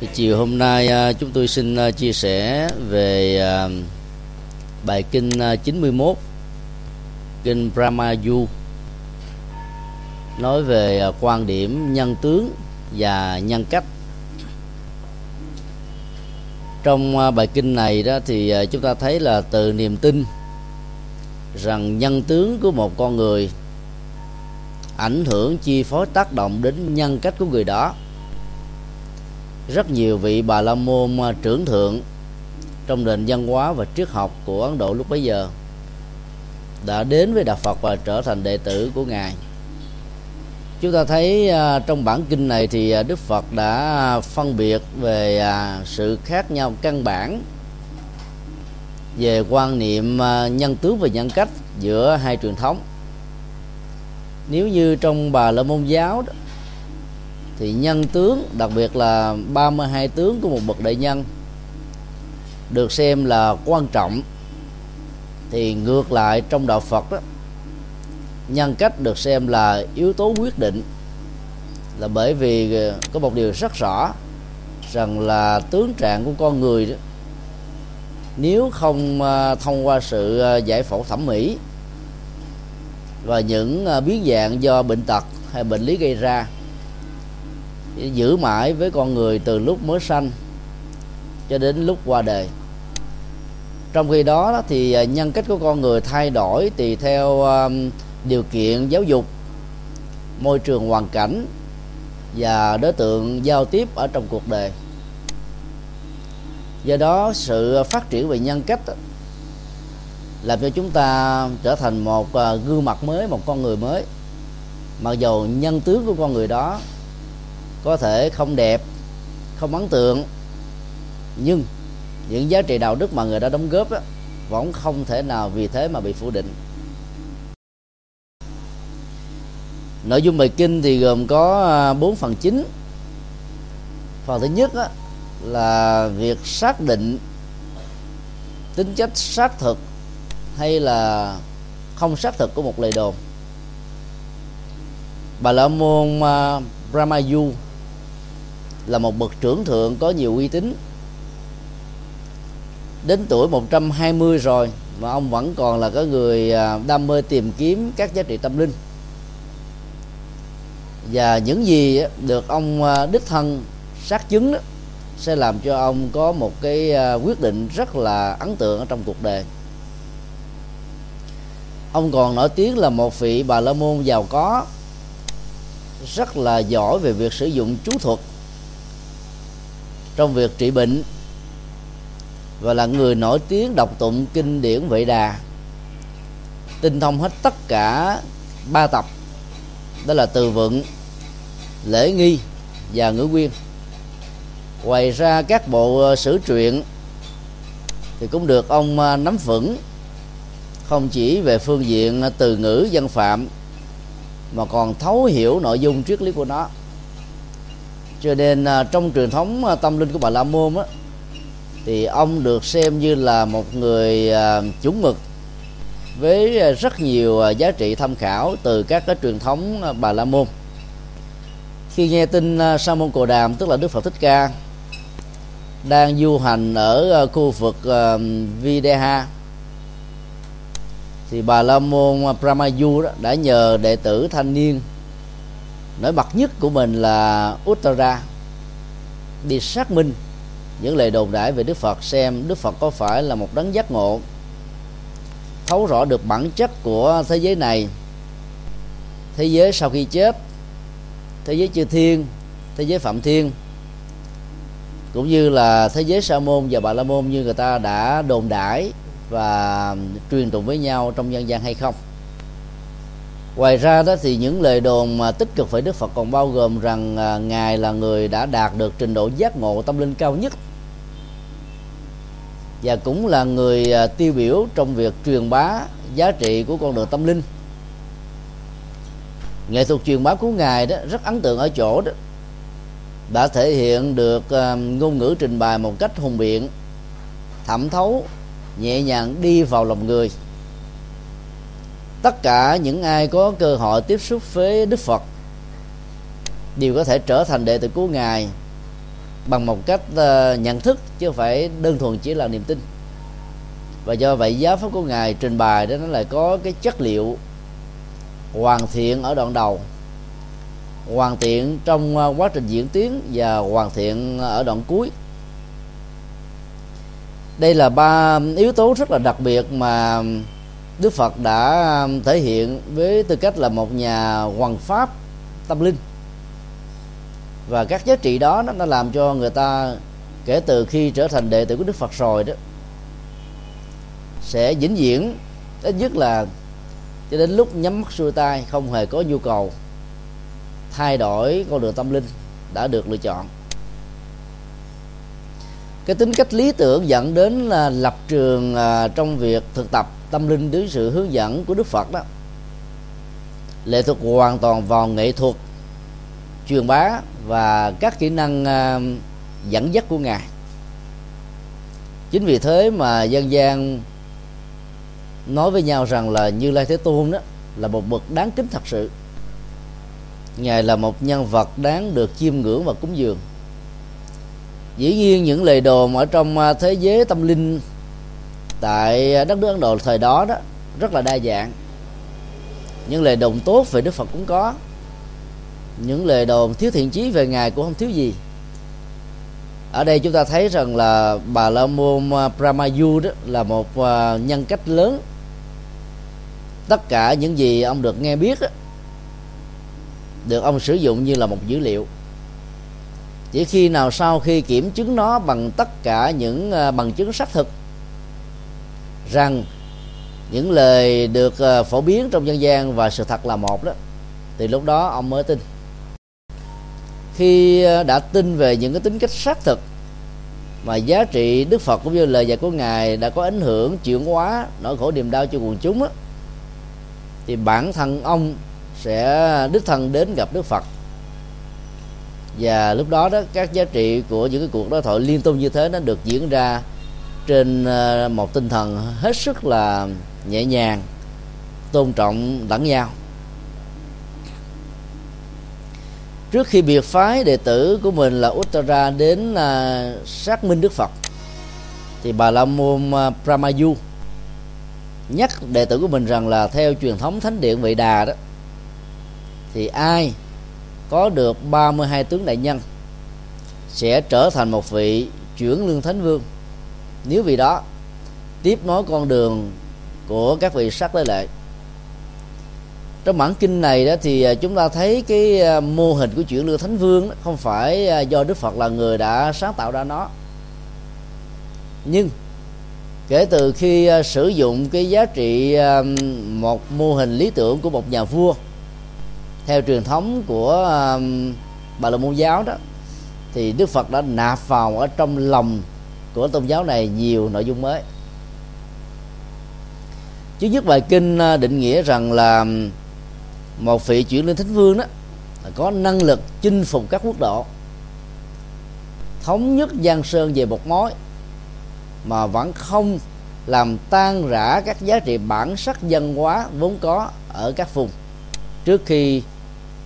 thì chiều hôm nay à, chúng tôi xin à, chia sẻ về à, bài kinh 91 kinh Brahma Yu nói về quan điểm nhân tướng và nhân cách. Trong bài kinh này đó thì chúng ta thấy là từ niềm tin rằng nhân tướng của một con người ảnh hưởng, chi phối tác động đến nhân cách của người đó rất nhiều vị bà la môn à, trưởng thượng trong nền văn hóa và triết học của ấn độ lúc bấy giờ đã đến với đạo phật và trở thành đệ tử của ngài. Chúng ta thấy à, trong bản kinh này thì à, đức phật đã phân biệt về sự khác nhau căn bản về quan niệm nhân tướng và nhân cách giữa hai truyền thống. Nếu như trong bà la môn giáo đó, thì nhân tướng, đặc biệt là 32 tướng của một bậc đại nhân, được xem là quan trọng. Thì ngược lại trong đạo Phật đó nhân cách được xem là yếu tố quyết định. Là bởi vì ờ, có một điều rất rõ, rằng là tướng trạng của con người đó, nếu không ờ, thông qua sự ờ, giải phẫu thẩm mỹ và những biến dạng do bệnh tật hay bệnh lý gây ra giữ mãi với con người từ lúc mới sanh cho đến lúc qua đời. Trong khi đó thì à, nhân cách của con người thay đổi tùy theo à, điều kiện giáo dục, môi trường hoàn cảnh và đối tượng giao tiếp ở trong cuộc đời. Do đó, sự phát triển về nhân cách làm cho chúng ta trở thành một à, gương mặt mới, một con người mới. Mặc dầu nhân tướng của con người đó có thể không đẹp không ấn tượng. Nhưng những giá trị đạo đức mà người đã đóng góp đó, vẫn không thể nào vì thế mà bị phủ định. Nội dung bài kinh thì gồm có à, bốn phần chính. Phần thứ nhất đó, là việc xác định tính chất xác thực hay là không xác thực của một lời đồn. Bà la môn à, uh, brahmayu là một bậc trưởng thượng có nhiều uy tín. Đến tuổi 120 rồi mà ông vẫn còn là cái người à, đam mê tìm kiếm các giá trị tâm linh. Và những gì được ông à, đích thân xác chứng đó, sẽ làm cho ông có một cái à, quyết định rất là ấn tượng ở trong cuộc đời. Ông còn nổi tiếng là một vị bà la môn giàu có rất là giỏi về việc sử dụng chú thuật trong việc trị bệnh và là người nổi tiếng đọc tụng kinh điển Vệ Đà. Tinh thông hết tất cả ba tập, đó là từ vựng, lễ nghi và ngữ quyên ngoài ra các bộ ờ, sử truyện thì cũng được ông ờ, nắm vững, không chỉ về phương diện ờ, từ ngữ dân phạm mà còn thấu hiểu nội dung triết lý của nó cho nên à, trong truyền thống à, tâm linh của bà la môn á, thì ông được xem như là một người à, chủ chuẩn mực với rất nhiều giá trị tham khảo từ các cái truyền thống bà la môn. Khi nghe tin sa môn cồ đàm, tức là đức phật thích ca, đang du hành ở khu vực videha, thì bà la môn brahmayu đó đã nhờ đệ tử thanh niên nổi bật nhất của mình là Uttara đi xác minh những lời đồn đại về Đức Phật, xem Đức Phật có phải là một đấng giác ngộ. Thấu rõ được bản chất của thế giới này. Thế giới sau khi chết, thế giới chư thiên, thế giới phạm thiên, cũng như là thế giới sa môn và bà la môn như người ta đã đồn đãi và truyền tụng với nhau trong dân gian hay không ngoài ra đó thì những lời đồn mà tích cực về đức phật còn bao gồm rằng à, ngài là người đã đạt được trình độ giác ngộ tâm linh cao nhất. Và cũng là người à, tiêu biểu trong việc truyền bá giá trị của con đường tâm linh. Nghệ thuật truyền bá của ngài đó rất ấn tượng ở chỗ đó, đã thể hiện được à, ngôn ngữ trình bày một cách hùng biện, thẩm thấu, nhẹ nhàng đi vào lòng người tất cả những ai có cơ hội tiếp xúc với đức phật đều có thể trở thành đệ tử của ngài bằng một cách uh, nhận thức chứ không phải đơn thuần chỉ là niềm tin. Và do vậy giáo pháp của ngài trình bày đó nó lại có cái chất liệu hoàn thiện ở đoạn đầu hoàn thiện trong uh, quá trình diễn tiến và hoàn thiện ở đoạn cuối. Đây là ba yếu tố rất là đặc biệt mà Đức Phật đã um, thể hiện với tư cách là một nhà hoàng pháp tâm linh. Và các giá trị đó nó làm cho người ta kể từ khi trở thành đệ tử của Đức Phật rồi đó, sẽ vĩnh viễn, ít nhất là cho đến lúc nhắm mắt xuôi tay không hề có nhu cầu thay đổi con đường tâm linh đã được lựa chọn. Cái tính cách lý tưởng dẫn đến là lập trường à, trong việc thực tập tâm linh dưới sự hướng dẫn của đức phật đó. Lệ thuộc hoàn toàn vào nghệ thuật truyền bá và các kỹ năng uh, dẫn dắt của ngài. Chính vì thế mà dân gian nói với nhau rằng là như lai thế tôn đó là một bậc đáng kính thật sự. Ngài là một nhân vật đáng được chiêm ngưỡng và cúng dường. Dĩ nhiên những lời đồn ở trong à, thế giới tâm linh tại à, đất nước ấn độ thời đó đó rất là đa dạng. Những lời đồn tốt về đức phật cũng có. Những lời đồn thiếu thiện chí về ngài cũng không thiếu gì. Ở đây chúng ta thấy rằng là bà la môn à, brahmayu đó là một à, nhân cách lớn. Tất cả những gì ông được nghe biết đó, được ông sử dụng như là một dữ liệu. Chỉ khi nào sau khi kiểm chứng nó bằng tất cả những bằng chứng xác thực rằng những lời được ờ, phổ biến trong dân gian và sự thật là một đó. Thì lúc đó ông mới tin. Khi ờ, đã tin về những cái tính cách xác thực mà giá trị đức phật cũng như lời dạy của ngài đã có ảnh hưởng chuyển hóa nỗi khổ niềm đau cho quần chúng á, thì bản thân ông sẽ đích thân đến gặp đức phật. Và lúc đó đó các giá trị của những cái cuộc đối thoại liên tục như thế nó được diễn ra trên ờ, một tinh thần hết sức là nhẹ nhàng, tôn trọng lẫn nhau. Trước khi biệt phái đệ tử của mình là Uttara đến là xác minh Đức Phật, thì bà La Môn ờ, Pramayu nhắc đệ tử của mình rằng là theo truyền thống thánh điện vị đà đó, thì ai có được 32 tướng đại nhân sẽ trở thành một vị chuyển lương thánh vương nếu vì đó tiếp nối con đường của các vị sắc lễ lệ. Trong bản kinh này đó thì à, chúng ta thấy cái à, mô hình của chuyển lương thánh vương đó, không phải à, do đức phật là người đã sáng tạo ra nó. Nhưng kể từ khi sử dụng cái giá trị một mô hình lý tưởng của một nhà vua theo truyền thống của bà la môn giáo đó thì đức phật đã nạp vào ở trong lòng của tôn giáo này nhiều nội dung mới. Chứ nhất bài kinh à, định nghĩa rằng là một vị chuyển lên thánh vương đó có năng lực chinh phục các quốc độ. Thống nhất giang sơn về một mối mà vẫn không làm tan rã các giá trị bản sắc dân hóa vốn có ở các vùng. Trước khi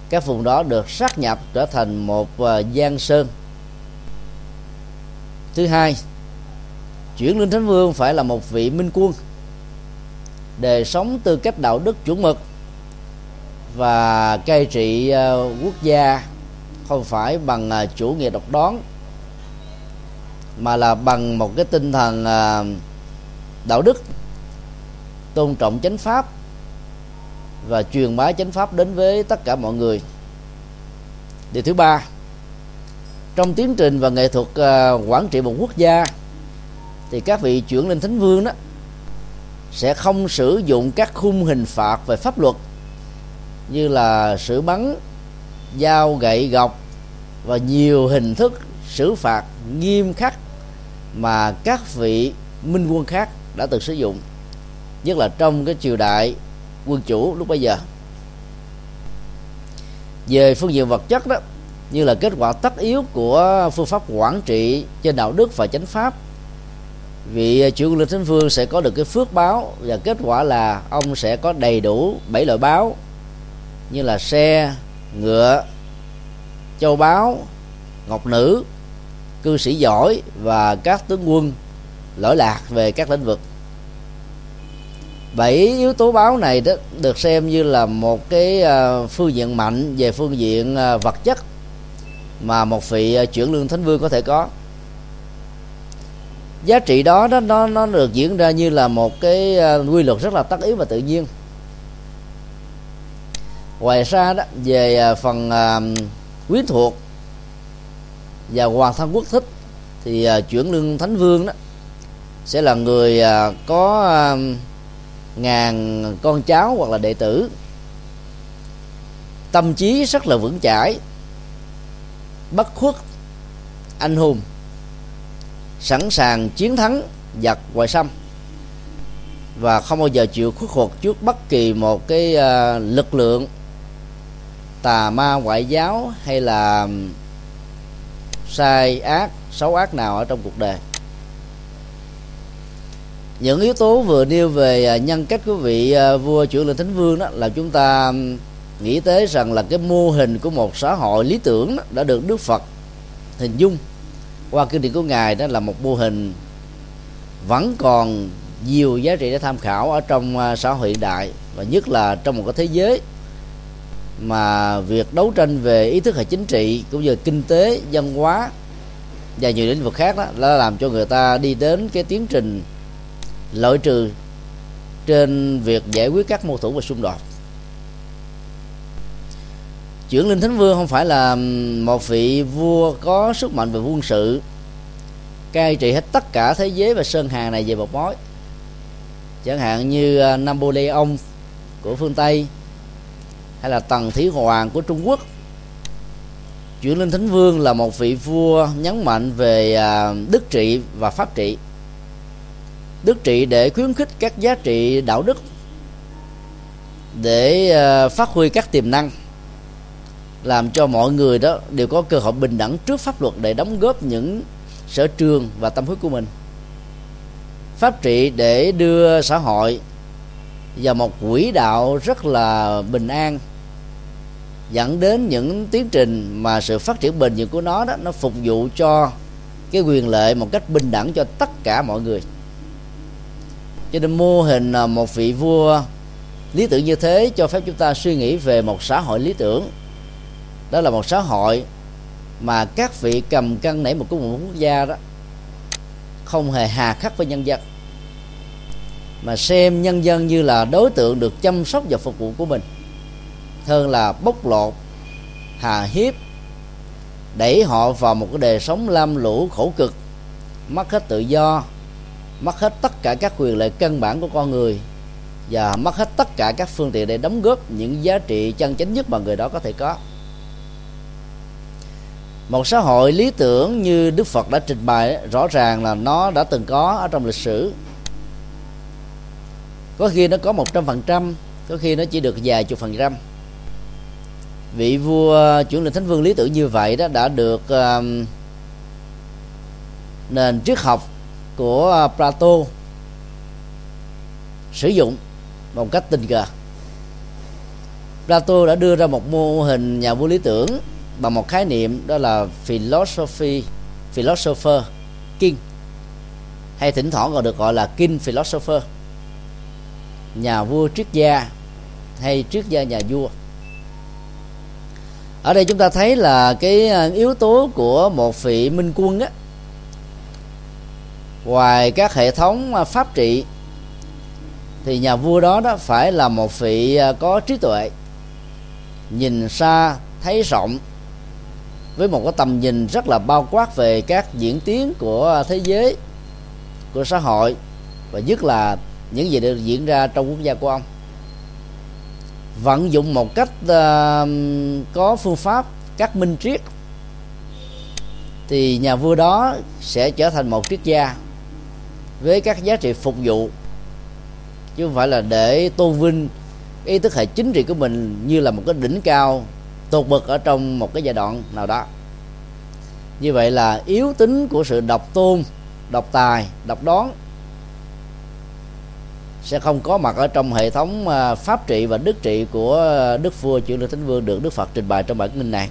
các vùng đó được sát nhập trở thành một uh, giang sơn. Thứ hai chuyển lên thánh vương phải là một vị minh quân. Đề sống tư cách đạo đức chuẩn mực và cai trị ờ, quốc gia không phải bằng ờ, chủ nghĩa độc đoán, mà là bằng một cái tinh thần ờ, đạo đức, tôn trọng chánh pháp và truyền bá chánh pháp đến với tất cả mọi người. Điều thứ ba, trong tiến trình và nghệ thuật quản trị một quốc gia thì các vị chuyển lên thánh vương đó, sẽ không sử dụng các khung hình phạt về pháp luật như là xử bắn, dao gậy gọc và nhiều hình thức xử phạt nghiêm khắc mà các vị minh quân khác đã từng sử dụng, nhất là trong cái triều đại quân chủ lúc bây giờ. Về phương diện vật chất đó, như là kết quả tất yếu của phương pháp quản trị trên đạo đức và chánh pháp vị à, chủ linh thánh vương sẽ có được cái phước báo và kết quả là ông sẽ có đầy đủ bảy loại báo như là xe, ngựa, châu báu, ngọc nữ, cư sĩ giỏi và các tướng quân lỗi lạc về các lĩnh vực. Bảy yếu tố báo này đó được xem như là một cái à, phương diện mạnh về phương diện à, vật chất mà một vị chuyển lương thánh vương có thể có giá trị đó nó nó nó được diễn ra như là một cái ờ, quy luật rất là tất yếu và tự nhiên. Ngoài ra đó, về ờ, phần ờ, quyến thuộc và hoàng thân quốc thích thì chuyển lương thánh vương đó sẽ là người có ngàn con cháu hoặc là đệ tử. Tâm trí rất là vững chãi, bất khuất, anh hùng sẵn sàng chiến thắng giặc ngoại xâm và không bao giờ chịu khuất phục trước bất kỳ một cái uh, lực lượng tà ma ngoại giáo hay là sai ác xấu ác nào ở trong cuộc đời. Những yếu tố vừa nêu về à, nhân cách của vị à, vua chuyển lên thánh vương đó là chúng ta nghĩ tới rằng là cái mô hình của một xã hội lý tưởng đó, đã được đức phật hình dung qua kinh điển của ngài đó là một mô hình vẫn còn nhiều giá trị để tham khảo ở trong à, xã hội hiện đại và nhất là trong một cái thế giới mà việc đấu tranh về ý thức hệ chính trị cũng như kinh tế, văn hóa và nhiều lĩnh vực khác đó đã làm cho người ta đi đến cái tiến trình loại trừ trên việc giải quyết các mâu thuẫn và xung đột chuyển linh thánh vương không phải là một vị vua có sức mạnh về quân sự, cai trị hết tất cả thế giới và sơn hà này về một mối chẳng hạn như à, Napoleon của phương Tây hay là Tần Thí Hoàng của Trung Quốc. Chuyển linh thánh vương là một vị vua nhấn mạnh về à, đức trị và pháp trị. Đức trị để khuyến khích các giá trị đạo đức, để à, phát huy các tiềm năng làm cho mọi người đó đều có cơ hội bình đẳng trước pháp luật để đóng góp những sở trường và tâm huyết của mình. Pháp trị để đưa xã hội vào một quỹ đạo rất là bình an, dẫn đến những tiến trình mà sự phát triển bền vững của nó đó, nó phục vụ cho cái quyền lợi một cách bình đẳng cho tất cả mọi người. Cho nên mô hình à, một vị vua lý tưởng như thế cho phép chúng ta suy nghĩ về một xã hội lý tưởng đó là một xã hội mà các vị cầm cân nảy một cái một quốc gia đó, không hề hà khắc với nhân dân. Mà xem nhân dân như là đối tượng được chăm sóc và phục vụ của mình. Hơn là bóc lột, hà hiếp, đẩy họ vào một cái đời sống lam lũ khổ cực, mất hết tự do, mất hết tất cả các quyền lợi căn bản của con người, và mất hết tất cả các phương tiện để đóng góp những giá trị chân chính nhất mà người đó có thể có một xã hội lý tưởng như đức phật đã trình bày rõ ràng là nó đã từng có ở trong lịch sử. Có khi nó có một trăm phần trăm có khi nó chỉ được vài chục phần trăm. Vị vua chuyển lịch thánh vương lý tưởng như vậy đó đã được uh, nền triết học của uh, Plato sử dụng một cách tình cờ. Plato đã đưa ra một mô hình nhà vua lý tưởng bằng một khái niệm đó là philosophy, philosopher, king. Hay thỉnh thoảng còn được gọi là king philosopher. Nhà vua, triết gia hay triết gia nhà vua. Ở đây chúng ta thấy là cái à, yếu tố của một vị minh quân á, ngoài các hệ thống à, pháp trị, thì nhà vua đó đó phải là một vị à, có trí tuệ, nhìn xa, thấy rộng với một cái tầm nhìn rất là bao quát về các diễn tiến của thế giới của xã hội và nhất là những gì được diễn ra trong quốc gia của ông. Vận dụng một cách uh, có phương pháp các minh triết thì nhà vua đó sẽ trở thành một triết gia với các giá trị phục vụ chứ không phải là để tôn vinh ý thức hệ chính trị của mình như là một cái đỉnh cao tột bực ở trong một cái giai đoạn nào đó. Như vậy là yếu tính của sự độc tôn, độc tài, độc đoán sẽ không có mặt ở trong hệ thống à, pháp trị và đức trị của đức vua chuyển lương thánh vương được đức phật trình bày trong bản kinh này.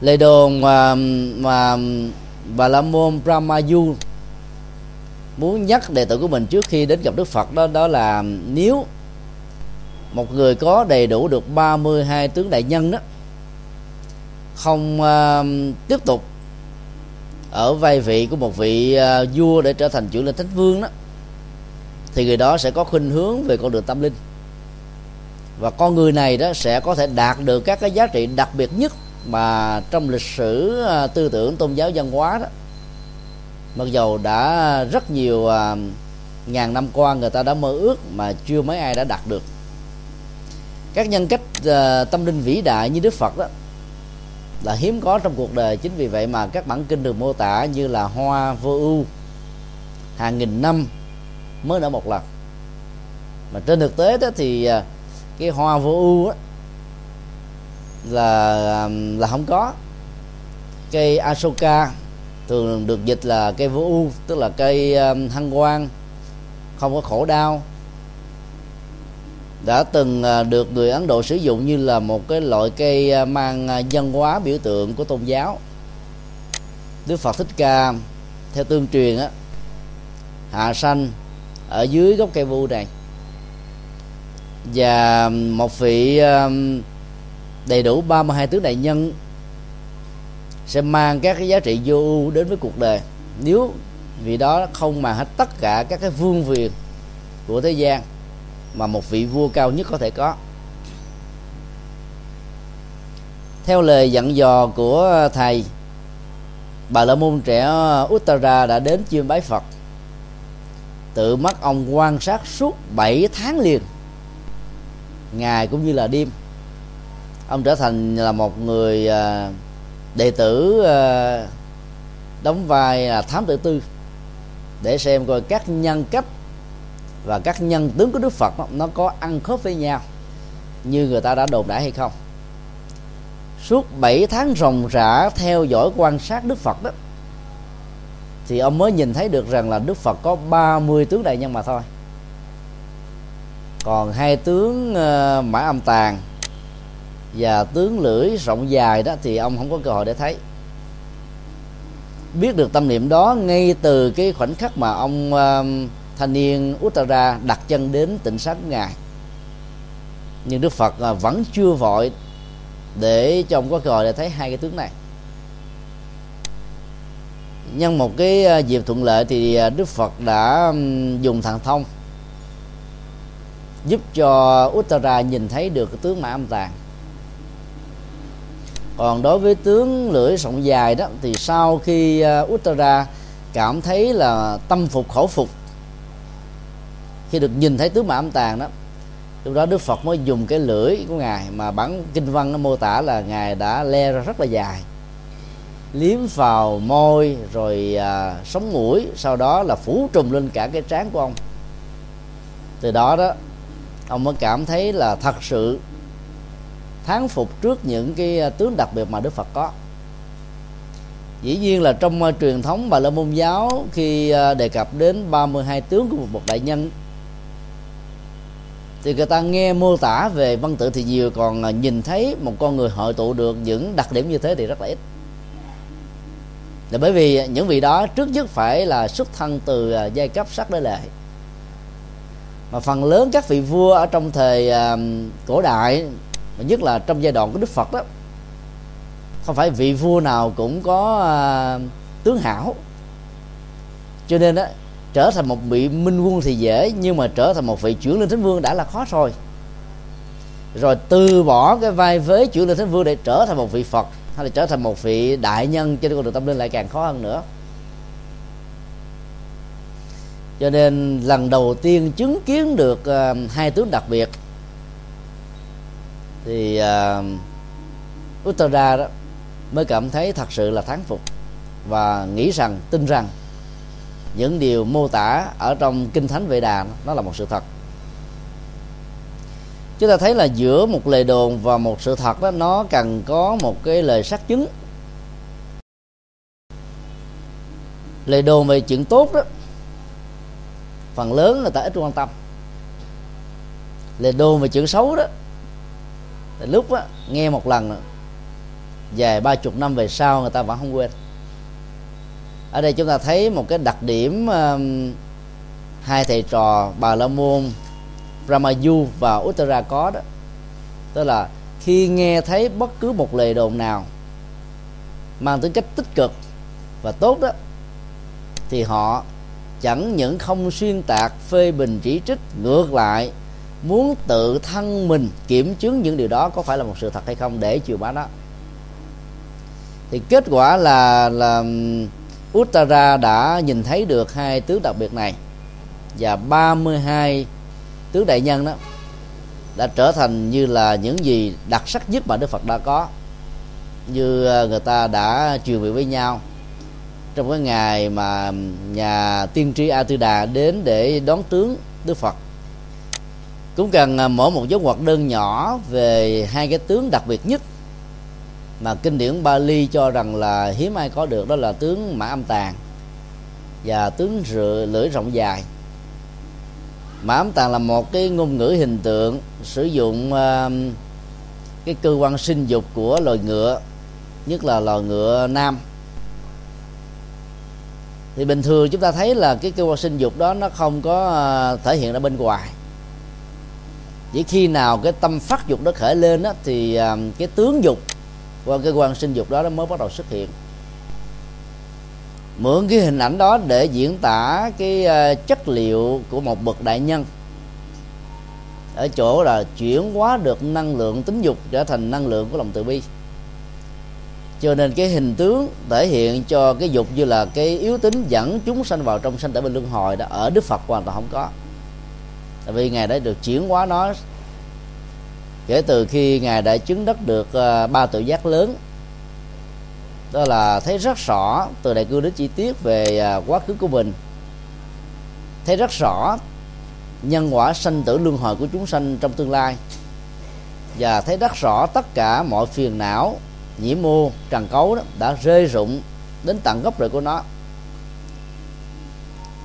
Lê đồn mà mà, bà la môn brahmayu muốn nhắc đệ tử của mình trước khi đến gặp đức phật đó đó là nếu một người có đầy đủ được 32 tướng đại nhân đó không uh, tiếp tục ở vai vị của một vị uh, vua để trở thành chủ lên thánh vương đó thì người đó sẽ có khuynh hướng về con đường tâm linh. Và con người này đó sẽ có thể đạt được các cái giá trị đặc biệt nhất mà trong lịch sử uh, tư tưởng tôn giáo văn hóa đó. Mặc dầu đã rất nhiều uh, ngàn năm qua người ta đã mơ ước mà chưa mấy ai đã đạt được các nhân cách uh, tâm linh vĩ đại như đức phật đó là hiếm có trong cuộc đời. Chính vì vậy mà các bản kinh được mô tả như là hoa vô ưu. Hàng nghìn năm mới nở một lần. Mà trên thực tế đó thì uh, cái hoa vô ưu là là không có. Cây Asoka thường được dịch là cây vô ưu tức là cây hăng quang không có khổ đau đã từng à, được người Ấn Độ sử dụng như là một cái loại cây à, mang dân văn hóa biểu tượng của tôn giáo. Đức Phật Thích Ca, theo tương truyền á, hạ sanh ở dưới gốc cây vu này, và một vị đầy đủ 32 tướng đại nhân sẽ mang các cái giá trị vô ưu đến với cuộc đời. Nếu vì đó không mà hết tất cả các cái vương quyền của thế gian mà một vị vua cao nhất có thể có. Theo lời dặn dò của thầy, bà la môn trẻ Uttara đã đến chiêm bái Phật. Tự mắt ông quan sát suốt 7 tháng liền, ngày cũng như là đêm. Ông trở thành là một người à, đệ tử à, đóng vai là thám tử tư, để xem coi các nhân cách và các nhân tướng của đức phật nó có ăn khớp với nhau. Như người ta đã đồn đại hay không? Suốt 7 tháng ròng rã theo dõi quan sát đức phật đó thì ông mới nhìn thấy được rằng là đức phật có 30 tướng đại nhân mà thôi. Còn hai tướng uh, mã âm tàn và tướng lưỡi rộng dài đó thì ông không có cơ hội để thấy. Biết được tâm niệm đó ngay từ cái khoảnh khắc mà ông uh, thanh niên Uttara đặt chân đến tỉnh sát của ngài. Nhưng Đức Phật à, vẫn chưa vội để cho ông có gọi để thấy hai cái tướng này. Nhân một cái à, dịp thuận lợi thì à, Đức Phật đã dùng thằng thông giúp cho Uttara nhìn thấy được cái tướng mã âm tàng. Còn đối với tướng lưỡi sọng dài đó, thì sau khi Uttara cảm thấy là tâm phục, khẩu phục khi được nhìn thấy tướng mã âm tàn đó lúc đó đức phật mới dùng cái lưỡi của ngài mà bản kinh văn nó mô tả là ngài đã le ra rất là dài liếm vào môi rồi à, sống mũi sau đó là phủ trùm lên cả cái trán của ông. Từ đó đó ông mới cảm thấy là thật sự thán phục trước những cái à, tướng đặc biệt mà đức phật có. Dĩ nhiên là trong uh, truyền thống bà la môn giáo khi uh, đề cập đến 32 tướng của một bậc đại nhân thì người ta nghe mô tả về văn tự thì nhiều, còn à, nhìn thấy một con người hội tụ được những đặc điểm như thế thì rất là ít. Là bởi vì những vị đó trước nhất phải là xuất thân từ à, giai cấp sắc đế lệ. Mà phần lớn các vị vua ở trong thời à, cổ đại, nhất là trong giai đoạn của đức phật đó, không phải vị vua nào cũng có tướng hảo. Cho nên đó trở thành một vị minh quân thì dễ nhưng mà trở thành một vị chuyển lên thánh vương đã là khó rồi. Rồi từ bỏ cái vai vế chuyển lên thánh vương để trở thành một vị phật hay là trở thành một vị đại nhân trên con đường tâm linh lại càng khó hơn nữa. Cho nên lần đầu tiên chứng kiến được uh, hai tướng đặc biệt thì ờ, uh, Uttara đó mới cảm thấy thật sự là thán phục và nghĩ rằng tin rằng những điều mô tả ở trong kinh thánh vệ đà nó là một sự thật. Chúng ta thấy là giữa một lời đồn và một sự thật đó nó cần có một cái lời xác chứng. Lời đồn về chuyện tốt đó phần lớn người ta ít quan tâm. Lời đồn về chuyện xấu đó lúc đó, nghe một lần vài ba chục năm về sau người ta vẫn không quên ở đây chúng ta thấy một cái đặc điểm um, hai thầy trò bà la môn Ramayu và Uttara có đó. Tức là khi nghe thấy bất cứ một lời đồn nào mang tính cách tích cực và tốt đó thì họ chẳng những không xuyên tạc phê bình chỉ trích ngược lại muốn tự thân mình kiểm chứng những điều đó có phải là một sự thật hay không để chiều bá đó thì kết quả là là Uttara đã nhìn thấy được hai tướng đặc biệt này. Và 32 tướng đại nhân đó đã trở thành như là những gì đặc sắc nhất mà Đức Phật đã có. Như ờ, người ta đã truyền miệng với nhau trong cái ngày mà nhà tiên tri A Tư Đà đến để đón tướng Đức Phật. Cũng cần ờ, mở một dấu ngoặc đơn nhỏ về hai cái tướng đặc biệt nhất mà kinh điển Bali cho rằng là hiếm ai có được đó là tướng mã âm tàng và tướng rựa lưỡi rộng dài. Mã âm tàng là một cái ngôn ngữ hình tượng sử dụng uh, cái cơ quan sinh dục của loài ngựa nhất là loài ngựa nam. Thì bình thường chúng ta thấy là cái cơ quan sinh dục đó nó không có uh, thể hiện ra bên ngoài. Chỉ khi nào cái tâm phát dục đó khởi lên đó, thì uh, cái tướng dục qua cơ quan sinh dục đó, nó mới bắt đầu xuất hiện. Mượn cái hình ảnh đó để diễn tả cái ờ, chất liệu của một bậc đại nhân. Ở chỗ là chuyển hóa được năng lượng tính dục trở thành năng lượng của lòng từ bi. Cho nên cái hình tướng thể hiện cho cái dục như là cái yếu tính dẫn chúng sanh vào trong sanh tử bên luân hồi đó, ở đức phật hoàn toàn không có. Tại vì ngài đã được chuyển hóa nó kể từ khi ngài đã chứng đắc được ờ, ba tự giác lớn, đó là thấy rất rõ từ đại cương đến chi tiết về ờ, quá khứ của mình. Thấy rất rõ nhân quả sanh tử luân hồi của chúng sanh trong tương lai. Và thấy rất rõ tất cả mọi phiền não nhiễm mô, trần cấu đó đã rơi rụng đến tận gốc rễ của nó.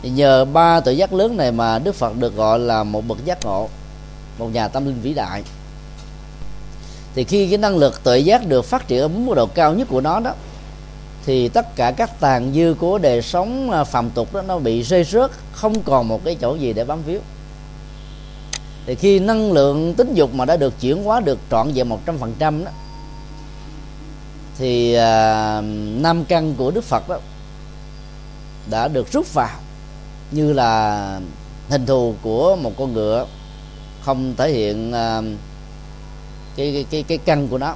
Thì nhờ ba tự giác lớn này mà đức phật được gọi là một bậc giác ngộ, một nhà tâm linh vĩ đại thì khi cái năng lực tự giác được phát triển ở mức độ cao nhất của nó đó thì tất cả các tàn dư của đời sống à, phàm tục đó nó bị rơi rớt không còn một cái chỗ gì để bám víu. Thì khi năng lượng tính dục mà đã được chuyển hóa được trọn vẹn một trăm phần trăm đó thì à, năm căn của Đức Phật đó đã được rút vào như là hình thù của một con ngựa không thể hiện à, cái cái cái, cái căn của nó.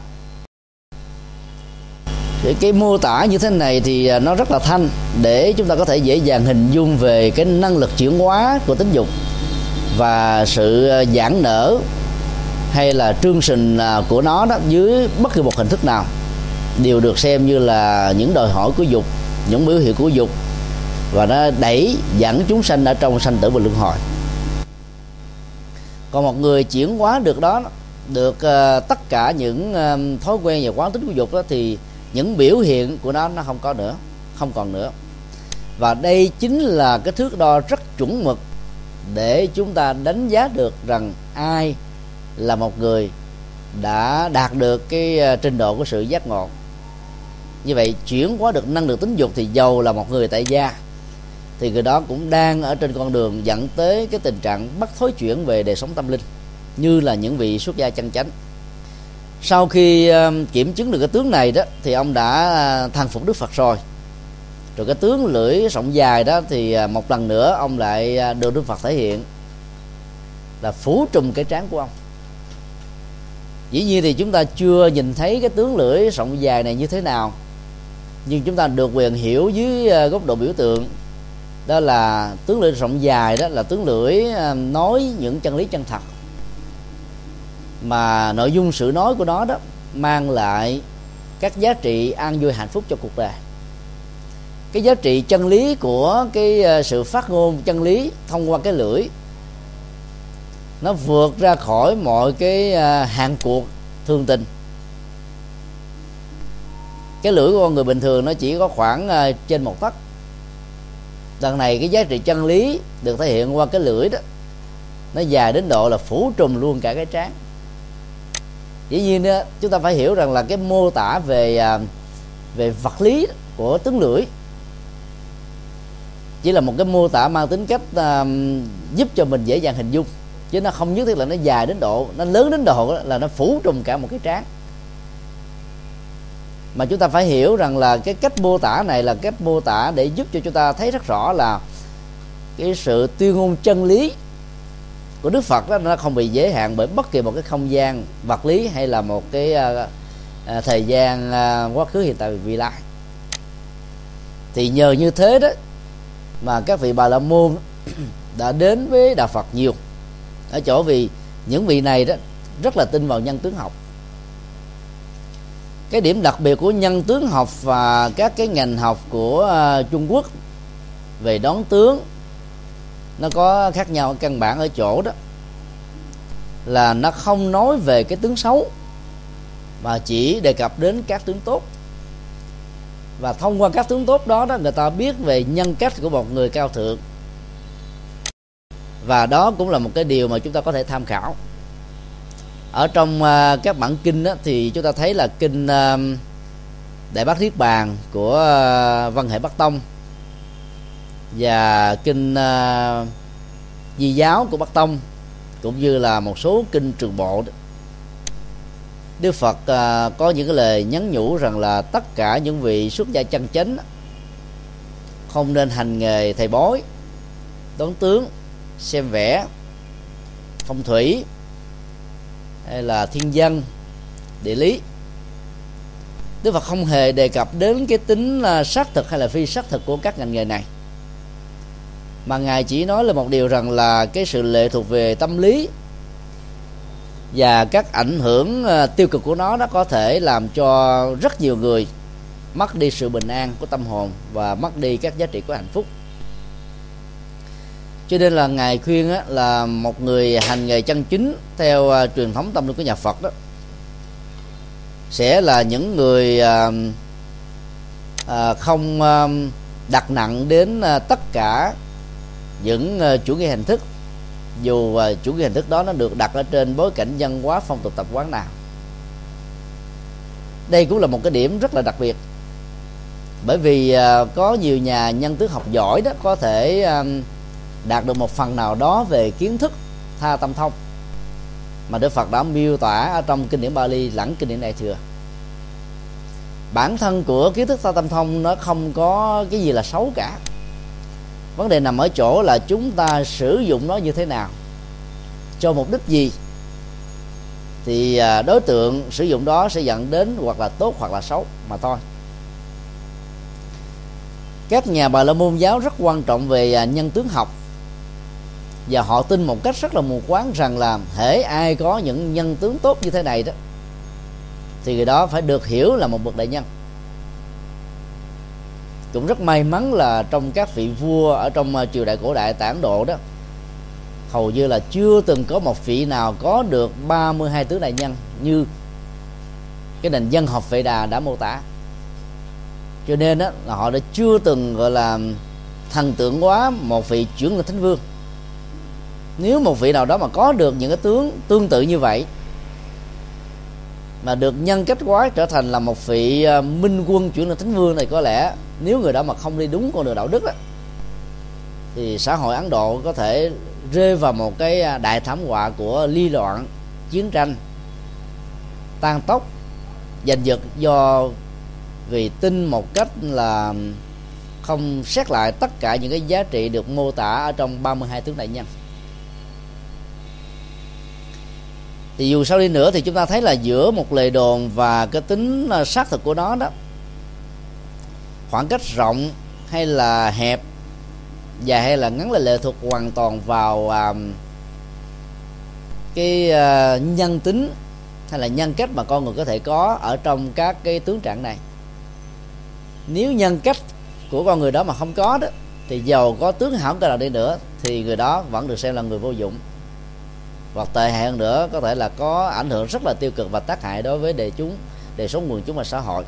Cái, cái mô tả như thế này thì à, nó rất là thanh để chúng ta có thể dễ dàng hình dung về cái năng lực chuyển hóa của tính dục và sự à, giãn nở hay là trương sình à, của nó đó dưới bất kỳ một hình thức nào đều được xem như là những đòi hỏi của dục những biểu hiện của dục và nó đẩy dẫn chúng sanh ở trong sanh tử và luân hồi. Còn một người chuyển hóa được đó được uh, tất cả những uh, thói quen và quán tính của dục đó thì những biểu hiện của nó nó không có nữa không còn nữa. Và đây chính là cái thước đo rất chuẩn mực để chúng ta đánh giá được rằng ai là một người đã đạt được cái ờ, trình độ của sự giác ngộ. Như vậy chuyển hóa được năng lượng tính dục thì giàu là một người tại gia thì người đó cũng đang ở trên con đường dẫn tới cái tình trạng bắt thối chuyển về đời sống tâm linh như là những vị xuất gia chân chánh. Sau khi ờ, kiểm chứng được cái tướng này đó, thì ông đã ờ, thăng phục đức phật rồi. Rồi cái tướng lưỡi rộng dài đó thì ờ, một lần nữa ông lại được đức phật thể hiện là phủ trùm cái trán của ông. Dĩ nhiên thì chúng ta chưa nhìn thấy cái tướng lưỡi rộng dài này như thế nào, nhưng chúng ta được quyền hiểu dưới góc độ biểu tượng. Đó là tướng lưỡi rộng dài đó là tướng lưỡi nói những chân lý chân thật mà nội dung sự nói của nó đó mang lại các giá trị an vui hạnh phúc cho cuộc đời. Cái giá trị chân lý của cái ờ, sự phát ngôn chân lý thông qua cái lưỡi, nó vượt ra khỏi mọi cái ờ, hàng hạn cuộc thương tình. Cái lưỡi của con người bình thường nó chỉ có khoảng ờ, trên một tấc. Lần này cái giá trị chân lý được thể hiện qua cái lưỡi đó, nó dài đến độ là phủ trùm luôn cả cái trán dĩ nhiên đó, chúng ta phải hiểu rằng là cái mô tả về à, về vật lý của tướng lưỡi chỉ là một cái mô tả mang tính cách uh, giúp cho mình dễ dàng hình dung chứ nó không nhất thiết là nó dài đến độ nó lớn đến độ là nó phủ trùm cả một cái trán. Mà chúng ta phải hiểu rằng là cái cách mô tả này là cách mô tả để giúp cho chúng ta thấy rất rõ là cái sự tuyên ngôn chân lý của Đức Phật đó nó không bị giới hạn bởi bất kỳ một cái không gian vật lý hay là một cái uh, uh, thời gian uh, quá khứ hiện tại vị lai. Thì nhờ như thế đó mà các vị bà la môn đã đến với đạo Phật nhiều. Ở chỗ vì những vị này đó rất là tin vào nhân tướng học. Cái điểm đặc biệt của nhân tướng học và các cái ngành học của uh, Trung Quốc về đón tướng nó có khác nhau căn bản ở chỗ đó là nó không nói về cái tướng xấu mà chỉ đề cập đến các tướng tốt. Và thông qua các tướng tốt đó đó người ta biết về nhân cách của một người cao thượng. Và đó cũng là một cái điều mà chúng ta có thể tham khảo. Ở trong uh, các bản kinh đó, thì chúng ta thấy là kinh uh, đại bác thiết bàn của uh, văn hệ bắc tông và kinh uh, di giáo của bắc tông cũng như là một số kinh trường bộ đó. Đức Phật uh, có những cái lời nhắn nhủ rằng là tất cả những vị xuất gia chân chánh không nên hành nghề thầy bói đón tướng xem vẽ phong thủy hay là thiên dân địa lý Đức Phật không hề đề cập đến cái tính à, xác thực hay là phi xác thực của các ngành nghề này mà ngài chỉ nói là một điều rằng là cái sự lệ thuộc về tâm lý và các ảnh hưởng ờ, tiêu cực của nó nó có thể làm cho rất nhiều người mất đi sự bình an của tâm hồn và mất đi các giá trị của hạnh phúc. Cho nên là ngài khuyên á, là một người hành nghề chân chính theo uh, truyền thống tâm linh của nhà Phật đó sẽ là những người uh, uh, không uh, đặt nặng đến uh, tất cả những ờ, chủ nghĩa hình thức, dù ờ, chủ nghĩa hình thức đó nó được đặt ở trên bối cảnh văn hóa phong tục tập quán nào. Đây cũng là một cái điểm rất là đặc biệt. Bởi vì ờ, có nhiều nhà nhân tướng học giỏi đó có thể đạt được một phần nào đó về kiến thức, tha tâm thông mà Đức Phật đã miêu tả ở trong kinh điển Bali lẫn kinh điển Đại thừa. Bản thân của kiến thức tha tâm thông nó không có cái gì là xấu cả vấn đề nằm ở chỗ là chúng ta sử dụng nó như thế nào. Cho mục đích gì? Thì à, đối tượng sử dụng đó sẽ dẫn đến hoặc là tốt hoặc là xấu mà thôi. Các nhà bà la môn giáo rất quan trọng về à, nhân tướng học. Và họ tin một cách rất là mù quáng rằng là hễ ai có những nhân tướng tốt như thế này đó, thì người đó phải được hiểu là một bậc đại nhân cũng rất may mắn là trong các vị vua ở trong ờ, triều đại cổ đại tản độ đó, hầu như là chưa từng có một vị nào có được 32 tướng đại nhân như cái nền dân học vệ đà đã mô tả. Cho nên đó là họ đã chưa từng, gọi là, thần tượng quá một vị chuyển lên thánh vương. Nếu một vị nào đó mà có được những cái tướng tương tự như vậy, mà được nhân cách quái trở thành là một vị ờ, minh quân chuyển lên thánh vương này, có lẽ nếu người đó mà không đi đúng con đường đạo đức á, thì xã hội ấn độ có thể rơi vào một cái à, đại thảm họa của ly loạn chiến tranh tan tốc giành giật do vì tin một cách là không xét lại tất cả những cái giá trị được mô tả ở trong 32 tướng đại nhân. Thì dù sao đi nữa thì chúng ta thấy là giữa một lời đồn và cái tính à, xác thực của nó đó khoảng cách rộng hay là hẹp dài hay là ngắn là lệ thuộc hoàn toàn vào uh, cái uh, nhân tính hay là nhân cách mà con người có thể có ở trong các cái tướng trạng này. Nếu nhân cách của con người đó mà không có đó thì giàu có tướng hảo cái nào đi nữa thì người đó vẫn được xem là người vô dụng. Hoặc tệ hại hơn nữa có thể là có ảnh hưởng rất là tiêu cực và tác hại đối với đề chúng đời sống quần chúng và xã hội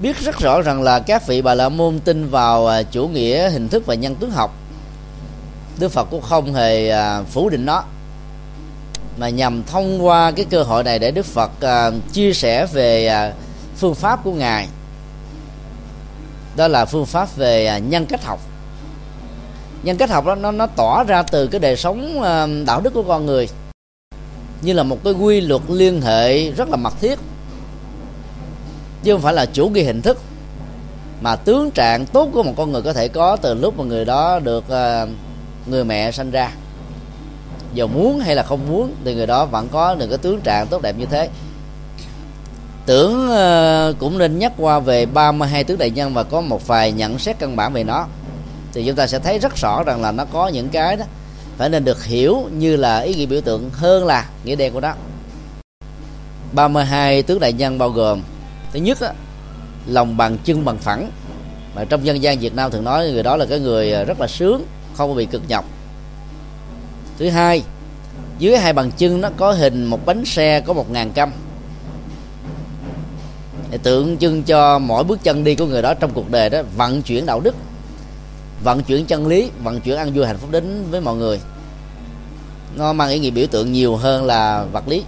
biết rất rõ rằng là các vị bà la môn tin vào à, chủ nghĩa, hình thức và nhân tướng học. Đức phật cũng không hề à, phủ định nó. Mà nhằm thông qua cái cơ hội này để Đức Phật à, chia sẻ về phương pháp của ngài. Đó là phương pháp về nhân cách học. Nhân cách học đó, nó nó tỏ ra từ cái đời sống đạo đức của con người, như là một cái quy luật liên hệ rất là mật thiết chứ không phải là chủ nghĩa hình thức. Mà tướng trạng tốt của một con người có thể có từ lúc mà người đó được ờ, người mẹ sanh ra. Dù muốn hay là không muốn thì người đó vẫn có được cái tướng trạng tốt đẹp như thế. Tưởng ờ, cũng nên nhắc qua về 32 tướng đại nhân và có một vài nhận xét căn bản về nó. Thì chúng ta sẽ thấy rất rõ rằng là nó có những cái đó. Phải nên được hiểu như là ý nghĩa biểu tượng hơn là nghĩa đen của nó. 32 tướng đại nhân bao gồm thứ nhất á, lòng bằng chân bằng phẳng. Mà trong dân gian Việt Nam thường nói người đó là cái người à, rất là sướng không bị cực nhọc. Thứ hai dưới hai bàn chân nó có hình một bánh xe có một ngàn căm để tượng trưng cho mỗi bước chân đi của người đó trong cuộc đời đó vận chuyển đạo đức vận chuyển chân lý vận chuyển ăn vui hạnh phúc đến với mọi người. Nó mang ý nghĩa biểu tượng nhiều hơn là vật lý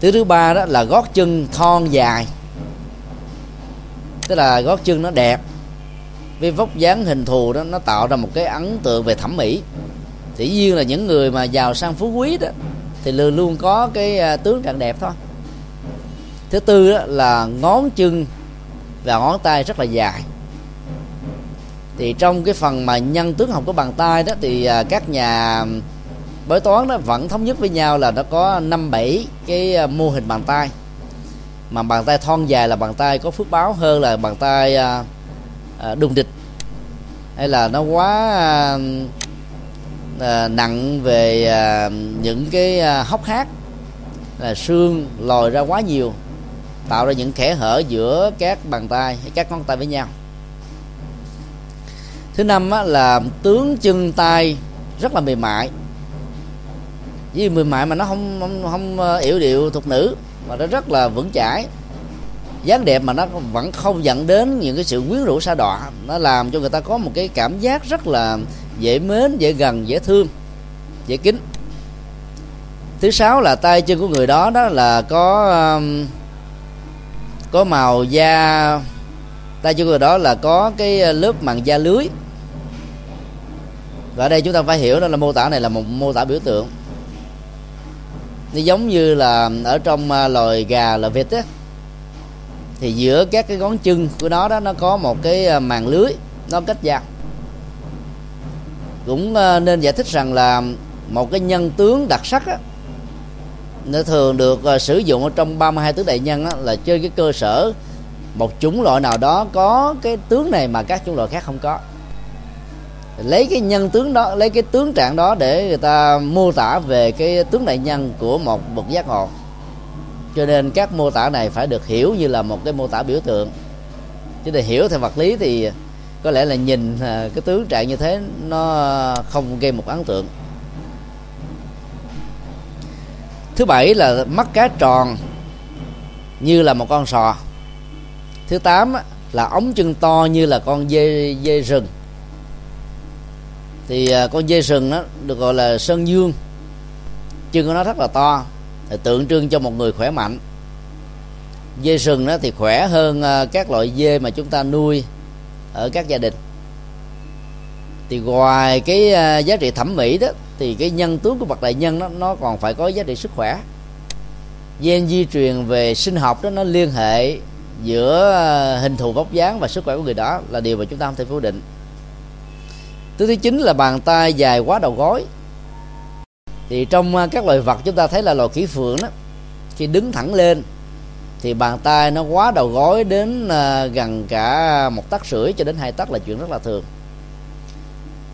thứ thứ ba đó là gót chân thon dài. Tức là gót chân nó đẹp. Với vóc dáng hình thù đó, nó tạo ra một cái ấn tượng về thẩm mỹ. Dĩ nhiên là những người mà giàu sang phú quý đó, thì luôn luôn có cái à, tướng trạng đẹp thôi. Thứ tư đó là ngón chân và ngón tay rất là dài. Thì trong cái phần mà nhân tướng học của bàn tay đó, thì à, các nhà bởi toán nó vẫn thống nhất với nhau là nó có năm bảy cái à, mô hình bàn tay. Mà bàn tay thon dài là bàn tay có phước báo hơn là bàn tay à, à, đùng địch. Hay là nó quá à, nặng về à, những cái à, hốc hác. Là xương lòi ra quá nhiều tạo ra những kẽ hở giữa các bàn tay hay các ngón tay với nhau. Thứ năm á, là tướng chân tay rất là mềm mại với mềm mại mà nó không không, không ờ, yểu điệu thuộc nữ mà nó rất là vững chãi. Dáng đẹp mà nó vẫn không dẫn đến những cái sự quyến rũ xa đọa. Nó làm cho người ta có một cái cảm giác rất là dễ mến dễ gần dễ thương dễ kính thứ sáu là tay chân của người đó đó là có có màu da tay chân của người đó là có cái ờ, lớp màng da lưới. Và ở đây chúng ta phải hiểu đó là mô tả này là một mô tả biểu tượng nó giống như là ở trong à, loài gà là vịt á thì giữa các cái ngón chân của nó đó nó có một cái màn màng lưới nó cách da cũng à, nên giải thích rằng là một cái nhân tướng đặc sắc á, nó thường được à, sử dụng ở trong 32 tướng đại nhân á, là trên cái cơ sở một chủng loại nào đó có cái tướng này mà các chủng loại khác không có lấy cái nhân tướng đó, lấy cái tướng trạng đó để người ta mô tả về cái tướng đại nhân của một bậc giác ngộ. Cho nên các mô tả này phải được hiểu như là một cái mô tả biểu tượng. Chứ để hiểu theo vật lý thì có lẽ là nhìn à, cái tướng trạng như thế nó không gây một ấn tượng. Thứ bảy là mắt cá tròn như là một con sò. Thứ tám là ống chân to như là con dê dê rừng thì à, con dê sừng đó được gọi là sơn dương. Chân của nó rất là to thì tượng trưng cho một người khỏe mạnh. Dê sừng đó thì khỏe hơn à, các loại dê mà chúng ta nuôi ở các gia đình. Thì ngoài cái à, giá trị thẩm mỹ đó, thì cái nhân tướng của bậc đại nhân đó, nó còn phải có giá trị sức khỏe. Gen di truyền về sinh học đó, nó liên hệ giữa hình thù vóc dáng và sức khỏe của người đó là điều mà chúng ta không thể phủ định thứ thứ chín là bàn tay dài quá đầu gối. Thì trong à, các loài vật chúng ta thấy là loài kỹ phượng đó, khi đứng thẳng lên thì bàn tay nó quá đầu gối đến à, gần cả một tấc rưỡi cho đến hai tấc là chuyện rất là thường.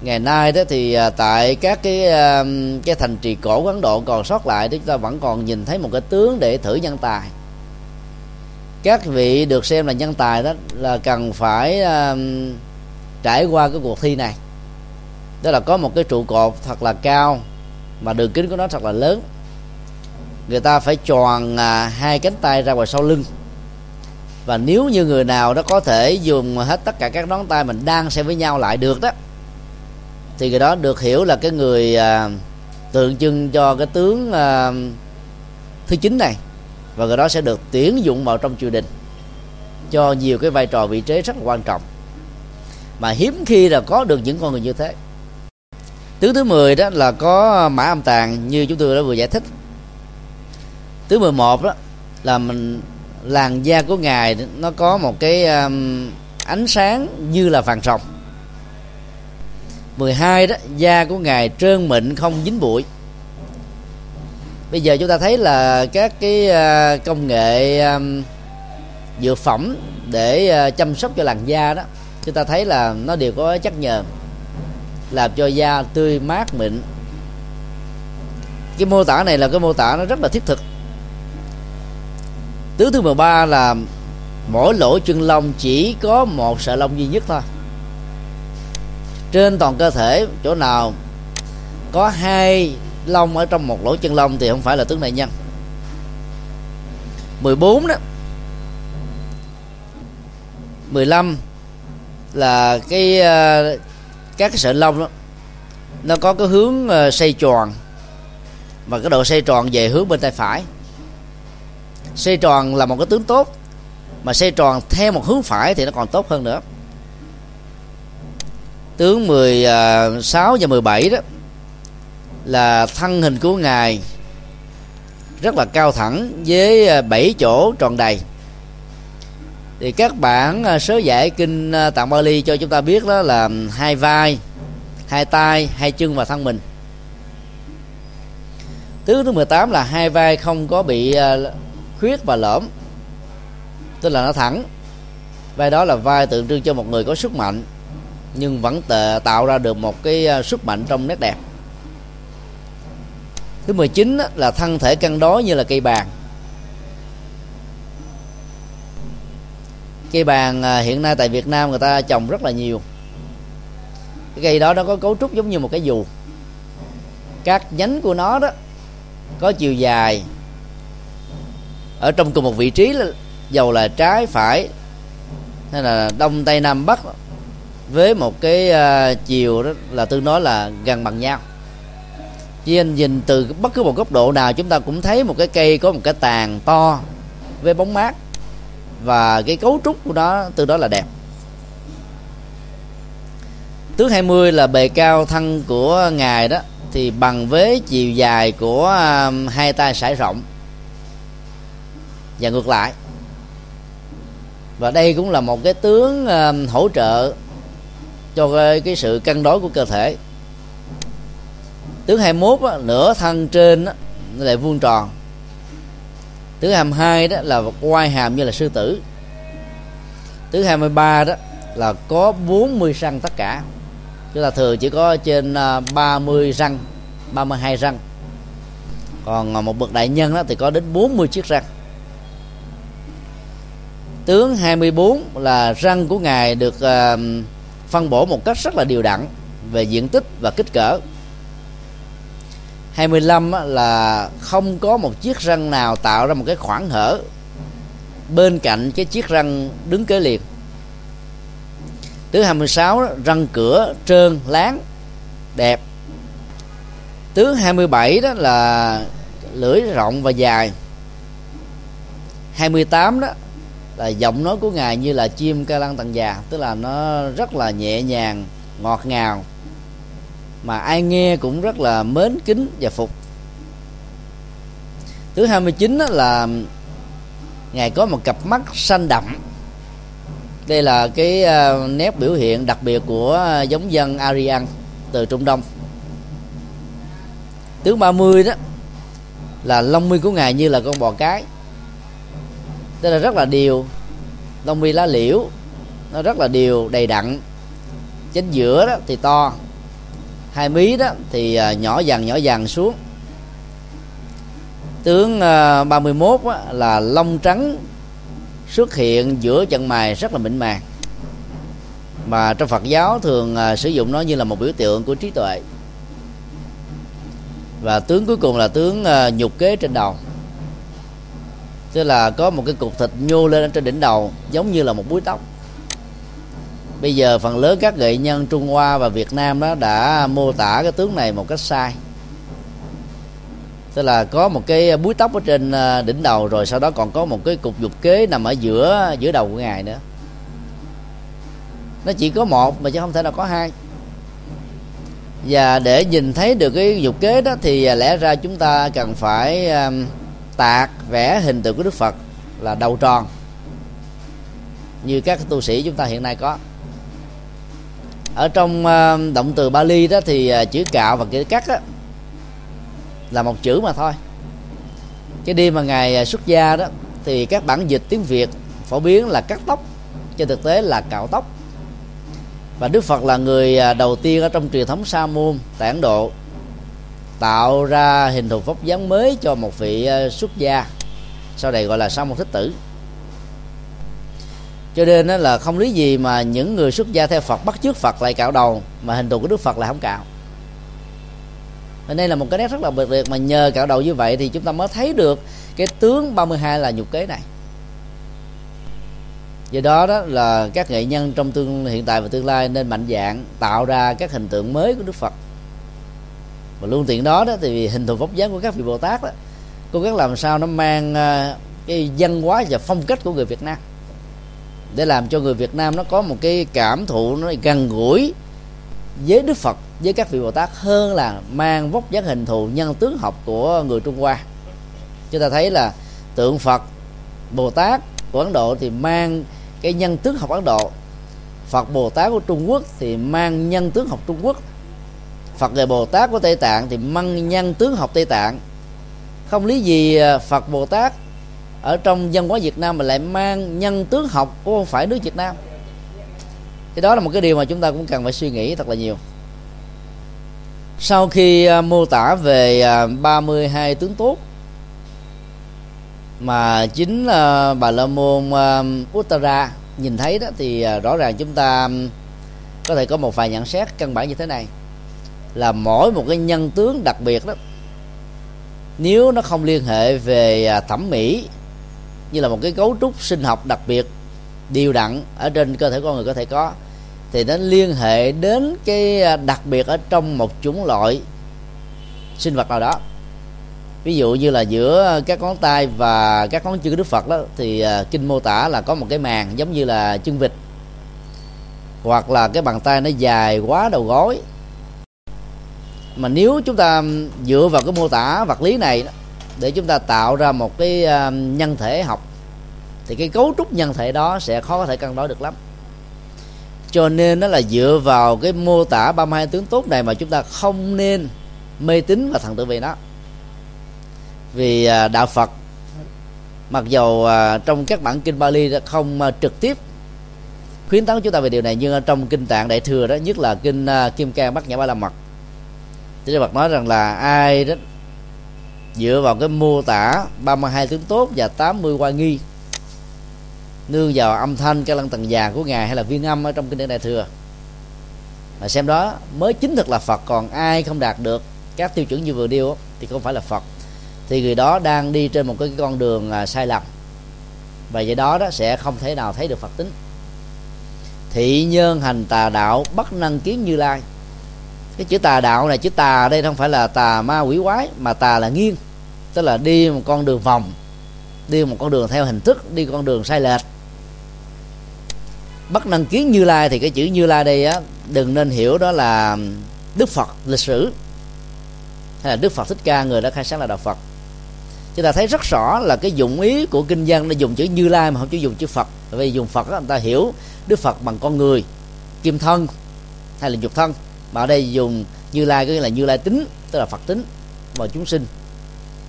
Ngày nay đó thì à, tại các cái cái thành trì cổ của ấn độ còn sót lại thì chúng ta vẫn còn nhìn thấy một cái tướng để thử nhân tài. Các vị được xem là nhân tài đó là cần phải trải qua cái cuộc thi này đó là có một cái trụ cột thật là cao mà đường kính của nó thật là lớn. Người ta phải tròn à, hai cánh tay ra ngoài sau lưng. Và nếu như người nào đó có thể dùng hết tất cả các ngón tay mình đang xem với nhau lại được đó thì người đó được hiểu là cái người à, tượng trưng cho cái tướng à, thứ chín này. Và người đó sẽ được tuyển dụng vào trong triều đình cho nhiều cái vai trò vị trí rất là quan trọng. Mà hiếm khi là có được những con người như thế tướng thứ 10 đó là có mã âm tàng như chúng tôi đã vừa giải thích. Tướng 11 đó là mình làn da của ngài nó có một cái um, ánh sáng như là vàng rồng. 12 đó da của ngài trơn mịn không dính bụi. Bây giờ chúng ta thấy là các cái uh, công nghệ um, dược phẩm để uh, chăm sóc cho làn da đó chúng ta thấy là nó đều có chất nhờn làm cho da tươi mát mịn. Cái mô tả này là cái mô tả nó rất là thiết thực. Tướng thứ 13 là mỗi lỗ chân lông chỉ có một sợi lông duy nhất thôi. Trên toàn cơ thể, chỗ nào có hai lông ở trong một lỗ chân lông thì không phải là tướng đại nhân 14 đó. 15 là cái ờ, các cái sợi lông đó, nó có cái hướng xây xoay tròn. Và cái độ xoay tròn về hướng bên tay phải. Xoay tròn là một cái tướng tốt, mà xoay tròn theo một hướng phải thì nó còn tốt hơn nữa. Tướng 16 ờ, và 17 đó là thân hình của ngài rất là cao thẳng với ờ, bảy chỗ tròn đầy thì các bản à, sớ giải kinh à, tạng Bali cho chúng ta biết đó là hai vai, hai tay, hai chân và thân mình. Thứ thứ 18 là hai vai không có bị à, khuyết và lõm, tức là nó thẳng. Vai đó là vai tượng trưng cho một người có sức mạnh, nhưng vẫn tạo ra được một cái sức mạnh trong nét đẹp. Thứ 19 là thân thể cân đối như là cây bàn. Cây bàn à, hiện nay tại Việt Nam người ta trồng rất là nhiều. Cái cây đó nó có cấu trúc giống như một cái dù. Các nhánh của nó đó có chiều dài. Ở trong cùng một vị trí là dầu là trái phải hay là đông tây nam bắc với một cái uh, chiều đó là tương đối là gần bằng nhau. Chỉ anh nhìn từ bất cứ một góc độ nào chúng ta cũng thấy một cái cây có một cái tàn to với bóng mát và cái cấu trúc của nó từ đó là đẹp. Tướng 20 là bề cao thân của ngài đó thì bằng với chiều dài của um, hai tay sải rộng. Và ngược lại. Và đây cũng là một cái tướng um, hỗ trợ cho cái, cái sự cân đối của cơ thể. Tướng 21 á, nửa thân trên á, lại vuông tròn thứ 22 đó là quai hàm như là sư tử. Tứ 23 đó là có 40 răng tất cả. Chúng ta thường chỉ có trên à, 30 răng 32 răng. Còn à, một bậc đại nhân đó thì có đến 40 chiếc răng. Tướng 24 là răng của ngài được à, phân bổ một cách rất là điều đặn về diện tích và kích cỡ. 25 là không có một chiếc răng nào tạo ra một cái khoảng hở bên cạnh cái chiếc răng đứng kế liền thứ 26 răng cửa trơn láng, đẹp. Tướng 27 đó là lưỡi rộng và dài. 28 đó là giọng nói của ngài như là chim ca lăng tầng già, tức là nó rất là nhẹ nhàng, ngọt ngào mà ai nghe cũng rất là mến kính và phục. Thứ 29 đó là ngài có một cặp mắt xanh đậm. Đây là cái ờ, nét biểu hiện đặc biệt của ờ, giống dân Aryan từ Trung Đông. Tướng 30 đó là lông mi của ngài như là con bò cái. Tức là rất là đều. Lông mi lá liễu, nó rất là đều, đầy đặn. Chính giữa đó thì to hai mí đó thì à, nhỏ dần nhỏ dần xuống. Tướng à, 31 á, là lông trắng xuất hiện giữa chân mày rất là mịn màng. Mà trong Phật giáo thường à, sử dụng nó như là một biểu tượng của trí tuệ. Và tướng cuối cùng là tướng nhục kế trên đầu. Tức là có một cái cục thịt nhô lên trên đỉnh đầu giống như là một búi tóc bây giờ phần lớn các nghệ nhân trung hoa và việt nam đó đã mô tả cái tướng này một cách sai. Tức là có một cái búi tóc ở trên à, đỉnh đầu rồi sau đó còn có một cái cục dục kế nằm ở giữa giữa đầu của ngài nữa. Nó chỉ có một mà chứ không thể nào có hai. Và để nhìn thấy được cái dục kế đó thì à, lẽ ra chúng ta cần phải à, tạc vẽ hình tượng của đức phật là đầu tròn, như các tu sĩ chúng ta hiện nay có ở trong ờ, động từ Bali đó thì ờ, chữ cạo và chữ cắt đó là một chữ mà thôi. Cái đi mà ngày ờ, xuất gia đó thì các bản dịch tiếng Việt phổ biến là cắt tóc, trên thực tế là cạo tóc. Và Đức Phật là người đầu tiên ở trong truyền thống Sa môn tại Ấn Độ, tạo ra hình thù vóc dáng mới cho một vị xuất gia. Sau này gọi là Sa môn thích tử cho nên đó là không lý gì mà những người xuất gia theo Phật, bắt chước Phật lại cạo đầu, mà hình tượng của Đức Phật là không cạo. Nên đây là một cái nét rất là biệt liệt mà nhờ cạo đầu như vậy thì chúng ta mới thấy được cái tướng 32 là nhục kế này. Do đó đó là các nghệ nhân trong tương, hiện tại và tương lai nên mạnh dạng tạo ra các hình tượng mới của đức phật. Và luôn tiện đó đó thì hình thù vóc dáng của các vị bồ tát đó, cố gắng làm sao nó mang à, cái văn hóa và phong cách của người việt nam để làm cho người việt nam nó có một cái cảm thụ nó gần gũi với đức phật, với các vị bồ tát hơn là mang vóc dáng hình thù nhân tướng học của người trung hoa. Chúng ta thấy là tượng phật, bồ tát của ấn độ thì mang cái nhân tướng học ấn độ. Phật bồ tát của trung quốc thì mang nhân tướng học trung quốc. Phật người bồ tát của tây tạng thì mang nhân tướng học tây tạng. Không lý gì à, phật bồ tát ở trong dân hóa việt nam mà lại mang nhân tướng học của không phải nước việt nam. Thì đó là một cái điều mà chúng ta cũng cần phải suy nghĩ thật là nhiều. Sau khi à, mô tả về à, 32 tướng tốt mà chính à, bà la môn uttara nhìn thấy đó, thì rõ ràng chúng ta có thể có một vài nhận xét căn bản như thế này. Là mỗi một cái nhân tướng đặc biệt đó, nếu nó không liên hệ về thẩm mỹ như là một cái cấu trúc sinh học đặc biệt điều đặn ở trên cơ thể con người có thể có, thì nó liên hệ đến cái à, đặc biệt ở trong một chủng loại sinh vật nào đó. Ví dụ như là giữa các ngón tay và các ngón chân của đức phật đó, thì à, kinh mô tả là có một cái màng giống như là chân vịt, hoặc là cái bàn tay nó dài quá đầu gối. Mà nếu chúng ta dựa vào cái mô tả vật lý này để chúng ta tạo ra một cái ờ, nhân thể học, thì cái cấu trúc nhân thể đó sẽ khó có thể cân đối được lắm. Cho nên nó là dựa vào cái mô tả 32 tướng tốt này mà chúng ta không nên mê tín và thần tự về nó. Vì ờ, đạo Phật, mặc dầu ờ, trong các bản kinh Bali không trực tiếp khuyến tấn chúng ta về điều này, nhưng ở trong kinh tạng đại thừa đó, nhất là kinh kim cang bát nhã ba la mật, thì Phật nói rằng là ai đó dựa vào cái mô tả 32 tướng tốt và 80 hoa nghi. Nương vào âm thanh cái lăng tầng già của ngài hay là viên âm ở trong kinh điển đại thừa. Mà xem đó, mới chính thực là Phật, còn ai không đạt được các tiêu chuẩn như vừa điêu thì không phải là Phật. Thì người đó đang đi trên một cái con đường à, sai lầm. Và vậy đó đó sẽ không thể nào thấy được phật tính. Thị nhân hành tà đạo bất năng kiến như lai cái chữ tà đạo này chữ tà ở đây không phải là tà ma quỷ quái mà tà là nghiêng. Tức là đi một con đường vòng đi một con đường theo hình thức đi con đường sai lệch. Bất năng kiến như lai thì cái chữ như lai đây á đừng nên hiểu đó là đức phật lịch sử hay là đức phật thích ca người đã khai sáng là đạo phật. Chúng ta thấy rất rõ là cái dụng ý của kinh văn nó dùng chữ như lai mà không chỉ dùng chữ phật. Vì dùng phật đó, người ta hiểu đức phật bằng con người kim thân hay là dục thân mà ở đây dùng như lai có nghĩa là như lai tính, tức là phật tính và chúng sinh.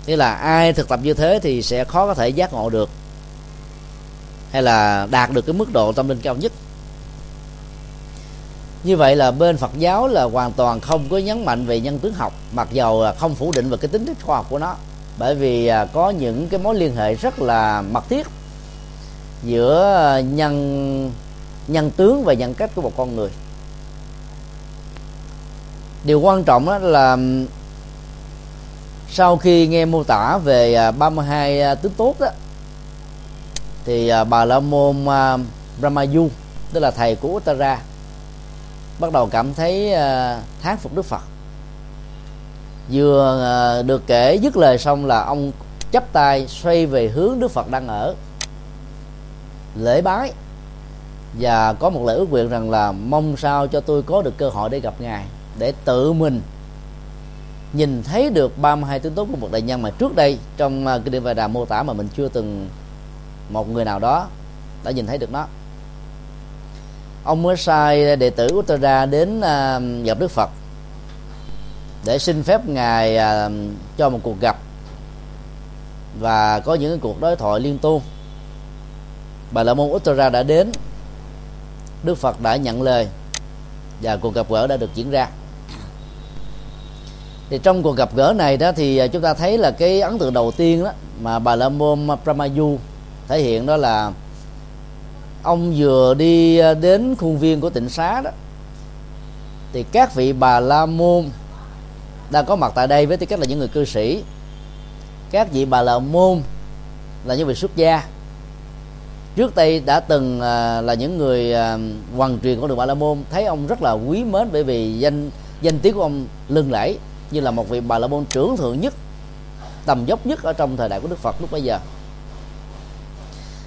Nghĩa là ai thực tập như thế thì sẽ khó có thể giác ngộ được, hay là đạt được cái mức độ tâm linh cao nhất. Như vậy là bên Phật giáo là hoàn toàn không có nhấn mạnh về nhân tướng học, mặc dầu không phủ định về cái tính chất khoa học của nó. Bởi vì à, có những cái mối liên hệ rất là mật thiết giữa à, nhân nhân tướng và nhân cách của một con người điều quan trọng đó là sau khi nghe mô tả về à, 32 à, tướng tốt đó thì à, bà la môn Brahmayu, tức là thầy của Uttara, bắt đầu cảm thấy thán phục Đức Phật. Vừa được kể dứt lời xong là ông chắp tay xoay về hướng đức phật đang ở, lễ bái. Và có một lời ước nguyện rằng là mong sao cho tôi có được cơ hội để gặp ngài để tự mình nhìn thấy được 32 tướng tốt của một đại nhân mà trước đây trong à, kinh điển Và Đà mô tả mà mình chưa từng một người nào đó đã nhìn thấy được nó. Ông mới sai đệ tử của Uttara đến à, gặp Đức Phật để xin phép ngài à, cho một cuộc gặp và có những cuộc đối thoại liên tu bà la môn Uttara đã đến, Đức Phật đã nhận lời và cuộc gặp gỡ đã được diễn ra thì trong cuộc gặp gỡ này đó thì à, chúng ta thấy là cái ấn tượng đầu tiên đó mà bà la môn pramayu thể hiện đó là ông vừa đi à, đến khuôn viên của tịnh xá đó. Thì các vị bà la môn đang có mặt tại đây với tư cách là những người cư sĩ. Các vị bà la môn là những vị xuất gia. Trước đây đã từng à, là những người hoàng truyền của đường bà la môn. Thấy ông rất là quý mến bởi vì danh danh tiếng của ông lưng lẫy như là một vị bà la môn trưởng thượng nhất, tầm dốc nhất ở trong thời đại của đức phật lúc bây giờ.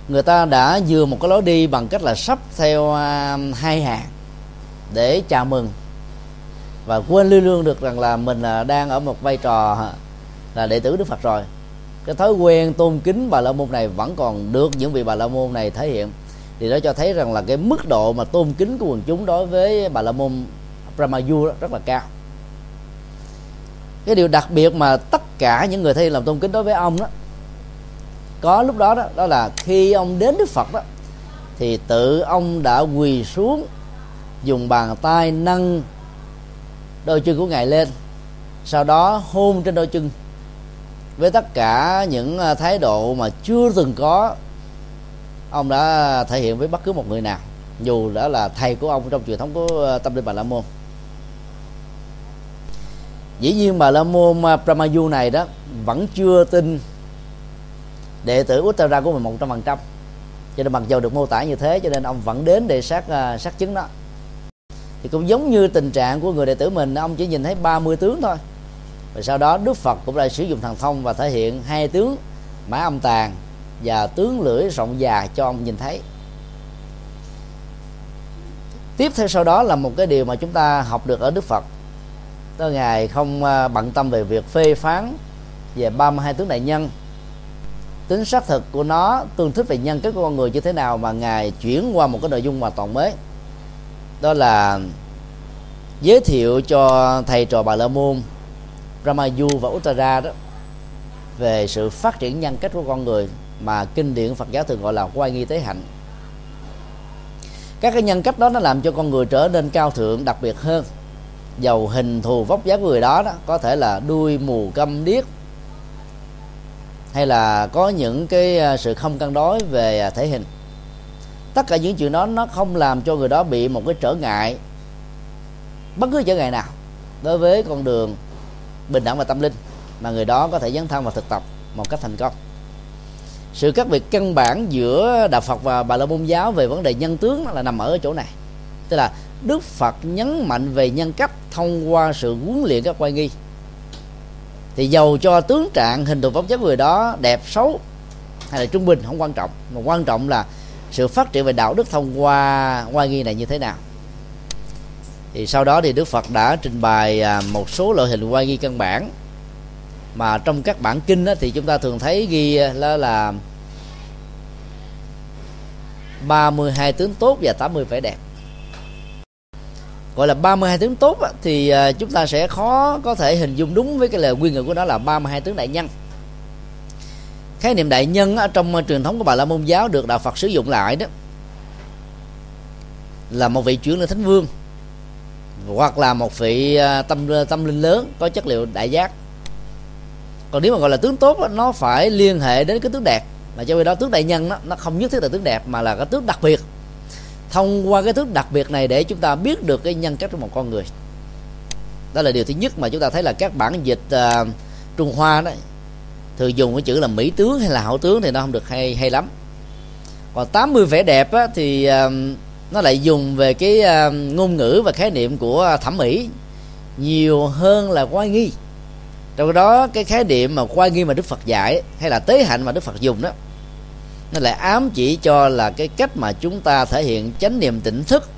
Người ta đã vừa một cái lối đi bằng cách là sắp theo à, hai hàng để chào mừng và quên lưu lương được rằng là mình à, đang ở một vai trò à, là đệ tử đức phật rồi. Cái thói quen tôn kính bà la môn này vẫn còn được những vị bà la môn này thể hiện. Thì nó cho thấy rằng là cái mức độ mà tôn kính của quần chúng đối với bà la môn Brahma đó rất là cao cái điều đặc biệt mà tất cả những người thi làm tôn kính đối với ông đó, có lúc đó đó đó là khi ông đến đức phật đó, thì tự ông đã quỳ xuống, dùng bàn tay nâng đôi chân của ngài lên, sau đó hôn trên đôi chân. Với tất cả những à, thái độ mà chưa từng có, ông đã thể hiện với bất cứ một người nào, dù đã là thầy của ông trong truyền thống của à, tâm linh bà la môn dĩ nhiên bà la môn à, Brahmayu này đó vẫn chưa tin đệ tử Uttara của mình một trăm phần trăm. Cho nên mặc dầu được mô tả như thế cho nên ông vẫn đến để xác uh, xác chứng đó. Thì cũng giống như tình trạng của người đệ tử mình ông chỉ nhìn thấy 30 tướng thôi. Và sau đó Đức Phật cũng đã sử dụng thần thông và thể hiện hai tướng mã âm tàn và tướng lưỡi rộng già cho ông nhìn thấy. Tiếp theo sau đó là một cái điều mà chúng ta học được ở Đức Phật đó ngài không à, bận tâm về việc phê phán về 32 tướng đại nhân. Tính xác thực của nó, tương thích về nhân cách của con người như thế nào mà ngài chuyển qua một cái nội dung hoàn toàn mới. Đó là giới thiệu cho thầy trò bà la môn, Ramayu và Uttara đó, về sự phát triển nhân cách của con người mà kinh điển Phật giáo thường gọi là quay nghi tế hạnh. Các cái nhân cách đó nó làm cho con người trở nên cao thượng, đặc biệt hơn dầu hình thù vóc dáng của người đó đó, có thể là đuôi mù câm điếc, hay là có những cái à, sự không cân đối về à, thể hình. Tất cả những chuyện đó nó không làm cho người đó bị một cái trở ngại, bất cứ trở ngại nào, đối với con đường bình đẳng và tâm linh mà người đó có thể dấn thân và thực tập một cách thành công. Sự khác biệt căn bản giữa đạo Phật và Bà La Môn giáo về vấn đề nhân tướng là nằm ở chỗ này. Tức là Đức Phật nhấn mạnh về nhân cách thông qua sự huấn luyện các quay nghi. Thì dầu cho tướng trạng hình thù phẩm chất người đó đẹp xấu hay là trung bình không quan trọng. Mà quan trọng là sự phát triển về đạo đức thông qua quay nghi này như thế nào. Thì sau đó thì Đức Phật đã trình bày à, một số loại hình quay nghi căn bản. Mà trong các bản kinh đó, thì chúng ta thường thấy ghi à, là là 32 tướng tốt và 80 vẻ đẹp gọi là 32 tướng tốt thì à, chúng ta sẽ khó có thể hình dung đúng với cái lời nguyên ngữ của nó là 32 tướng đại nhân. Khái niệm đại nhân ở trong à, truyền thống của bà la môn giáo được đạo phật sử dụng lại đó là một vị chuyển lên thánh vương hoặc là một vị à, tâm tâm linh lớn có chất liệu đại giác. Còn nếu mà gọi là tướng tốt nó phải liên hệ đến cái tướng đẹp mà cho vì đó tướng đại nhân đó, nó không nhất thiết là tướng đẹp mà là cái tướng đặc biệt thông qua cái thước đặc biệt này để chúng ta biết được cái nhân cách của một con người. Đó là điều thứ nhất mà chúng ta thấy là các bản dịch uh, trung hoa đó thường dùng cái chữ là mỹ tướng hay là hậu tướng thì nó không được hay hay lắm. Còn 80 vẻ đẹp á, thì uh, nó lại dùng về cái uh, ngôn ngữ và khái niệm của thẩm mỹ nhiều hơn là quay nghi. Trong đó cái khái niệm mà quay nghi mà đức phật dạy hay là tế hạnh mà đức phật dùng đó nó lại ám chỉ cho là cái cách mà chúng ta thể hiện chánh niệm tỉnh thức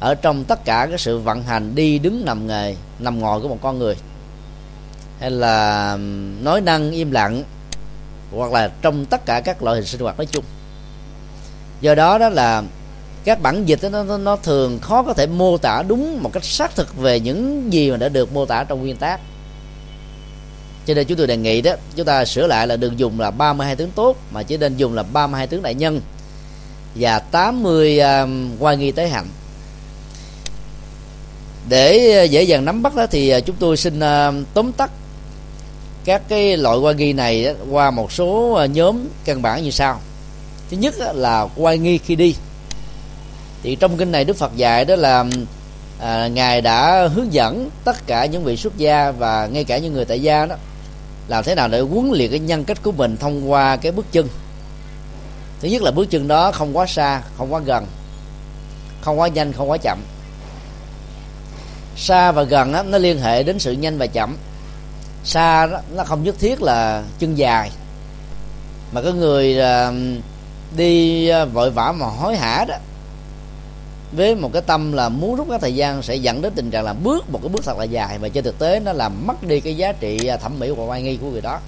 ở trong tất cả cái sự vận hành đi đứng nằm nghề nằm ngồi của một con người. Hay là nói năng im lặng hoặc là trong tất cả các loại hình sinh hoạt nói chung. Do đó đó là các bản dịch đó, nó, nó thường khó có thể mô tả đúng một cách xác thực về những gì mà đã được mô tả trong nguyên tác cho nên chúng tôi đề nghị đó chúng ta sửa lại là đừng dùng là 32 tướng tốt mà chỉ nên dùng là 32 tướng đại nhân và 80 um, quan nghi tế hạnh. Để à, dễ dàng nắm bắt đó thì à, chúng tôi xin uh, tóm tắt các cái loại quan nghi này đó, qua một số nhóm căn bản như sau. Thứ nhất là quan nghi khi đi. Thì trong kinh này đức phật dạy đó là à, ngài đã hướng dẫn tất cả những vị xuất gia và ngay cả những người tại gia đó làm thế nào để huấn luyện cái nhân cách của mình thông qua cái bước chân? Thứ nhất là bước chân đó không quá xa không quá gần không quá nhanh không quá chậm. Xa và gần đó, nó liên hệ đến sự nhanh và chậm. Xa đó, nó không nhất thiết là chân dài. Mà cái người à, đi à, vội vã mà hối hả đó với một cái tâm là muốn rút ngắn thời gian sẽ dẫn đến tình trạng là bước một cái bước thật là dài. Và trên thực tế nó làm mất đi cái giá trị à, thẩm mỹ và oai nghi của người đó.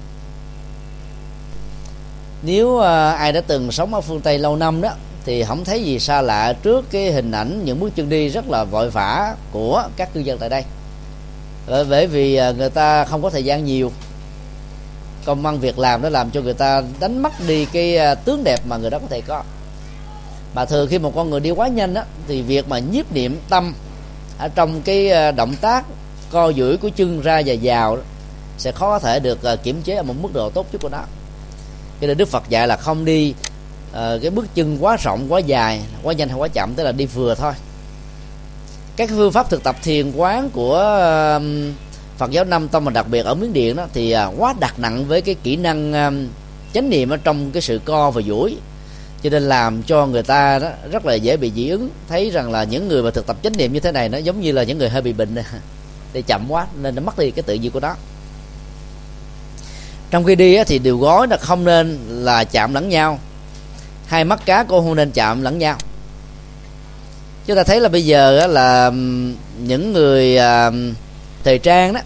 Nếu à, ai đã từng sống ở phương tây lâu năm đó thì không thấy gì xa lạ trước cái hình ảnh những bước chân đi rất là vội vã của các cư dân tại đây. Bởi vì à, người ta không có thời gian nhiều. Công ăn việc làm nó làm cho người ta đánh mất đi cái à, tướng đẹp mà người đó có thể có mà thường khi một con người đi quá nhanh á thì việc mà nhiếp niệm tâm ở trong cái ờ, động tác co duỗi của chân ra và vào sẽ khó có thể được ờ, kiểm chế ở một mức độ tốt nhất của nó. Cho nên đức phật dạy là không đi uh, cái bước chân quá rộng quá dài quá nhanh hay quá chậm tức là đi vừa thôi. Các phương pháp thực tập thiền quán của uh, Phật giáo Nam Tông mà đặc biệt ở Miến Điện đó thì uh, quá đặt nặng với cái kỹ năng uh, chánh niệm ở trong cái sự co và duỗi cho nên làm cho người ta đó rất là dễ bị dị ứng. Thấy rằng là những người mà thực tập chánh niệm như thế này nó giống như là những người hơi bị bệnh để chậm quá, nên nó mất đi cái tự nhiên của nó. Trong khi đi thì điều gói là không nên là chạm lẫn nhau. Hai mắt cá cô không nên chạm lẫn nhau. Chúng ta thấy là bây giờ là những người à, thời trang đó,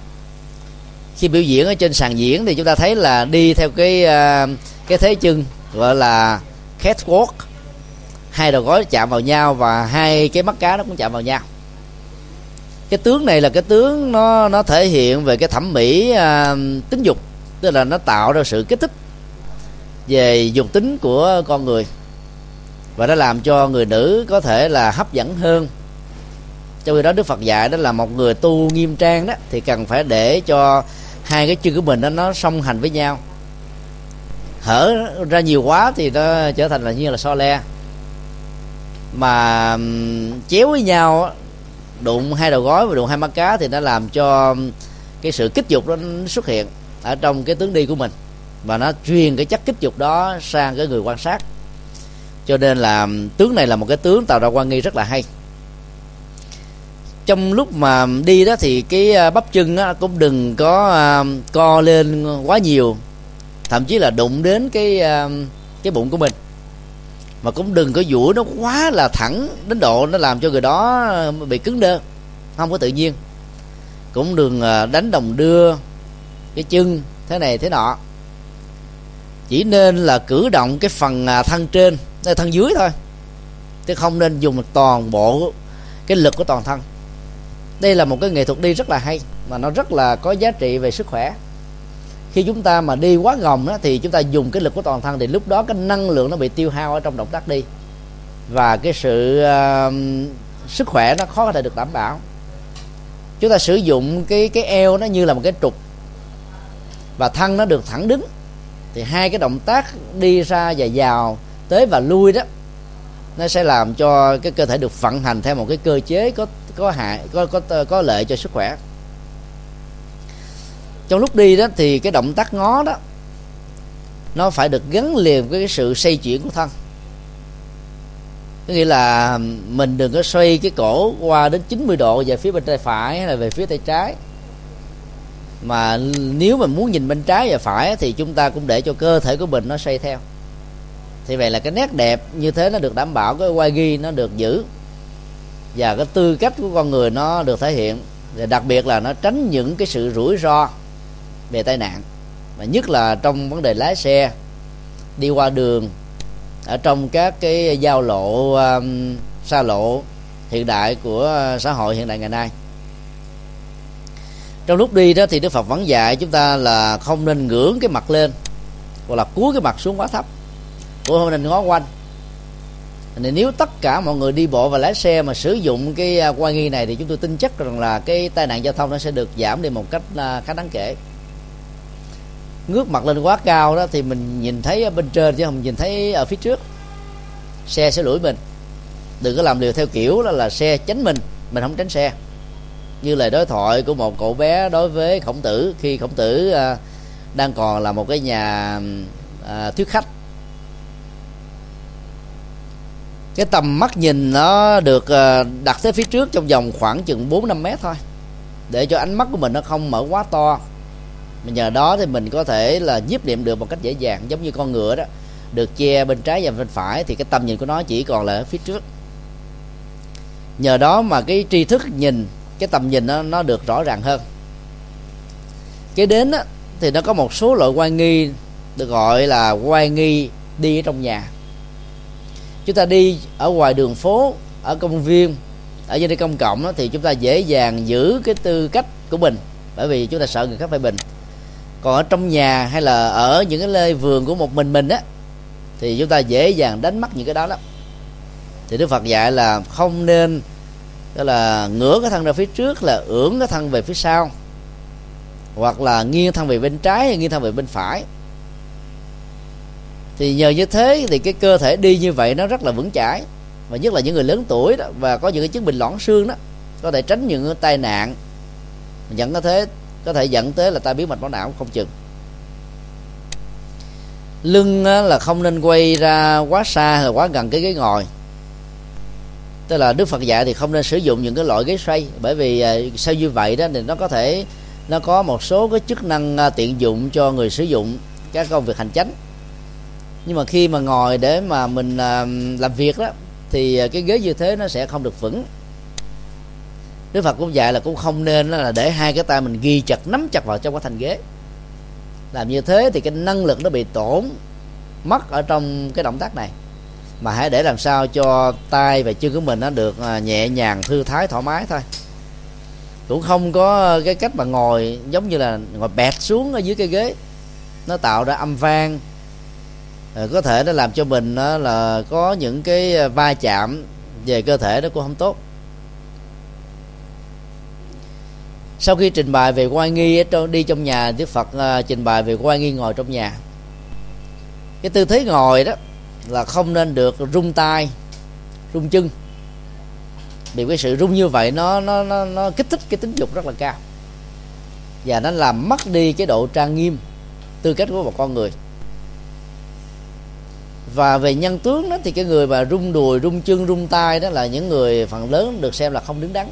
khi biểu diễn ở trên sàn diễn thì chúng ta thấy là đi theo cái à, cái thế chân gọi là catwalk. Hai đầu gối chạm vào nhau và hai cái mắt cá nó cũng chạm vào nhau. Cái tướng này là cái tướng nó nó thể hiện về cái thẩm mỹ à, tính dục tức là nó tạo ra sự kích thích về dục tính của con người. Và nó làm cho người nữ có thể là hấp dẫn hơn. Trong khi đó đức phật dạy đó là một người tu nghiêm trang đó thì cần phải để cho hai cái chân của mình đó nó song hành với nhau hở ra nhiều quá thì nó trở thành là như là so le. Mà chéo với nhau đụng hai đầu gói và đụng hai mắt cá thì nó làm cho cái sự kích dục đó xuất hiện ở trong cái tướng đi của mình. Và nó truyền cái chất kích dục đó sang cái người quan sát. Cho nên là tướng này là một cái tướng tạo ra quan nghi rất là hay. Trong lúc mà đi đó thì cái bắp chân đó cũng đừng có co lên quá nhiều thậm chí là đụng đến cái ờ, cái bụng của mình. Mà cũng đừng có duỗi nó quá là thẳng đến độ nó làm cho người đó ờ, bị cứng đơ. Không có tự nhiên. Cũng đừng ờ, đánh đồng đưa cái chân thế này thế nọ. Chỉ nên là cử động cái phần à, thân trên thân dưới thôi. Chứ không nên dùng toàn bộ cái lực của toàn thân. Đây là một cái nghệ thuật đi rất là hay, mà nó rất là có giá trị về sức khỏe khi chúng ta mà đi quá gồng đó, thì chúng ta dùng cái lực của toàn thân thì lúc đó cái năng lượng nó bị tiêu hao ở trong động tác đi. Và cái sự uh, sức khỏe nó khó có thể được đảm bảo. Chúng ta sử dụng cái cái eo nó như là một cái trục và thân nó được thẳng đứng. Thì hai cái động tác đi ra và vào tới và lui đó nó sẽ làm cho cái cơ thể được vận hành theo một cái cơ chế có có hại có có có lợi cho sức khỏe trong lúc đi đó thì cái động tác ngó đó, nó phải được gắn liền với cái sự xoay chuyển của thân. Có nghĩa là mình đừng có xoay cái cổ qua đến 90 độ về phía bên tay phải hay là về phía tay trái. Mà nếu mình muốn nhìn bên trái và phải thì chúng ta cũng để cho cơ thể của mình nó xoay theo. Thì vậy là cái nét đẹp như thế nó được đảm bảo, cái quay ghi nó được giữ. Và cái tư cách của con người nó được thể hiện. Và đặc biệt là nó tránh những cái sự rủi ro về tai nạn. Mà nhất là trong vấn đề lái xe đi qua đường ở trong các cái giao lộ um, xa lộ hiện đại của uh, xã hội hiện đại ngày nay. Trong lúc đi đó thì đức phật vẫn dạy chúng ta là không nên ngưỡng cái mặt lên hoặc là cúi cái mặt xuống quá thấp. Cũng không nên ngó quanh. Nên nếu tất cả mọi người đi bộ và lái xe mà sử dụng cái uh, à, quan nghi này thì chúng tôi tin chắc rằng là cái tai nạn giao thông nó sẽ được giảm đi một cách uh, khá đáng kể ngước mặt lên quá cao đó thì mình nhìn thấy ở bên trên chứ không nhìn thấy ở phía trước. Xe sẽ lủi mình. Đừng có làm điều theo kiểu đó là xe tránh mình mình không tránh xe. Như lời đối thoại của một cậu bé đối với khổng tử khi khổng tử à, đang còn là một cái nhà à, thuyết khách. Cái tầm mắt nhìn nó được à, đặt tới phía trước trong vòng khoảng chừng 4 năm mét thôi để cho ánh mắt của mình nó không mở quá to mà nhờ đó thì mình có thể là nhiếp niệm được một cách dễ dàng giống như con ngựa đó. Được che bên trái và bên phải thì cái tầm nhìn của nó chỉ còn là ở phía trước. Nhờ đó mà cái tri thức nhìn cái tầm nhìn nó, nó được rõ ràng hơn. Kế đến đó, thì nó có một số loại quan nghi được gọi là quan nghi đi ở trong nhà. Chúng ta đi ở ngoài đường phố ở công viên ở nơi công cộng đó, thì chúng ta dễ dàng giữ cái tư cách của mình bởi vì chúng ta sợ người khác phải bình còn ở trong nhà hay là ở những cái nơi vườn của một mình mình á, thì chúng ta dễ dàng đánh mất những cái đó lắm. Thì đức phật dạy là không nên đó là ngửa cái thân ra phía trước, là ưỡn cái thân về phía sau, hoặc là nghiêng thân về bên trái hay nghiêng thân về bên phải. Thì nhờ như thế thì cái cơ thể đi như vậy nó rất là vững chãi, và nhất là những người lớn tuổi đó, và có những cái chứng bệnh loãng xương đó, có thể tránh những cái tai nạn. Dẫn có thế có thể dẫn tới là tai biến mạch máu não không chừng. Lưng là không nên quay ra quá xa hay là quá gần cái ghế ngồi. Tức là đức phật dạy thì không nên sử dụng những cái loại ghế xoay, bởi vì à, sao như vậy đó thì nó có thể, nó có một số cái chức năng à, tiện dụng cho người sử dụng các công việc hành chánh. Nhưng mà khi mà ngồi để mà mình à, làm việc đó, thì cái ghế như thế nó sẽ không được vững đức phật cũng dạy là cũng không nên là để hai cái tay mình ghi chặt, nắm chặt vào trong cái thành ghế. Làm như thế thì cái năng lực nó bị tổn mất ở trong cái động tác này. Mà hãy để làm sao cho tay và chân của mình nó được à, nhẹ nhàng, thư thái, thoải mái thôi. Cũng không có cái cách mà ngồi giống như là ngồi bẹt xuống ở dưới cái ghế. Nó tạo ra âm vang. Rồi có thể nó làm cho mình là có những cái à, va chạm về cơ thể nó cũng không tốt. Sau khi trình bày về quan nghi đi trong nhà đức phật à, trình bày về quan nghi ngồi trong nhà. Cái tư thế ngồi đó là không nên được rung tay rung chân. Vì cái sự rung như vậy nó nó nó, nó kích thích cái tính dục rất là cao. Và nó làm mất đi cái độ trang nghiêm tư cách của một con người. Và về nhân tướng đó thì cái người mà rung đùi rung chân rung tay đó là những người phần lớn được xem là không đứng đắn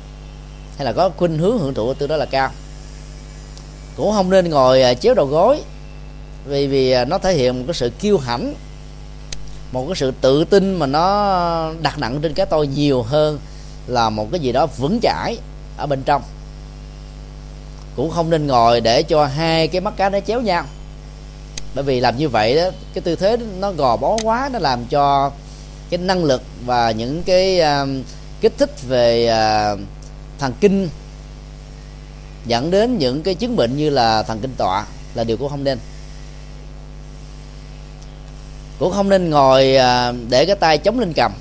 hay là có khuynh hướng hưởng thụ từ đó là cao. Cũng không nên ngồi à, chéo đầu gối. Vì vì à, nó thể hiện một cái sự kiêu hãnh một cái sự tự tin mà nó đặt nặng trên cái tôi nhiều hơn là một cái gì đó vững chãi ở bên trong. Cũng không nên ngồi để cho hai cái mắt cá nó chéo nhau. Bởi vì làm như vậy đó cái tư thế nó gò bó quá nó làm cho cái năng lực và những cái uh, kích thích về uh, thần kinh dẫn đến những cái chứng bệnh như là thần kinh tọa là điều cũng không nên. Cũng không nên ngồi à, để cái tay chống lên cầm.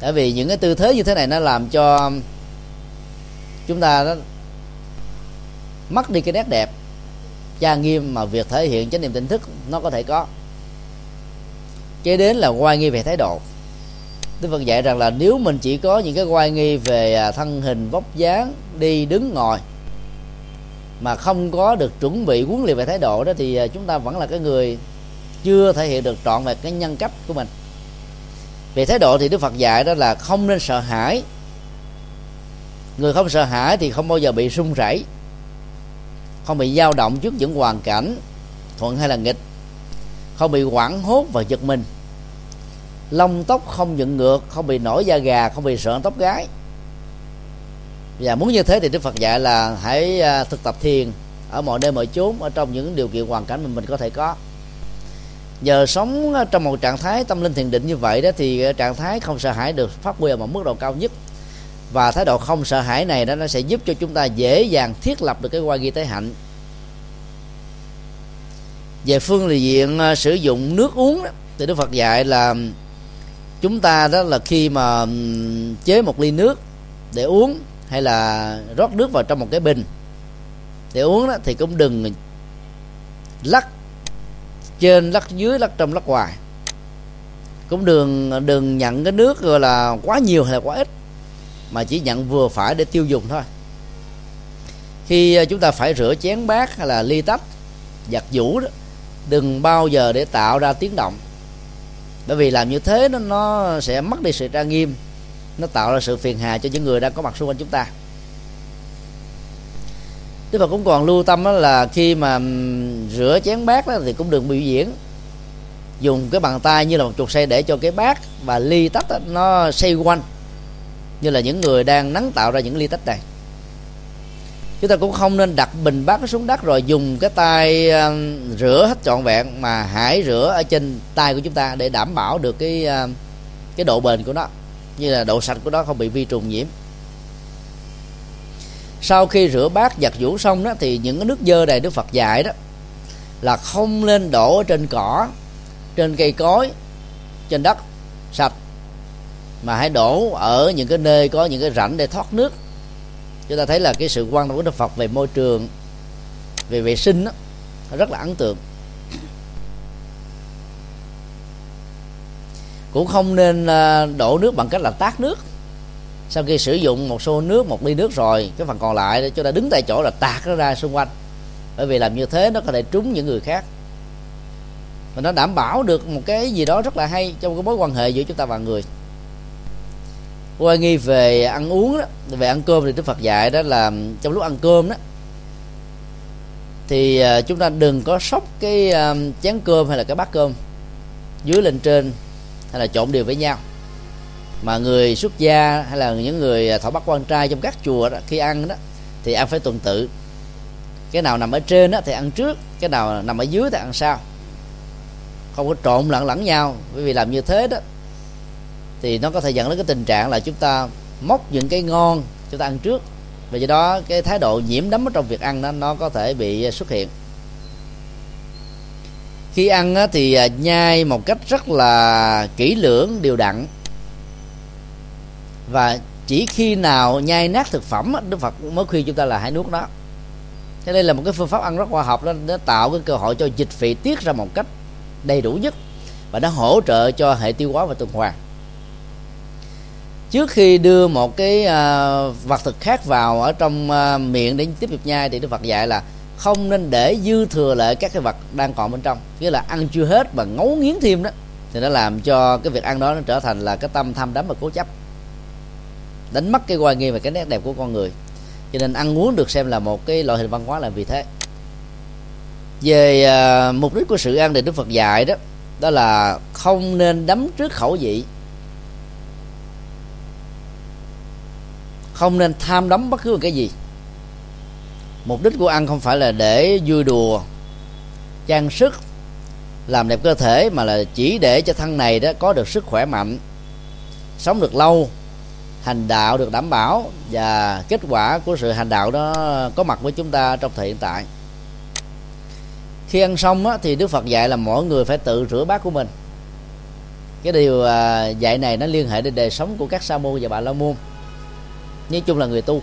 Tại vì những cái tư thế như thế này nó làm cho chúng ta nó mất đi cái nét đẹp trang nghiêm mà việc thể hiện chánh niệm tỉnh thức nó có thể có. Kế đến là quay nghi về thái độ. Đức Phật dạy rằng là nếu mình chỉ có những cái quan nghi về à, thân hình, vóc dáng, đi, đứng, ngồi, mà không có được chuẩn bị, huấn luyện về thái độ đó thì à, chúng ta vẫn là cái người chưa thể hiện được trọn về cái nhân cách của mình. Về thái độ thì đức phật dạy đó là không nên sợ hãi. Người không sợ hãi thì không bao giờ bị sung rẩy, không bị dao động trước những hoàn cảnh thuận hay là nghịch, không bị quảng hốt và giật mình lông tóc không dựng ngược không bị nổi da gà không bị sợn tóc gái. Và muốn như thế thì đức phật dạy là hãy à, thực tập thiền ở mọi nơi mọi chốn ở trong những điều kiện hoàn cảnh mà mình có thể có. Nhờ sống trong một trạng thái tâm linh thiền định như vậy đó thì trạng thái không sợ hãi được phát huy ở một mức độ cao nhất. Và thái độ không sợ hãi này đó nó sẽ giúp cho chúng ta dễ dàng thiết lập được cái quan ghi tế hạnh. Về phương diện à, sử dụng nước uống đó, thì đức phật dạy là chúng ta đó là khi mà chế một ly nước để uống hay là rót nước vào trong một cái bình để uống đó, thì cũng đừng lắc trên, lắc dưới, lắc trong, lắc ngoài. Cũng đừng đừng nhận cái nước gọi là quá nhiều hay là quá ít, mà chỉ nhận vừa phải để tiêu dùng thôi. Khi ờ, chúng ta phải rửa chén bát hay là ly tách, giặt giũ đó, đừng bao giờ để tạo ra tiếng động bởi vì làm như thế nó nó sẽ mất đi sự trang nghiêm. Nó tạo ra sự phiền hà cho những người đang có mặt xung quanh chúng ta. Đức Phật cũng còn lưu tâm đó là khi mà rửa chén bát đó thì cũng đừng biểu diễn. Dùng cái bàn tay như là một chuột xe để cho cái bát và ly tách đó, nó xoay quanh. Như là những người đang nắng tạo ra những ly tách này chúng ta cũng không nên đặt bình bát xuống đất rồi dùng cái tay uh, rửa hết trọn vẹn mà hãy rửa ở trên tay của chúng ta để đảm bảo được cái uh, cái độ bền của nó. Như là độ sạch của nó không bị vi trùng nhiễm. Sau khi rửa bát giặt giũ xong đó thì những cái nước dơ này đức phật dạy đó là không nên đổ ở trên cỏ trên cây cối trên đất sạch mà hãy đổ ở những cái nơi có những cái rãnh để thoát nước chúng ta thấy là cái sự quan tâm của đức phật về môi trường về vệ sinh đó, rất là ấn tượng. Cũng không nên à, đổ nước bằng cách là tát nước. Sau khi sử dụng một xô nước một ly nước rồi cái phần còn lại chúng ta đứng tại chỗ là tạt nó ra xung quanh. Bởi vì làm như thế nó có thể trúng những người khác. Và nó đảm bảo được một cái gì đó rất là hay trong cái mối quan hệ giữa chúng ta và người quan nghi về ăn uống đó, về ăn cơm thì đức phật dạy đó là trong lúc ăn cơm đó, thì à, chúng ta đừng có sóc cái à, chén cơm hay là cái bát cơm dưới lên trên hay là trộn đều với nhau. Mà người xuất gia hay là những người à, thọ bắt quan trai trong các chùa đó, khi ăn đó, thì ăn phải tuần tự. Cái nào nằm ở trên đó thì ăn trước, cái nào nằm ở dưới thì ăn sau. Không có trộn lẫn lẫn nhau, bởi vì làm như thế đó thì nó có thể dẫn đến cái tình trạng là chúng ta móc những cái ngon chúng ta ăn trước. Và do đó cái thái độ nhiễm đấm ở trong việc ăn đó, nó có thể bị à, xuất hiện. Khi ăn thì à, nhai một cách rất là kỹ lưỡng, đều đặn. Và chỉ khi nào nhai nát thực phẩm đức phật mới khuyên chúng ta là hãy nuốt nó thế đây là một cái phương pháp ăn rất khoa học đó, nó tạo cái cơ hội cho dịch vị tiết ra một cách đầy đủ nhất. Và nó hỗ trợ cho hệ tiêu hóa và tuần hoàn trước khi đưa một cái uh, vật thực khác vào ở trong uh, miệng để tiếp tục nhai thì đức phật dạy là không nên để dư thừa lại các cái vật đang còn bên trong. Nghĩa là ăn chưa hết mà ngấu nghiến thêm đó thì nó làm cho cái việc ăn đó nó trở thành là cái tâm tham đắm và cố chấp. Đánh mất cái quan nghi và cái nét đẹp của con người. Cho nên ăn uống được xem là một cái loại hình văn hóa là vì thế. Về uh, mục đích của sự ăn thì đức phật dạy đó đó là không nên đấm trước khẩu vị. Không nên tham đắm bất cứ một cái gì. Mục đích của ăn không phải là để vui đùa. Trang sức làm đẹp cơ thể mà là chỉ để cho thân này đó có được sức khỏe mạnh sống được lâu hành đạo được đảm bảo và kết quả của sự hành đạo đó có mặt với chúng ta trong thời hiện tại. Khi ăn xong á, thì đức phật dạy là mỗi người phải tự rửa bát của mình. Cái điều à, dạy này nó liên hệ đến đời sống của các sa môn và bà la môn nói chung là người tu.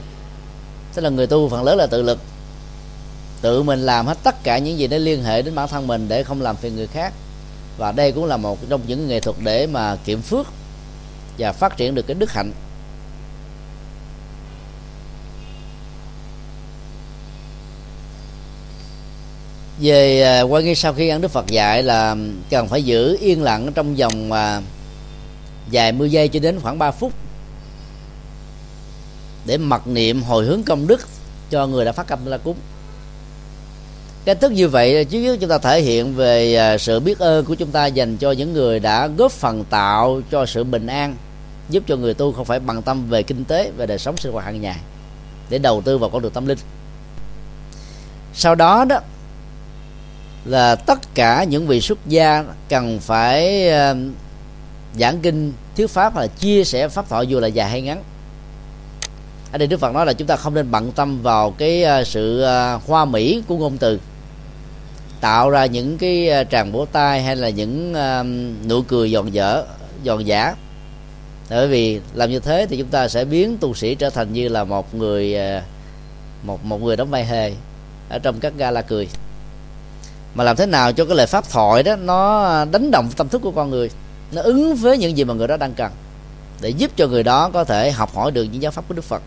Tức là người tu phần lớn là tự lực. Tự mình làm hết tất cả những gì nó liên hệ đến bản thân mình để không làm phiền người khác. Và đây cũng là một trong những nghệ thuật để mà kiểm phước và phát triển được cái đức hạnh. Về à, quan nghi sau khi ăn đức phật dạy là cần phải giữ yên lặng trong vòng à, vài mươi giây cho đến khoảng 3 phút để mặc niệm hồi hướng công đức cho người đã phát tâm la cúng cái thức như vậy chứ chúng ta thể hiện về à, sự biết ơn của chúng ta dành cho những người đã góp phần tạo cho sự bình an, giúp cho người tu không phải bằng tâm về kinh tế về đời sống sinh hoạt hàng ngày, để đầu tư vào con đường tâm linh. Sau đó đó là tất cả những vị xuất gia cần phải à, giảng kinh, thuyết pháp là chia sẻ pháp thoại dù là dài hay ngắn ở đây đức phật nói là chúng ta không nên bận tâm vào cái à, sự à, hoa mỹ của ngôn từ. Tạo ra những cái à, tràng vỗ tay hay là những nụ cười giòn dở, giòn giả bởi vì làm như thế thì chúng ta sẽ biến tu sĩ trở thành như là một người một một người đóng vai hề ở trong các gala cười. Mà làm thế nào cho cái lời pháp thoại đó nó đánh động tâm thức của con người, nó ứng với những gì mà người đó đang cần để giúp cho người đó có thể học hỏi được những giáo pháp của đức phật.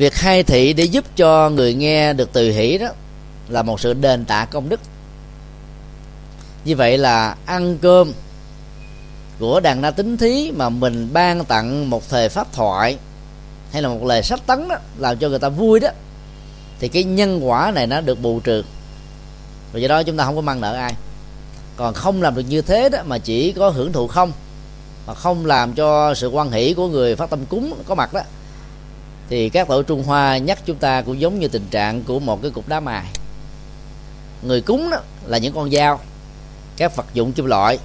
Việc khai thị để giúp cho người nghe được từ hỷ đó là một sự đền tạ công đức. Như vậy là ăn cơm của đàn na tính thí mà mình ban tặng một thời pháp thoại hay là một lời sách tấn đó, làm cho người ta vui đó, thì cái nhân quả này nó được bù trừ. Và do đó chúng ta không có mang nợ ai. Còn không làm được như thế đó mà chỉ có hưởng thụ không, mà không làm cho sự quan hỷ của người phát tâm cúng có mặt đó thì các tổ trung hoa nhắc chúng ta cũng giống như tình trạng của một cái cục đá mài. Người cúng đó là những con dao, các vật dụng kim loại.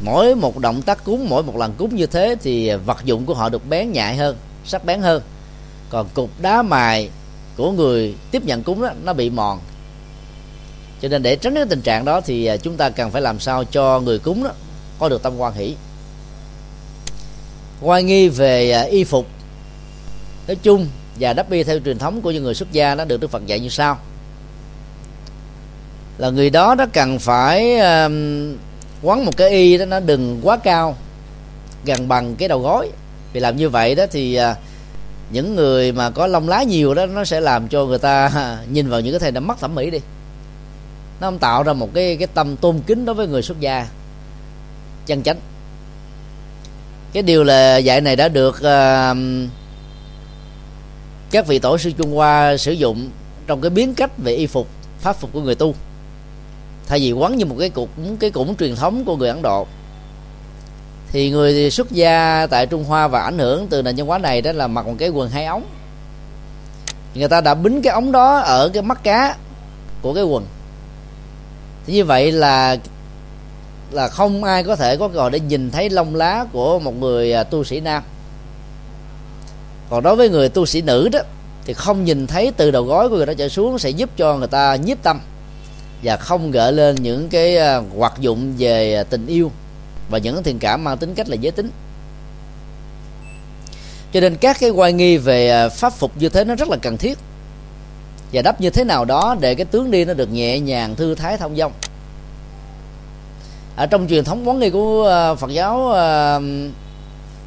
Mỗi một động tác cúng, mỗi một lần cúng như thế thì vật dụng của họ được bén nhạy hơn, sắc bén hơn. Còn cục đá mài của người tiếp nhận cúng đó, nó bị mòn. Cho nên để tránh cái tình trạng đó thì chúng ta cần phải làm sao cho người cúng đó có được tâm quan hỷ. Quan nghi về y phục nói chung và đắp y theo truyền thống của những người xuất gia đó được đức phật dạy như sau. Là người đó nó cần phải uh, quấn một cái y đó nó đừng quá cao gần bằng cái đầu gối. Vì làm như vậy đó thì uh, những người mà có lông lá nhiều đó nó sẽ làm cho người ta nhìn vào những cái thầy nó mất thẩm mỹ đi. Nó không tạo ra một cái cái tâm tôn kính đối với người xuất gia. Chân chánh. Cái điều là dạy này đã được uh, các vị tổ sư Trung Hoa sử dụng trong cái biến cách về y phục, pháp phục của người tu. Thay vì quấn như một cái cục cái cũng truyền thống của người Ấn Độ. Thì người xuất gia tại Trung Hoa và ảnh hưởng từ nền văn hóa này đó là mặc một cái quần hai ống. Người ta đã bính cái ống đó ở cái mắt cá của cái quần. Thì như vậy là là không ai có thể có cơ hội để nhìn thấy lông lá của một người à, tu sĩ nam còn đối với người tu sĩ nữ đó, thì không nhìn thấy từ đầu gối của người đó trở xuống sẽ giúp cho người ta nhiếp tâm và không gợi lên những cái à, hoạt dụng về tình yêu và những thiện cảm mang tính cách là giới tính. Cho nên các cái quan nghi về à, pháp phục như thế nó rất là cần thiết. Và đắp như thế nào đó để cái tướng đi nó được nhẹ nhàng, thư thái, thông dong. Ở trong truyền thống quán nghi của à, Phật giáo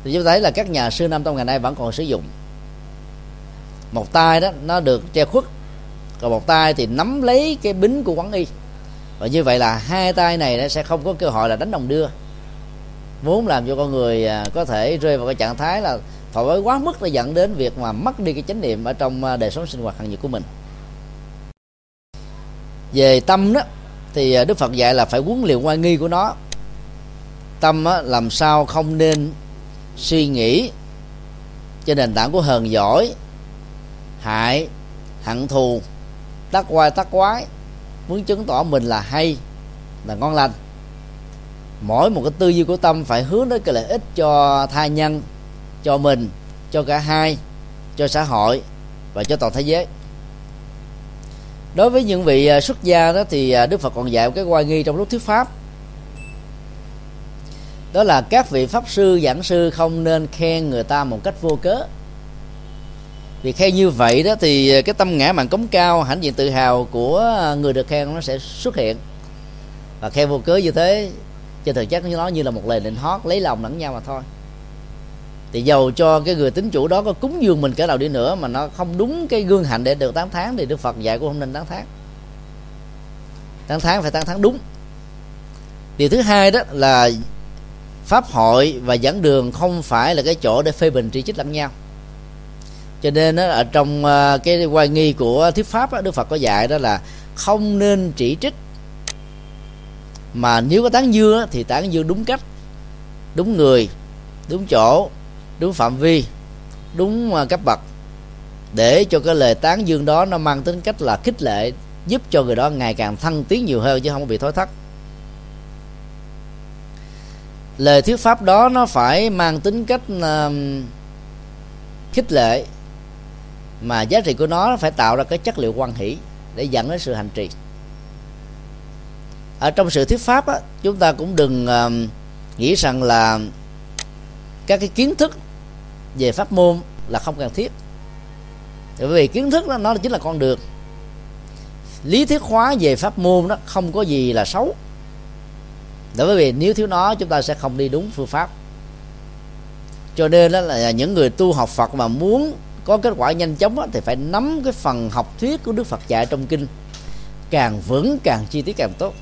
thì chúng thấy là các nhà sư nam tông ngày nay vẫn còn sử dụng. Một tay đó nó được che khuất còn một tay thì nắm lấy cái bính của quán y. Và như vậy là hai tay này nó sẽ không có cơ hội là đánh đồng đưa. Muốn làm cho con người à, có thể rơi vào cái trạng thái là thoải mái quá mức để dẫn đến việc mà mất đi cái chánh niệm ở trong à, đời sống sinh hoạt hàng ngày của mình. Về tâm đó thì à, đức phật dạy là phải huấn luyện quan nghi của nó. Tâm á, làm sao không nên suy nghĩ trên nền tảng của hờn giỏi hại, hận thù, tắc quay tắc quái, muốn chứng tỏ mình là hay, là ngon lành. Mỗi một cái tư duy của tâm phải hướng đến cái lợi ích cho tha nhân, cho mình, cho cả hai, cho xã hội và cho toàn thế giới. Đối với những vị à, xuất gia đó thì à, đức phật còn dạy một cái quan nghi trong lúc thuyết pháp đó là các vị pháp sư, giảng sư không nên khen người ta một cách vô cớ. Vì khen như vậy đó thì cái tâm ngã mạn cống cao, hãnh diện tự hào của người được khen nó sẽ xuất hiện. Và khen vô cớ như thế, trên thực chất nó như là một lời định hót, lấy lòng lẫn nhau mà thôi. Thì dầu cho cái người tính chủ đó có cúng dường mình cỡ nào đi nữa mà nó không đúng cái gương hạnh để được tán tháng thì đức phật dạy cũng không nên tán tháng tán tháng phải tán tháng đúng. Điều thứ hai đó là pháp hội và giảng đường không phải là cái chỗ để phê bình chỉ trích lẫn nhau. Cho nên đó, ở trong ờ, cái quan nghi của thuyết pháp đó, đức phật có dạy đó là không nên chỉ trích. Mà nếu có tán dương thì tán dương đúng cách đúng người đúng chỗ đúng phạm vi đúng ờ, cấp bậc. Để cho cái lời tán dương đó nó mang tính cách là khích lệ giúp cho người đó ngày càng thăng tiến nhiều hơn chứ không bị thối thất lời thuyết pháp đó nó phải mang tính cách uh, khích lệ. Mà giá trị của nó phải tạo ra cái chất liệu quan hỷ để dẫn đến sự hành trì. Ở trong sự thuyết pháp á, chúng ta cũng đừng uh, nghĩ rằng là các cái kiến thức về pháp môn là không cần thiết. Bởi vì kiến thức đó nó chính là con đường. Lý thuyết hóa về pháp môn đó không có gì là xấu bởi vì nếu thiếu nó chúng ta sẽ không đi đúng phương pháp. Cho nên đó là những người tu học Phật mà muốn có kết quả nhanh chóng đó, thì phải nắm cái phần học thuyết của Đức Phật dạy trong kinh. Càng vững càng chi tiết càng tốt.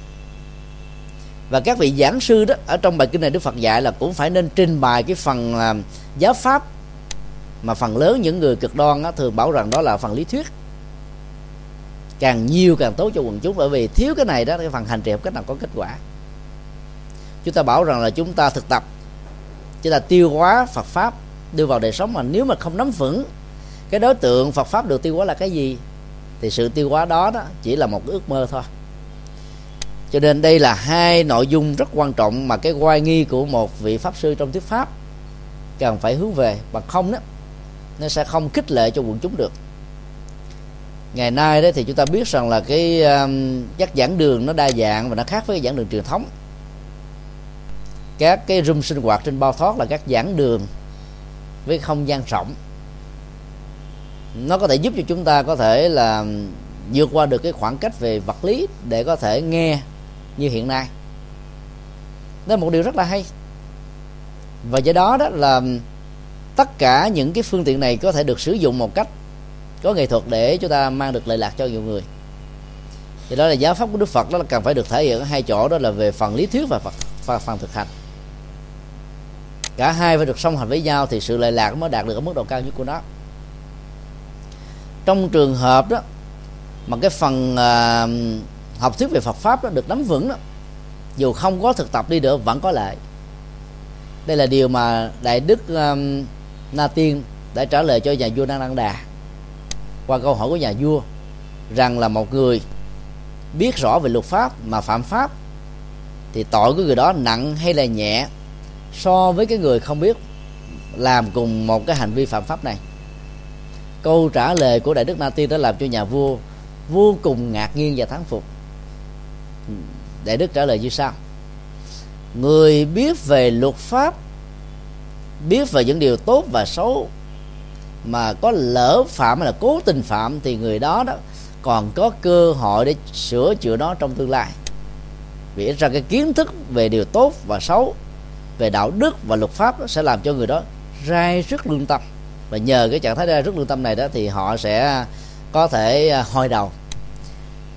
Và các vị giảng sư đó ở trong bài kinh này Đức Phật dạy là cũng phải nên trình bày cái phần uh, giáo pháp. Mà phần lớn những người cực đoan đó, thường bảo rằng đó là phần lý thuyết. Càng nhiều càng tốt cho quần chúng bởi vì thiếu cái này đó cái phần hành trì học cách nào có kết quả chúng ta bảo rằng là chúng ta thực tập. Chúng ta tiêu hóa Phật pháp đưa vào đời sống mà nếu mà không nắm vững cái đối tượng Phật pháp được tiêu hóa là cái gì? Thì sự tiêu hóa đó đó chỉ là một ước mơ thôi. Cho nên đây là hai nội dung rất quan trọng mà cái oai nghi của một vị pháp sư trong thuyết pháp cần phải hướng về. Bằng không đó nó sẽ không khích lệ cho quần chúng được. Ngày nay đó thì chúng ta biết rằng là cái um, các giảng đường nó đa dạng và nó khác với cái giảng đường truyền thống các cái room sinh hoạt trên bao thoát là các giảng đường với không gian rộng. Nó có thể giúp cho chúng ta có thể là vượt qua được cái khoảng cách về vật lý để có thể nghe như hiện nay. Đó là một điều rất là hay. Và do đó đó là tất cả những cái phương tiện này có thể được sử dụng một cách có nghệ thuật để chúng ta mang được lợi lạc cho nhiều người. Thì đó là giáo pháp của đức phật đó là cần phải được thể hiện ở hai chỗ đó là về phần lý thuyết và phần, và phần thực hành cả hai phải được song hành với nhau thì sự lệ lạc mới đạt được ở mức độ cao nhất của nó. Trong trường hợp đó mà cái phần à, học thuyết về Phật pháp đó được nắm vững đó dù không có thực tập đi được vẫn có lợi. Đây là điều mà đại đức um, na tiên đã trả lời cho nhà vua năng đăng đà qua câu hỏi của nhà vua rằng là một người biết rõ về luật pháp mà phạm pháp thì tội của người đó nặng hay là nhẹ so với cái người không biết làm cùng một cái hành vi phạm pháp này. Câu trả lời của đại đức na tiên đã làm cho nhà vua vô cùng ngạc nhiên và thán phục. Đại đức trả lời như sau. Người biết về luật pháp, biết về những điều tốt và xấu mà có lỡ phạm hay là cố tình phạm thì người đó đó còn có cơ hội để sửa chữa nó trong tương lai. Vì ra cái kiến thức về điều tốt và xấu về đạo đức và luật pháp sẽ làm cho người đó rai rất lương tâm. Và nhờ cái trạng thái rai rất lương tâm này đó thì họ sẽ có thể à, hồi đầu.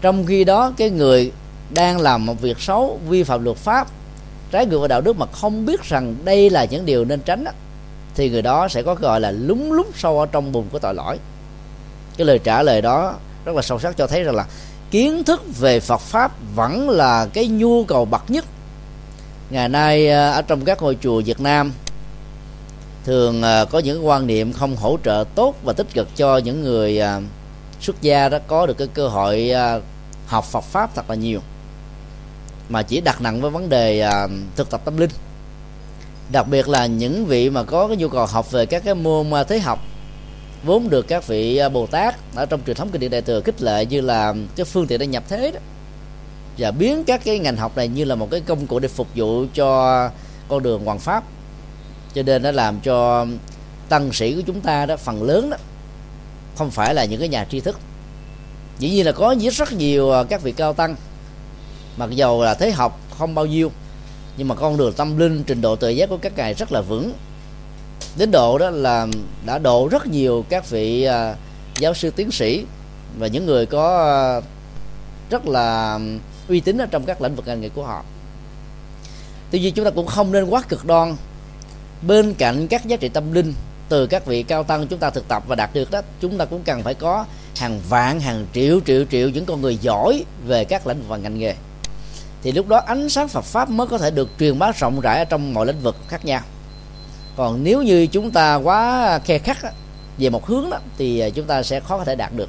Trong khi đó cái người đang làm một việc xấu vi phạm luật pháp trái ngược với đạo đức mà không biết rằng đây là những điều nên tránh đó, thì người đó sẽ có gọi là lúng lúng sâu ở trong bùn của tội lỗi. Cái lời trả lời đó rất là sâu sắc cho thấy rằng là kiến thức về Phật pháp vẫn là cái nhu cầu bậc nhất ngày nay ờ, ở trong các ngôi chùa Việt Nam, thường ờ, có những quan niệm không hỗ trợ tốt và tích cực cho những người ờ, xuất gia đó có được cái cơ hội học Phật pháp thật là nhiều. Mà chỉ đặt nặng với vấn đề thực tập tâm linh. Đặc biệt là những vị mà có cái nhu cầu học về các cái môn thế học, vốn được các vị bồ tát ở trong truyền thống kinh điển đại thừa khích lệ như là cái phương tiện để nhập thế đó và biến các cái ngành học này như là một cái công cụ để phục vụ cho con đường hoàng pháp. Cho nên nó làm cho tăng sĩ của chúng ta đó phần lớn đó không phải là những cái nhà tri thức. Dĩ nhiên là có rất nhiều à, các vị cao tăng. Mặc dầu là thế học không bao nhiêu nhưng mà con đường tâm linh trình độ tự giác của các ngài rất là vững. Đến độ đó là đã độ rất nhiều các vị uh, giáo sư tiến sĩ và những người có uh, rất là uy tín ở trong các lĩnh vực ngành nghề của họ. Tuy nhiên chúng ta cũng không nên quá cực đoan bên cạnh các giá trị tâm linh từ các vị cao tăng chúng ta thực tập và đạt được đó, chúng ta cũng cần phải có hàng vạn, hàng triệu triệu triệu những con người giỏi về các lĩnh vực và ngành nghề. Thì lúc đó ánh sáng Phật pháp mới có thể được truyền bá rộng rãi ở trong mọi lĩnh vực khác nhau. Còn nếu như chúng ta quá khe khắc về một hướng đó, thì à, chúng ta sẽ khó có thể đạt được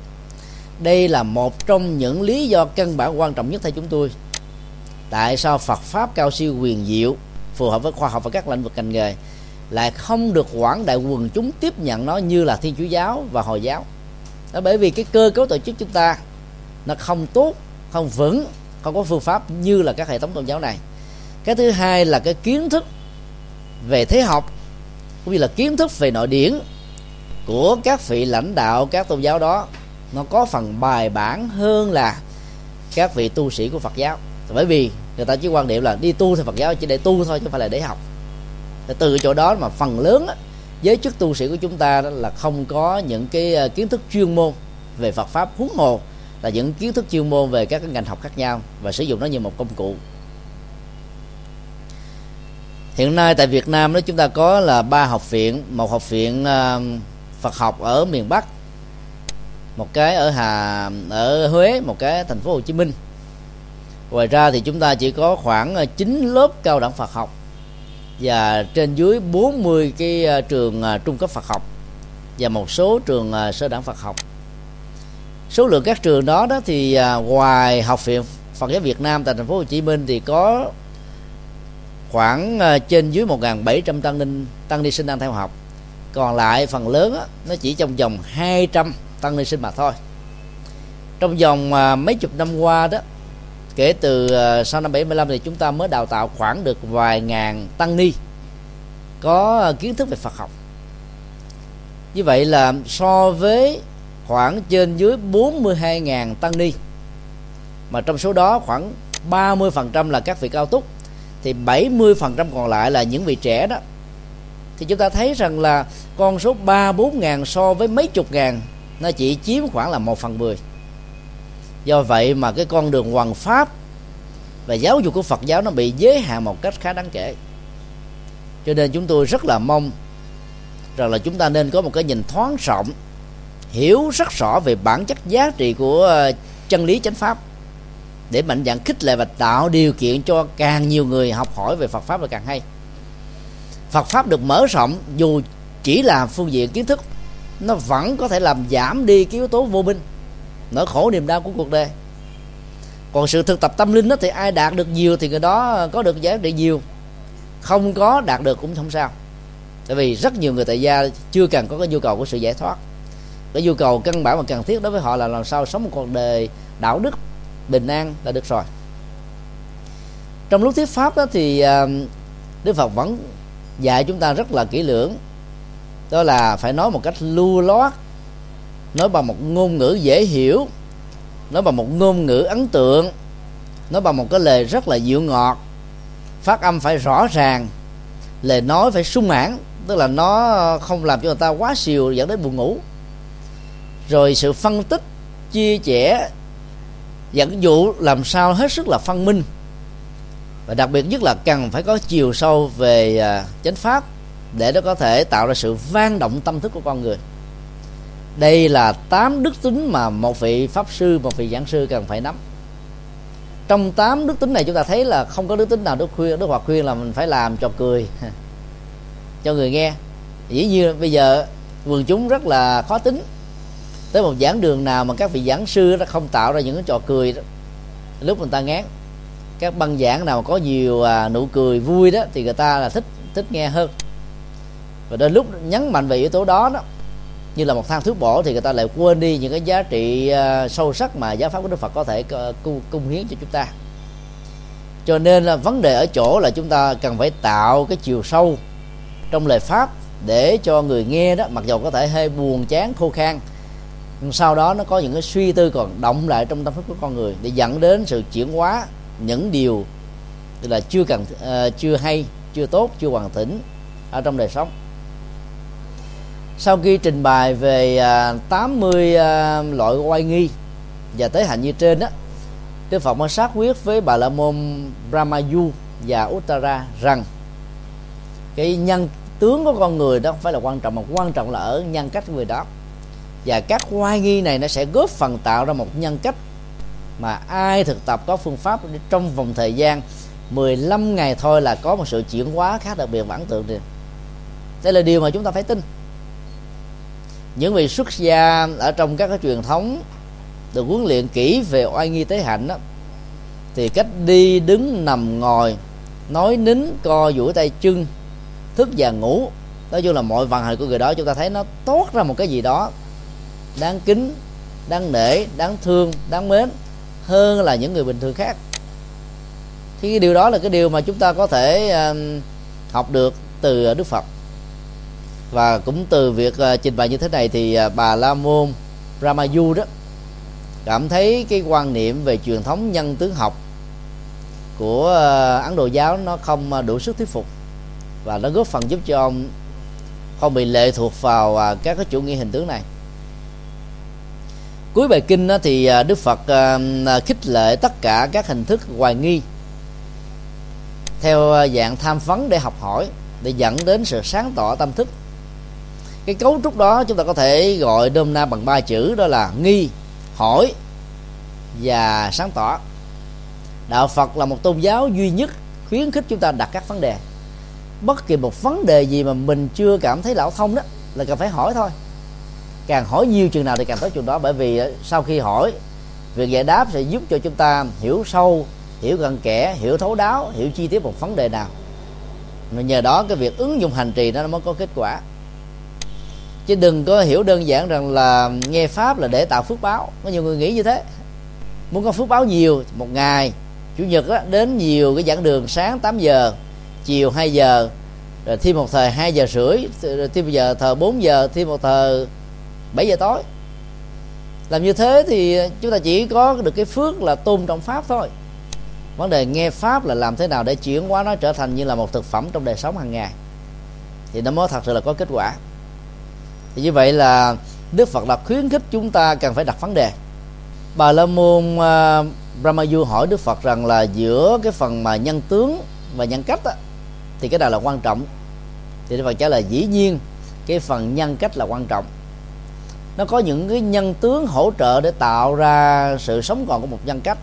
đây là một trong những lý do căn bản quan trọng nhất theo chúng tôi. Tại sao Phật pháp cao siêu quyền diệu, phù hợp với khoa học và các lĩnh vực ngành nghề, lại không được quảng đại quần chúng tiếp nhận nó như là thiên chúa giáo và hồi giáo? Đó, bởi vì cái cơ cấu tổ chức chúng ta, nó không tốt, không vững, không có phương pháp như là các hệ thống tôn giáo này. Cái thứ hai là cái kiến thức về thế học, cũng như là kiến thức về nội điển của các vị lãnh đạo các tôn giáo đó nó có phần bài bản hơn là các vị tu sĩ của Phật giáo. Bởi vì người ta chỉ quan điểm là đi tu theo Phật giáo chỉ để tu thôi, chứ không phải là để học. Từ chỗ đó mà phần lớn giới chức tu sĩ của chúng ta đó là không có những cái ờ, kiến thức chuyên môn về Phật pháp huống hồ, là những kiến thức chuyên môn về các ngành học khác nhau và sử dụng nó như một công cụ. Hiện nay tại Việt Nam đó, chúng ta có là ba học viện. Một học viện ờ, Phật học ở miền Bắc một cái ở Hà ở Huế một cái thành phố Hồ Chí Minh. Ngoài ra thì chúng ta chỉ có khoảng ờ, 9 lớp cao đẳng Phật học và trên dưới 40 cái ờ, trường ờ, trung cấp Phật học và một số trường sơ đẳng Phật học. Số lượng các trường đó đó thì ngoài học viện Phật giáo Việt Nam tại thành phố Hồ Chí Minh thì có khoảng trên dưới 1.700 tăng ninh tăng ni sinh đang theo học. Còn lại phần lớn đó, nó chỉ trong vòng 200 tăng ni sinh mà thôi. Trong vòng à, mấy chục năm qua đó, kể từ à, sau năm 75 thì chúng ta mới đào tạo khoảng được vài ngàn tăng ni có kiến thức về Phật học. Như vậy là so với khoảng trên dưới 42.000 tăng ni, mà trong số đó khoảng 30% là các vị cao túc, thì 70% còn lại là những vị trẻ đó, thì chúng ta thấy rằng là con số ba bốn ngàn so với mấy chục ngàn nó chỉ chiếm khoảng là một phần mười. Do vậy mà cái con đường hoàn pháp và giáo dục của Phật giáo nó bị giới hạn một cách khá đáng kể. Cho nên chúng tôi rất là mong rằng là chúng ta nên có một cái nhìn thoáng rộng, hiểu rất rõ về bản chất giá trị của ờ, chân lý chánh pháp để mạnh dạn khích lệ và tạo điều kiện cho càng nhiều người học hỏi về Phật pháp là càng hay. Phật pháp được mở rộng dù chỉ là phương diện kiến thức nó vẫn có thể làm giảm đi cái yếu tố vô minh, nỗi khổ niềm đau của cuộc đời. Còn sự thực tập tâm linh đó thì ai đạt được nhiều thì người đó có được giá trị nhiều, không có đạt được cũng không sao. Tại vì rất nhiều người tại gia chưa cần có cái nhu cầu của sự giải thoát. Cái nhu cầu căn bản và cần thiết đối với họ là làm sao sống một cuộc đời đạo đức bình an là được rồi. Trong lúc thuyết pháp đó thì à, đức phật vẫn dạy chúng ta rất là kỹ lưỡng đó là phải nói một cách lưu loát, nói bằng một ngôn ngữ dễ hiểu, nói bằng một ngôn ngữ ấn tượng, nói bằng một cái lời rất là dịu ngọt. Phát âm phải rõ ràng, lời nói phải sung mãn, tức là nó không làm cho người ta quá xìu, dẫn đến buồn ngủ. Rồi sự phân tích, chia sẻ, dẫn dụ làm sao hết sức là phân minh. Và đặc biệt nhất là cần phải có chiều sâu về à, chánh pháp để nó có thể tạo ra sự vang động tâm thức của con người. Đây là tám đức tính mà một vị pháp sư một vị giảng sư cần phải nắm. Trong tám đức tính này chúng ta thấy là không có đức tính nào đức khuyên đức hòa khuyên là mình phải làm cho cười cho người nghe. Dĩ nhiên bây giờ quần chúng rất là khó tính. Tới một giảng đường nào mà các vị giảng sư nó không tạo ra những cái trò cười đó lúc người ta ngán. Các băng giảng nào có nhiều à, nụ cười vui đó thì người ta là thích thích nghe hơn và đến lúc nhấn mạnh về yếu tố đó đó như là một thang thuốc bổ thì người ta lại quên đi những cái giá trị à, sâu sắc mà giáo pháp của Đức Phật có thể ờ, cung, cung hiến cho chúng ta. Cho nên là vấn đề ở chỗ là chúng ta cần phải tạo cái chiều sâu trong lời pháp để cho người nghe đó mặc dù có thể hơi buồn chán khô khan nhưng sau đó nó có những cái suy tư còn động lại trong tâm thức của con người để dẫn đến sự chuyển hóa những điều là chưa cần uh, chưa hay chưa tốt chưa hoàn chỉnh ở trong đời sống sau khi trình bày về à, 80 à, loại oai nghi và tới hành như trên đó Đức Phật mới xác quyết với Bà La Môn Brahmayu và Uttara rằng cái nhân tướng của con người đó không phải là quan trọng, mà quan trọng là ở nhân cách của người đó. Và các oai nghi này nó sẽ góp phần tạo ra một nhân cách mà ai thực tập có phương pháp trong vòng thời gian 15 ngày thôi là có một sự chuyển hóa khá đặc biệt và ấn tượng đây là điều mà chúng ta phải tin những vị xuất gia ở trong các cái truyền thống được huấn luyện kỹ về oai nghi tế hạnh đó thì cách đi đứng nằm ngồi nói nín co duỗi tay chân thức và ngủ nói chung là mọi vận hành của người đó chúng ta thấy nó tốt ra một cái gì đó đáng kính đáng nể đáng thương đáng mến hơn là những người bình thường khác. Thì cái điều đó là cái điều mà chúng ta có thể uh, học được từ đức phật và cũng từ việc à, trình bày như thế này thì à, bà la môn ramayu đó cảm thấy cái quan niệm về truyền thống nhân tướng học của à, ấn độ giáo nó không đủ sức thuyết phục. Và nó góp phần giúp cho ông không bị lệ thuộc vào các cái chủ nghĩa hình tướng này. Cuối bài kinh thì đức phật khích lệ tất cả các hình thức hoài nghi theo dạng tham vấn để học hỏi, để dẫn đến sự sáng tỏ tâm thức cái cấu trúc đó chúng ta có thể gọi đôm na bằng ba chữ, đó là nghi, hỏi và sáng tỏ. Đạo phật là một tôn giáo duy nhất khuyến khích chúng ta đặt các vấn đề. Bất kỳ một vấn đề gì mà mình chưa cảm thấy lão thông đó, là cần phải hỏi thôi. Càng hỏi nhiều chừng nào thì càng tốt chừng đó, bởi vì ờ, sau khi hỏi, việc giải đáp sẽ giúp cho chúng ta hiểu sâu, hiểu gần kẽ, hiểu thấu đáo, hiểu chi tiết một vấn đề nào. Nhờ đó cái việc ứng dụng hành trì nó mới có kết quả chứ đừng có hiểu đơn giản rằng là nghe pháp là để tạo phước báo. Có nhiều người nghĩ như thế. Muốn có phước báo nhiều một ngày chủ nhật đó, đến nhiều cái giảng đường sáng 8 giờ chiều 2 giờ rồi thêm một thời 2 giờ rưỡi rồi thêm một giờ thờ 4 giờ thêm một thờ 7 giờ tối. Làm như thế thì chúng ta chỉ có được cái phước là tôn trọng pháp thôi. Vấn đề nghe pháp là làm thế nào để chuyển hóa nó trở thành như là một thực phẩm trong đời sống hàng ngày. Thì nó mới thật sự là có kết quả thì như vậy là đức phật đã khuyến khích chúng ta cần phải đặt vấn đề. Bà la môn à, uh, brahmayu hỏi đức phật rằng là giữa cái phần mà nhân tướng và nhân cách á, thì cái nào là quan trọng. Thì đức phật trả lời dĩ nhiên cái phần nhân cách là quan trọng. Nó có những cái nhân tướng hỗ trợ để tạo ra sự sống còn của một nhân cách.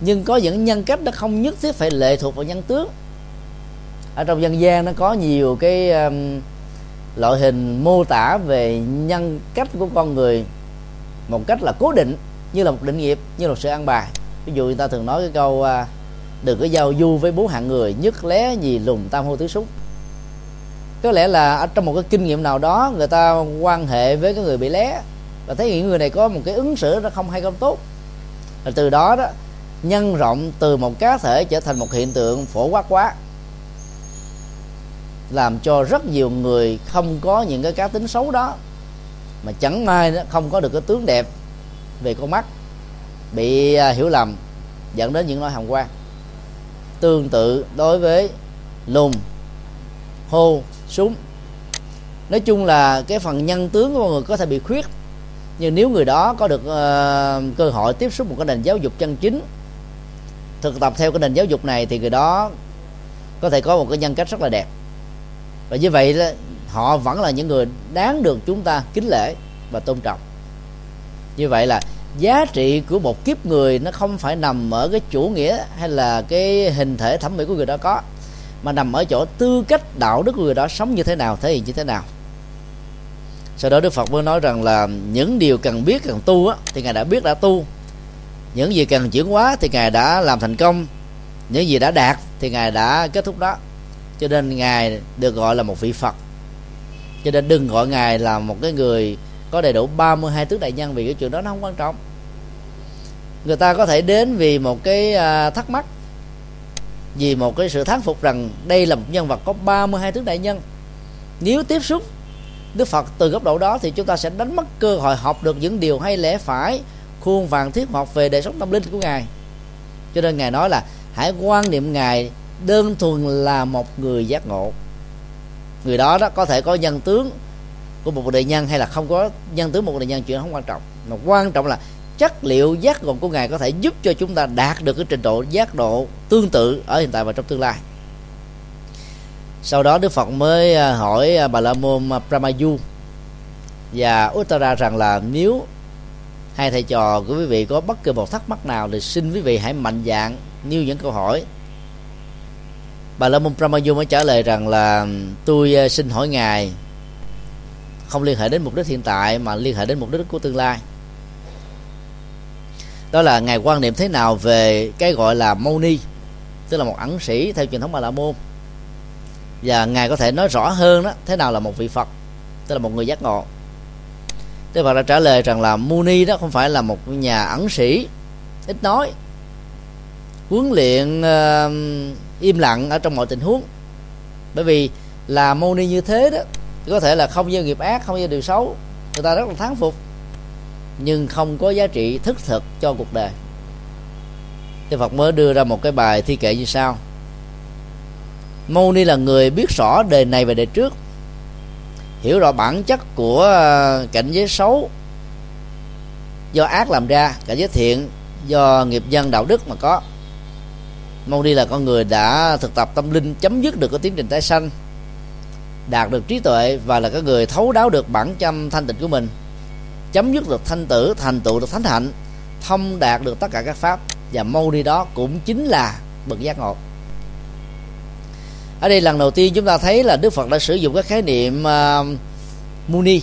Nhưng có những nhân cách nó không nhất thiết phải lệ thuộc vào nhân tướng. Ở trong dân gian nó có nhiều cái um, loại hình mô tả về nhân cách của con người một cách là cố định, như là một định nghiệp, như là một sự ăn bài. Ví dụ người ta thường nói cái câu à, đừng có giao du với bố hạng người, nhất lé gì lùng tam hô tứ súng có lẽ là ở trong một cái kinh nghiệm nào đó, người ta quan hệ với cái người bị lé và thấy những người này có một cái ứng xử nó không hay không tốt. Và từ đó đó, nhân rộng từ một cá thể trở thành một hiện tượng phổ quát quá làm cho rất nhiều người không có những cái cá tính xấu đó. Mà chẳng may nó không có được cái tướng đẹp về con mắt bị à, hiểu lầm dẫn đến những nỗi hàm quan. Tương tự đối với lùn hô súng. Nói chung là cái phần nhân tướng của mọi người có thể bị khuyết nhưng nếu người đó có được uh, cơ hội tiếp xúc một cái nền giáo dục chân chính thực tập theo cái nền giáo dục này thì người đó có thể có một cái nhân cách rất là đẹp và như vậy đó, họ vẫn là những người đáng được chúng ta kính lễ và tôn trọng. Như vậy là giá trị của một kiếp người nó không phải nằm ở cái chủ nghĩa hay là cái hình thể thẩm mỹ của người đó có mà nằm ở chỗ tư cách đạo đức của người đó sống như thế nào thể hiện như thế nào. Sau đó đức phật mới nói rằng là những điều cần biết cần tu á, thì ngài đã biết đã tu. Những gì cần chuyển hóa thì ngài đã làm thành công. Những gì đã đạt thì ngài đã kết thúc đó cho nên ngài được gọi là một vị phật. Cho nên đừng gọi ngài là một cái người có đầy đủ 32 tướng đại nhân vì cái chuyện đó nó không quan trọng. Người ta có thể đến vì một cái à, thắc mắc, vì một cái sự thán phục rằng đây là một nhân vật có 32 tướng đại nhân. Nếu tiếp xúc Đức Phật từ góc độ đó thì chúng ta sẽ đánh mất cơ hội học được những điều hay lẽ phải, khuôn vàng thiết học về đời sống tâm linh của ngài. Cho nên ngài nói là hãy quan niệm ngài đơn thuần là một người giác ngộ. Người đó đó có thể có nhân tướng của một đại nhân hay là không có nhân tướng một đại nhân, chuyện không quan trọng. Mà quan trọng là chất liệu giác ngộ của ngài có thể giúp cho chúng ta đạt được cái trình độ giác độ tương tự ở hiện tại và trong tương lai. Sau đó đức phật mới à, hỏi à, bà la môn à, brahmayu và uttara rằng là nếu hai thầy trò của quý vị có bất cứ một thắc mắc nào thì xin quý vị hãy mạnh dạng nêu những câu hỏi bà la môn brahmayu mới trả lời rằng là tôi à, xin hỏi ngài không liên hệ đến mục đích hiện tại mà liên hệ đến mục đích của tương lai. Đó là ngài quan niệm thế nào về cái gọi là mâu ni tức là một ẩn sĩ theo truyền thống bà la môn. Và ngài có thể nói rõ hơn đó thế nào là một vị phật tức là một người giác ngộ. Đức Phật đã trả lời rằng là Muni đó không phải là một nhà ẩn sĩ ít nói huấn luyện uh, im lặng ở trong mọi tình huống. Bởi vì là Muni như thế đó có thể là không gieo nghiệp ác, không gieo điều xấu, người ta rất là thán phục, nhưng không có giá trị thức thực cho cuộc đời. Đức Phật mới đưa ra một cái bài thi kệ như sau. Mâu Ni là người biết rõ đề này và đề trước, Hiểu rõ bản chất của ờ, cảnh giới xấu, Do ác làm ra, Cảnh giới thiện do nghiệp nhân đạo đức mà có. Mâu Ni là con người đã thực tập tâm linh Chấm dứt được cái tiến trình tái sanh Đạt được trí tuệ Và là cái người thấu đáo được bản châm thanh tịnh của mình. Chấm dứt được thanh tử thành tựu được thánh hạnh thông đạt được tất cả các pháp. Và mâu ni đó cũng chính là bậc giác ngộ. Ở đây lần đầu tiên chúng ta thấy là đức phật đã sử dụng các khái niệm uh, muni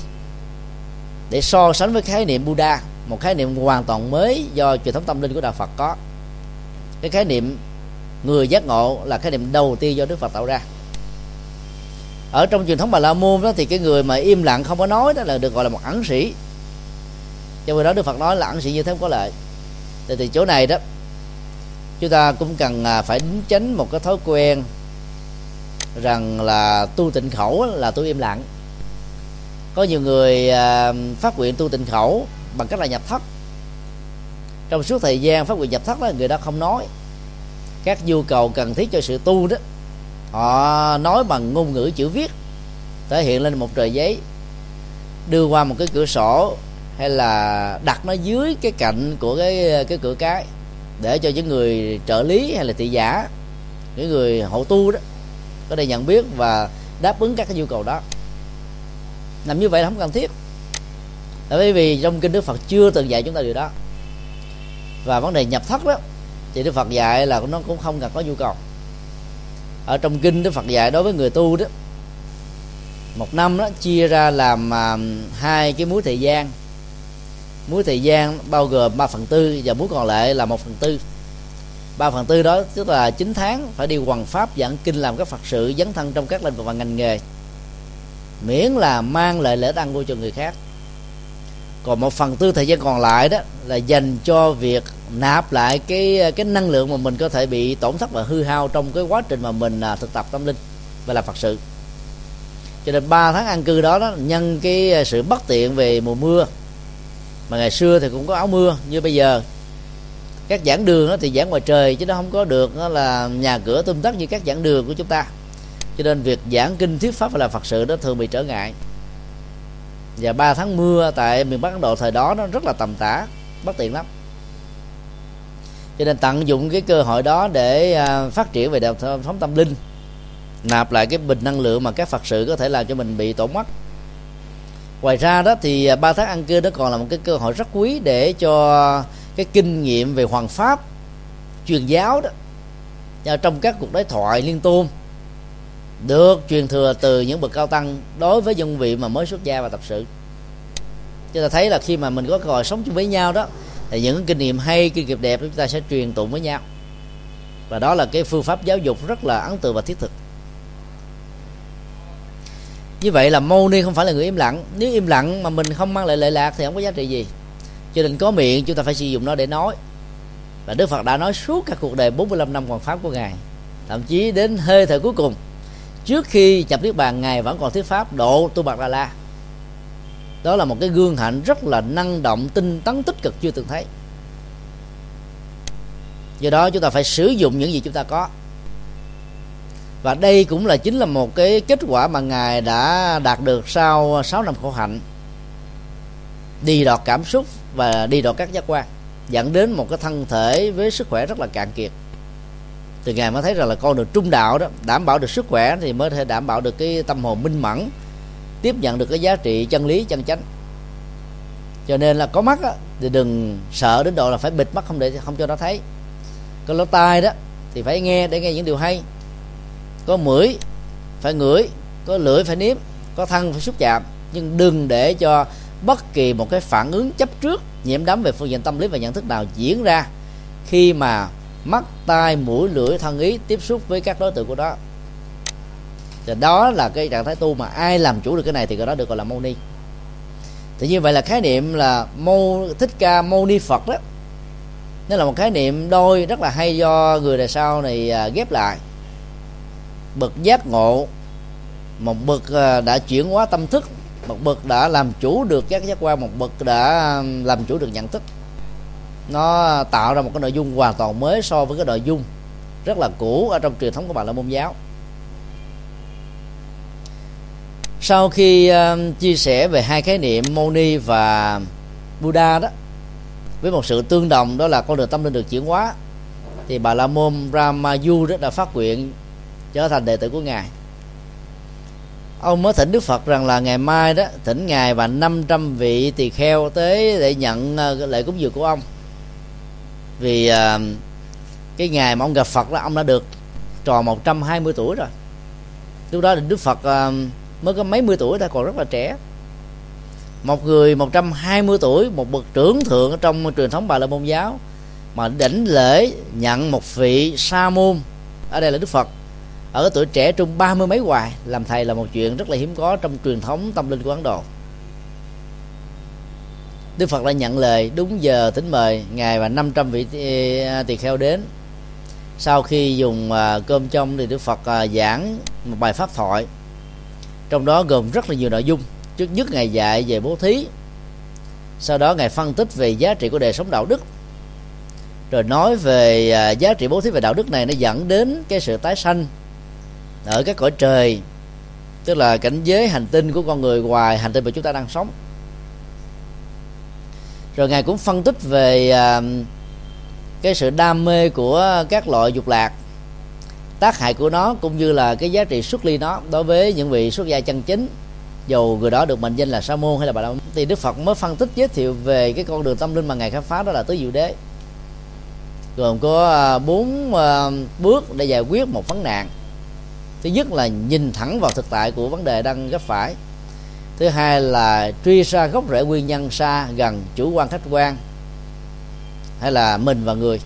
để so sánh với khái niệm buddha một khái niệm hoàn toàn mới do truyền thống tâm linh của đạo phật có. Cái khái niệm người giác ngộ là khái niệm đầu tiên do đức phật tạo ra. Ở trong truyền thống bà la môn đó thì cái người mà im lặng không có nói đó là được gọi là một ẩn sĩ. Cho nên đó đức phật nói là ẩn sĩ như thế không có lợi. Thì từ chỗ này đó, chúng ta cũng cần à, phải đính tránh một cái thói quen rằng là tu tịnh khẩu là tu im lặng. Có nhiều người à, phát nguyện tu tịnh khẩu bằng cách là nhập thất. Trong suốt thời gian phát nguyện nhập thất đó, người đó không nói các nhu cầu cần thiết cho sự tu đó. Họ nói bằng ngôn ngữ chữ viết, thể hiện lên một tờ giấy, đưa qua một cái cửa sổ, hay là đặt nó dưới cái cạnh của cái cái cửa cái, để cho những người trợ lý hay là thị giả, những người hộ tu đó, có thể nhận biết và đáp ứng các cái nhu cầu đó. Làm như vậy là không cần thiết. Bởi vì trong kinh đức phật chưa từng dạy chúng ta điều đó. Và vấn đề nhập thất đó thì đức phật dạy là nó cũng không cần có nhu cầu. Ở trong kinh đức phật dạy đối với người tu đó, một năm đó chia ra làm à, hai cái múi thời gian. Múi thời gian bao gồm 3 phần tư, và múi còn lại là một phần tư. Ba phần tư đó tức là 9 tháng phải đi hoàng pháp giảng kinh làm các phật sự, dấn thân trong các lĩnh vực và ngành nghề. Miễn là mang lại lễ tăng ăn vui cho người khác. Còn một phần tư thời gian còn lại đó là dành cho việc nạp lại cái cái năng lượng mà mình có thể bị tổn thất và hư hao trong cái quá trình mà mình à, thực tập tâm linh và làm phật sự. Cho nên ba tháng ăn cư đó, đó nhân cái sự bất tiện về mùa mưa. Mà ngày xưa thì cũng có áo mưa như bây giờ. Các giảng đường đó thì giảng ngoài trời chứ nó không có được đó là nhà cửa tươm tất như các giảng đường của chúng ta. Cho nên việc giảng kinh thuyết pháp và làm phật sự đó thường bị trở ngại. Và ba tháng mưa tại miền bắc ấn độ thời đó nó rất là tầm tã bất tiện lắm cho nên tận dụng cái cơ hội đó để à, phát triển về đạo phóng tâm linh, nạp lại cái bình năng lượng mà các phật sự có thể làm cho mình bị tổn mất ngoài ra đó thì à, ba tháng ăn cư đó còn là một cái cơ hội rất quý để cho cái kinh nghiệm về hoàng pháp, truyền giáo đó à, trong các cuộc đối thoại liên tôn được truyền thừa từ những bậc cao tăng đối với dân vị mà mới xuất gia và tập sự. Chúng ta thấy là khi mà mình có cơ hội sống chung với nhau đó thì những kinh nghiệm hay kinh nghiệm đẹp chúng ta sẽ truyền tụng với nhau. Và đó là cái phương pháp giáo dục rất là ấn tượng và thiết thực. Như vậy là mâu ni không phải là người im lặng. Nếu im lặng mà mình không mang lại lệ lạc thì không có giá trị gì. Cho nên có miệng, chúng ta phải sử dụng nó để nói. Và Đức Phật đã nói suốt các cuộc đời 45 năm hoàn pháp của ngài. Thậm chí đến hơi thời cuối cùng, trước khi nhập niết bàn, ngài vẫn còn thuyết pháp độ tu bạc đà la đó là một cái gương hạnh rất là năng động, tinh tấn, tích cực, chưa từng thấy. Do đó chúng ta phải sử dụng những gì chúng ta có. Và đây cũng là chính là một cái kết quả mà ngài đã đạt được sau 6 năm khổ hạnh. Đi đọt cảm xúc và đi đọt các giác quan, dẫn đến một cái thân thể với sức khỏe rất là cạn kiệt. Từ ngài mới thấy rằng là con đường trung đạo đó, đảm bảo được sức khỏe thì mới thể đảm bảo được cái tâm hồn minh mẫn tiếp nhận được cái giá trị chân lý chân chánh. Cho nên là có mắt á, thì đừng sợ đến độ là phải bịt mắt không để không cho nó thấy. Có lỗ tai đó thì phải nghe để nghe những điều hay. Có mũi phải ngửi có lưỡi phải nếm có thân phải xúc chạm. Nhưng đừng để cho bất kỳ một cái phản ứng chấp trước nhiễm đắm về phương diện tâm lý và nhận thức nào diễn ra khi mà mắt tai mũi lưỡi thân ý tiếp xúc với các đối tượng của đó thì đó là cái trạng thái tu mà ai làm chủ được cái này thì cái đó được gọi là mâu ni. Thì như vậy là khái niệm là mâu, thích ca mâu ni phật đó, nó là một khái niệm đôi rất là hay do người đời sau này à, ghép lại. Bậc giác ngộ, một bậc à, đã chuyển hóa tâm thức, một bậc đã làm chủ được các giác quan, một bậc đã làm chủ được nhận thức. Nó tạo ra một cái nội dung hoàn toàn mới so với cái nội dung rất là cũ ở trong truyền thống của bạn là môn giáo. Sau khi uh, chia sẻ về hai khái niệm Moni và Buddha đó với một sự tương đồng đó là con đường tâm linh được chuyển hóa thì bà la môn Ramayu rất là phát nguyện trở thành đệ tử của ngài. Ông mới thỉnh đức phật rằng là ngày mai đó thỉnh ngài và 500 vị tỳ kheo tới để nhận uh, lễ cúng dường của ông. Vì uh, cái ngày mà ông gặp phật là ông đã được tròn 120 tuổi rồi. Lúc đó thì đức phật uh, mới có mấy mươi tuổi, ta còn rất là trẻ. Một người 120 tuổi, một bậc trưởng thượng ở trong truyền thống bà la môn giáo, mà đỉnh lễ nhận một vị sa môn ở đây là đức phật. Ở tuổi trẻ trung ba mươi mấy hoài, làm thầy là một chuyện rất là hiếm có trong truyền thống tâm linh của ấn độ. Đức phật đã nhận lời, đúng giờ tính mời ngài và 500 vị à, tỳ kheo đến. Sau khi dùng à, cơm trong thì đức phật à, giảng một bài pháp thoại trong đó gồm rất là nhiều nội dung. Trước nhất ngài dạy về bố thí. Sau đó ngài phân tích về giá trị của đời sống đạo đức. Rồi nói về à, giá trị bố thí về đạo đức này nó dẫn đến cái sự tái sanh ở các cõi trời. Tức là cảnh giới hành tinh của con người ngoài hành tinh mà chúng ta đang sống. Rồi ngài cũng phân tích về à, cái sự đam mê của các loại dục lạc tác hại của nó cũng như là cái giá trị xuất ly nó đối với những vị xuất gia chân chính. Dù người đó được mệnh danh là sa môn hay là bà la thì đức phật mới phân tích giới thiệu về cái con đường tâm linh mà ngài khám phá đó là tứ diệu đế. Gồm có à, bốn à, bước để giải quyết một vấn nạn. Thứ nhất là nhìn thẳng vào thực tại của vấn đề đang gặp phải. Thứ hai là truy ra gốc rễ nguyên nhân xa gần chủ quan khách quan, hay là mình và người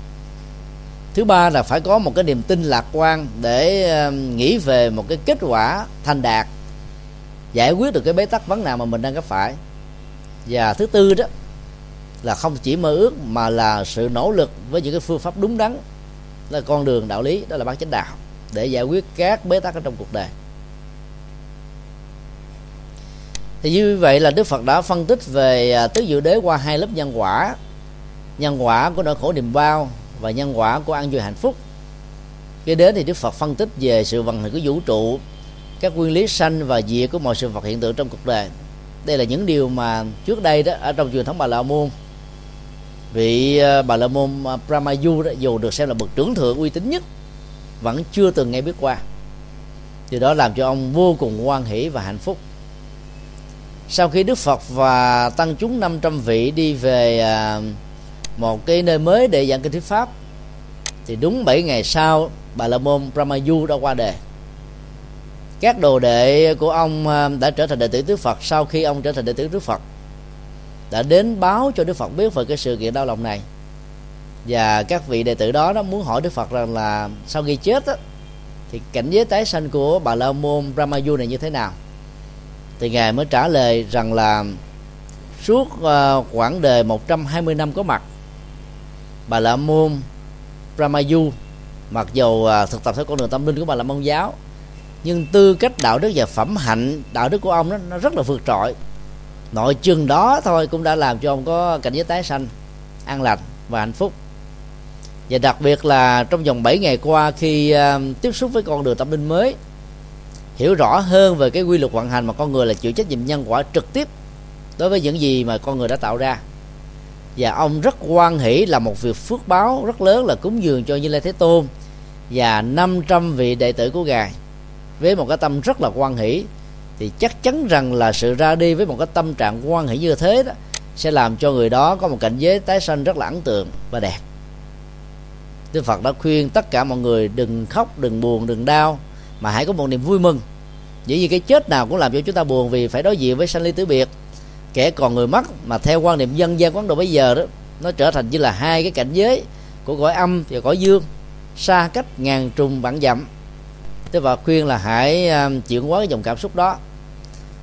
thứ ba là phải có một cái niềm tin lạc quan để nghĩ về một cái kết quả thành đạt, giải quyết được cái bế tắc vấn nào mà mình đang gặp phải. Và thứ tư đó là không chỉ mơ ước mà là sự nỗ lực với những cái phương pháp đúng đắn, là con đường đạo lý, đó là bác chánh đạo, để giải quyết các bế tắc ở trong cuộc đời. Thì như vậy là đức phật đã phân tích về à, tứ diệu đế qua hai lớp nhân quả. Nhân quả của nỗi khổ niềm bao và nhân quả của ăn vui hạnh phúc. Kế đến thì đức phật phân tích về sự vận hành của vũ trụ các nguyên lý sanh và diệt của mọi sự vật hiện tượng trong cuộc đời. Đây là những điều mà trước đây đó ở trong truyền thống bà la môn vị ờ, bà la môn ờ, Brahmayu đó dù được xem là bậc trưởng thượng uy tín nhất vẫn chưa từng nghe biết qua. Điều đó làm cho ông vô cùng hoan hỷ và hạnh phúc. Sau khi Đức Phật và tăng chúng 500 vị đi về ờ, một cái nơi mới để giảng kinh thuyết pháp. Thì đúng 7 ngày sau bà la môn Brahmayu đã qua đời. Các đồ đệ của ông à, đã trở thành đệ tử Đức Phật sau khi ông trở thành đệ tử Đức Phật. Đã đến báo cho Đức Phật biết về cái sự kiện đau lòng này. Và các vị đệ tử đó nó muốn hỏi Đức Phật rằng là sau khi chết đó, thì cảnh giới tái sanh của bà la môn Brahmayu này như thế nào? Thì ngài mới trả lời rằng là suốt à, khoảng đời 120 năm có mặt bà la môn Brahmayu mặc dù à, thực tập theo con đường tâm linh của bà là môn giáo nhưng tư cách đạo đức và phẩm hạnh đạo đức của ông đó, nó rất là vượt trội. Nội chừng đó thôi cũng đã làm cho ông có cảnh giới tái sanh an lành và hạnh phúc. Và đặc biệt là trong vòng 7 ngày qua khi uh, tiếp xúc với con đường tâm linh mới hiểu rõ hơn về cái quy luật vận hành mà con người là chịu trách nhiệm nhân quả trực tiếp đối với những gì mà con người đã tạo ra và ông rất quan hỷ là một việc phước báo rất lớn là cúng dường cho như lai thế tôn và 500 vị đệ tử của ngài với một cái tâm rất là quan hỷ thì chắc chắn rằng là sự ra đi với một cái tâm trạng quan hỷ như thế đó sẽ làm cho người đó có một cảnh giới tái sanh rất là ấn tượng và đẹp Đức Phật đã khuyên tất cả mọi người đừng khóc, đừng buồn, đừng đau mà hãy có một niềm vui mừng. Dĩ nhiên cái chết nào cũng làm cho chúng ta buồn vì phải đối diện với sanh ly tử biệt. Kẻ còn người mất mà theo quan niệm dân gian quán độ bây giờ đó, nó trở thành như là hai cái cảnh giới của cõi âm và cõi dương, xa cách ngàn trùng vạn dặm. Thế Phật khuyên là hãy um, chuyển hóa cái dòng cảm xúc đó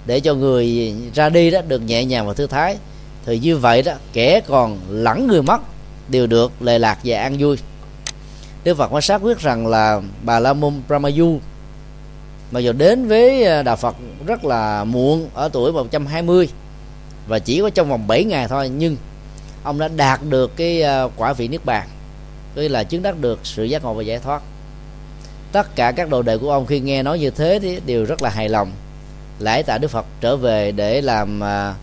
để cho người ra đi đó được nhẹ nhàng và thư thái. Thì như vậy đó, kẻ còn lẫn người mất đều được lệ lạc và an vui. Đức Phật quan sát quyết rằng là bà La Môn Brahmayu mà giờ đến với à, đạo Phật rất là muộn ở tuổi 120 và chỉ có trong vòng 7 ngày thôi nhưng ông đã đạt được cái ờ, quả vị niết bàn. Tức là chứng đắc được sự giác ngộ và giải thoát. Tất cả các đồ đệ của ông khi nghe nói như thế thì đều rất là hài lòng. Lễ tạ đức phật trở về để làm à,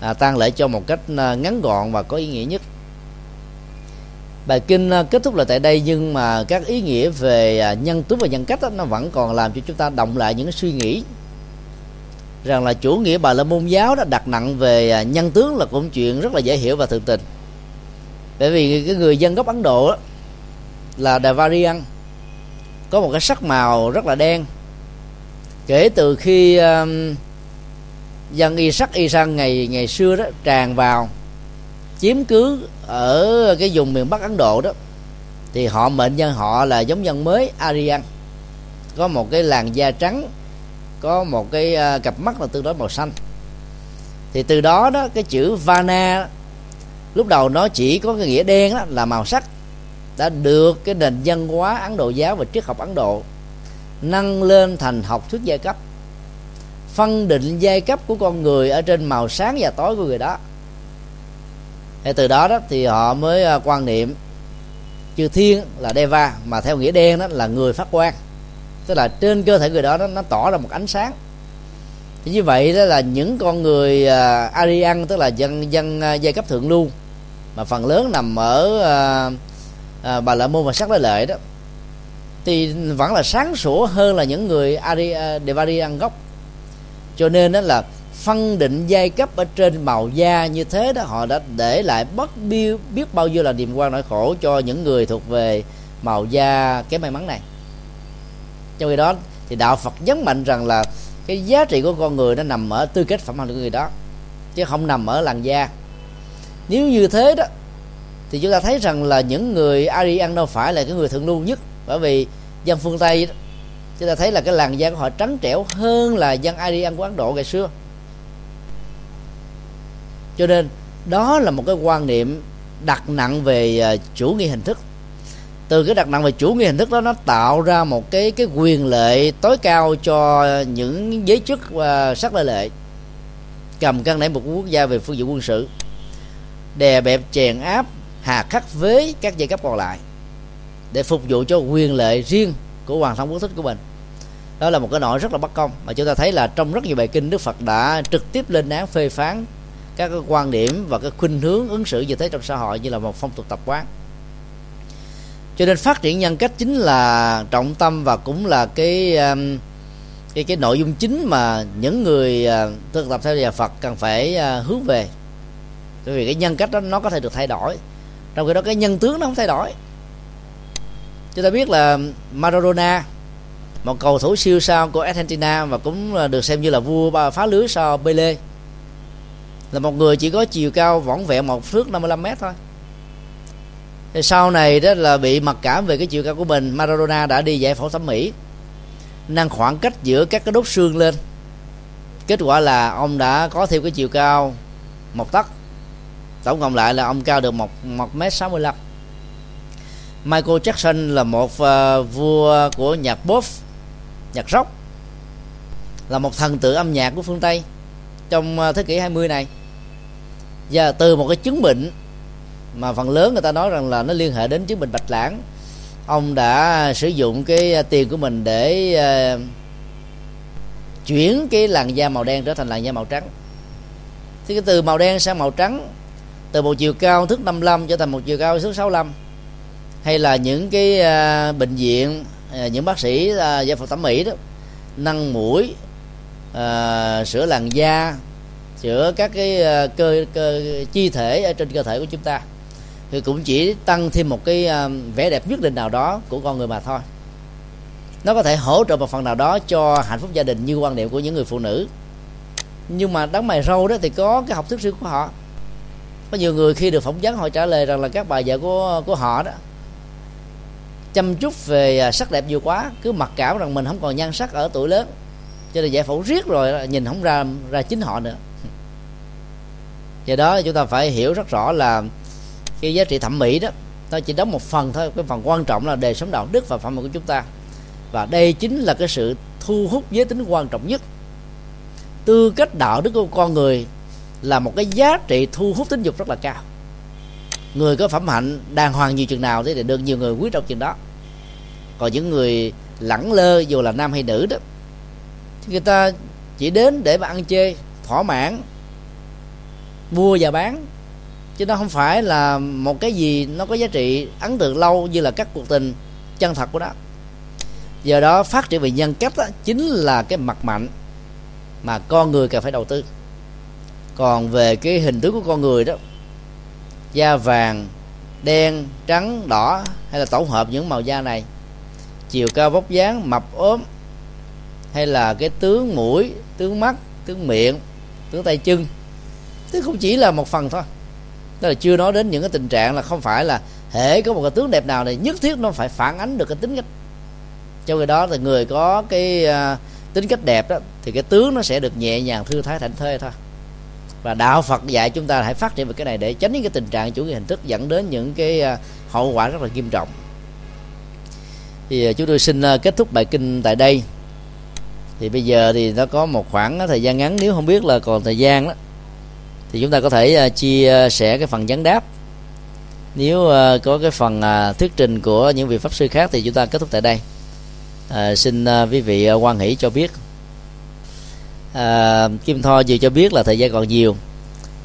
à, tang lễ cho một cách à, ngắn gọn và có ý nghĩa nhất. Bài kinh à, kết thúc là tại đây nhưng mà các ý nghĩa về à, nhân tướng và nhân cách đó, nó vẫn còn làm cho chúng ta động lại những suy nghĩ rằng là chủ nghĩa bà la môn giáo đã đặt nặng về à, nhân tướng là cũng chuyện rất là dễ hiểu và thường tình. Bởi vì cái người dân gốc ấn độ đó, là Devarian có một cái sắc màu rất là đen. Kể từ khi um, dân y sắc y sang ngày ngày xưa đó tràn vào chiếm cứ ở cái vùng miền bắc ấn độ đó thì họ mệnh dân họ là giống dân mới Aryan. Có một cái làn da trắng có một cái uh, cặp mắt là tương đối màu xanh. Thì từ đó đó cái chữ Vana lúc đầu nó chỉ có cái nghĩa đen đó, là màu sắc đã được cái nền văn hóa ấn độ giáo và triết học ấn độ nâng lên thành học thuyết giai cấp phân định giai cấp của con người ở trên màu sáng và tối của người đó. Thì từ đó đó thì họ mới ờ, quan niệm chư thiên là deva mà theo nghĩa đen đó là người phát quang tức là trên cơ thể người đó nó, nó tỏ ra một ánh sáng. Thì như vậy đó là những con người uh, Aryan tức là dân dân uh, giai cấp thượng lưu mà phần lớn nằm ở uh, uh, bà la môn và sắc Lợi lệ đó thì vẫn là sáng sủa hơn là những người Ari, à, Devari ăn gốc. Cho nên đó là phân định giai cấp ở trên màu da như thế đó họ đã để lại bất biết, biết bao nhiêu là niềm quan nỗi khổ cho những người thuộc về màu da cái may mắn này trong khi đó thì đạo Phật nhấn mạnh rằng là cái giá trị của con người nó nằm ở tư cách phẩm hành của người đó, chứ không nằm ở làn da. Nếu như thế đó, thì chúng ta thấy rằng là những người Aryan đâu phải là cái người thượng lưu nhất. Bởi vì dân phương Tây chúng ta thấy là cái làn da của họ trắng trẻo hơn là dân Aryan của Ấn Độ ngày xưa. Cho nên đó là một cái quan niệm đặt nặng về à, chủ nghĩa hình thức từ cái đặt nặng về chủ nghĩa hình thức đó, nó tạo ra một cái cái quyền lệ tối cao cho những giới chức và sắc lệ lệ. Cầm cân nảy một quốc gia về phương diện quân sự. Đè bẹp chèn áp, hà khắc với các giai cấp còn lại để phục vụ cho quyền lệ riêng của hoàng thống quốc thích của mình. Đó là một cái nỗi rất là bất công mà chúng ta thấy là trong rất nhiều bài kinh, đức phật đã trực tiếp lên án, phê phán các cái quan điểm và cái khuynh hướng ứng xử như thế trong xã hội như là một phong tục tập quán cho nên phát triển nhân cách chính là trọng tâm và cũng là cái um, cái cái nội dung chính mà những người à, thực tập theo nhà Phật cần phải à, hướng về. Bởi vì cái nhân cách đó nó có thể được thay đổi. Trong khi đó cái nhân tướng nó không thay đổi. Chúng ta biết là Maradona, một cầu thủ siêu sao của Argentina và cũng được xem như là vua phá lưới sau Pele, là một người chỉ có chiều cao võng vẹn một thước 55 mét thôi thì sau này đó là bị mặc cảm về cái chiều cao của mình Maradona đã đi giải phẫu thẩm mỹ. Nâng khoảng cách giữa các cái đốt xương lên. Kết quả là ông đã có thêm cái chiều cao một tấc. Tổng cộng lại là ông cao được một một mét sáu mươi lăm. Michael Jackson là một uh, vua của nhạc pop nhạc rock là một thần tượng âm nhạc của phương Tây trong ờ, thế kỷ 20 này. Và từ một cái chứng bệnh mà phần lớn người ta nói rằng là nó liên hệ đến chứng bệnh bạch lãng. Ông đã sử dụng cái à, tiền của mình để uh, chuyển cái làn da màu đen trở thành làn da màu trắng. Thì cái từ màu đen sang màu trắng từ một chiều cao thước 55 trở thành một chiều cao thước 65 hay là những cái uh, bệnh viện uh, những bác sĩ uh, giải phẫu thẩm mỹ đó nâng mũi uh, sửa làn da sửa các cái uh, cơ, cơ chi thể ở trên cơ thể của chúng ta thì cũng chỉ tăng thêm một cái à, vẻ đẹp nhất định nào đó của con người mà thôi. Nó có thể hỗ trợ một phần nào đó cho hạnh phúc gia đình như quan niệm của những người phụ nữ. Nhưng mà đám mày râu đó thì có cái học thức riêng của họ. Có nhiều người khi được phỏng vấn họ trả lời rằng là các bà vợ của của họ đó, chăm chút về à, sắc đẹp nhiều quá, cứ mặc cảm rằng mình không còn nhan sắc ở tuổi lớn. Cho nên giải phẫu riết rồi nhìn không ra ra chính họ nữa. Do đó, chúng ta phải hiểu rất rõ là cái giá trị thẩm mỹ đó, nó chỉ đóng một phần thôi, cái phần quan trọng là đời sống đạo đức và phẩm của chúng ta. Và đây chính là cái sự thu hút giới tính quan trọng nhất. Tư cách đạo đức của con người là một cái giá trị thu hút tính dục rất là cao. Người có phẩm hạnh đàng hoàng nhiều chừng nào thế thì được nhiều người quý trọng chừng đó. Còn những người lẳng lơ, dù là nam hay nữ đó, thì người ta chỉ đến để mà ăn chơi, thỏa mãn, mua và bán chứ nó không phải là một cái gì nó có giá trị ấn tượng lâu như là các cuộc tình chân thật của đó do đó phát triển về nhân cách đó, chính là cái mặt mạnh mà con người cần phải đầu tư. Còn về cái hình tướng của con người đó da vàng đen trắng đỏ hay là tổng hợp những màu da này chiều cao vóc dáng mập ốm hay là cái tướng mũi tướng mắt tướng miệng tướng tay chân tức không chỉ là một phần thôi đó là chưa nói đến những cái tình trạng là không phải là hệ có một cái tướng đẹp nào này nhất thiết nó phải phản ánh được cái tính cách. Cho người đó thì người có cái uh, tính cách đẹp đó thì cái tướng nó sẽ được nhẹ nhàng thư thái thảnh thơi thôi. Và đạo Phật dạy chúng ta hãy phát triển về cái này để tránh những cái tình trạng chủ nghĩa hình thức dẫn đến những cái uh, hậu quả rất là nghiêm trọng. Thì uh, chúng tôi xin kết thúc bài kinh tại đây. Thì bây giờ thì nó có một khoảng thời gian ngắn nếu không biết là còn thời gian đó thì chúng ta có thể à, chia sẻ cái phần vấn đáp. Nếu à, có cái phần à, thuyết trình của những vị pháp sư khác thì chúng ta kết thúc tại đây. À, xin quý vị quan hỷ cho biết. À, kim tho vừa cho biết là thời gian còn nhiều.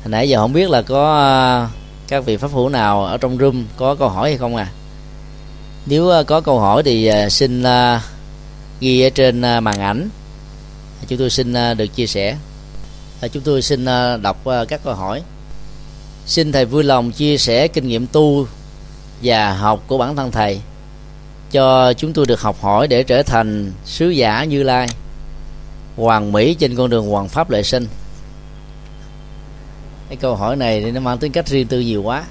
Hồi nãy giờ không biết là có các vị pháp hữu nào ở trong room có câu hỏi hay không à? Nếu có câu hỏi thì xin ghi ở trên màn ảnh. Chúng tôi xin được chia sẻ. À, chúng tôi xin à, đọc à, các câu hỏi. Xin thầy vui lòng chia sẻ kinh nghiệm tu và học của bản thân thầy cho chúng tôi được học hỏi để trở thành sứ giả như lai hoàng mỹ trên con đường hoàng pháp lệ sinh. Cái câu hỏi này thì nó mang tính cách riêng tư nhiều quá.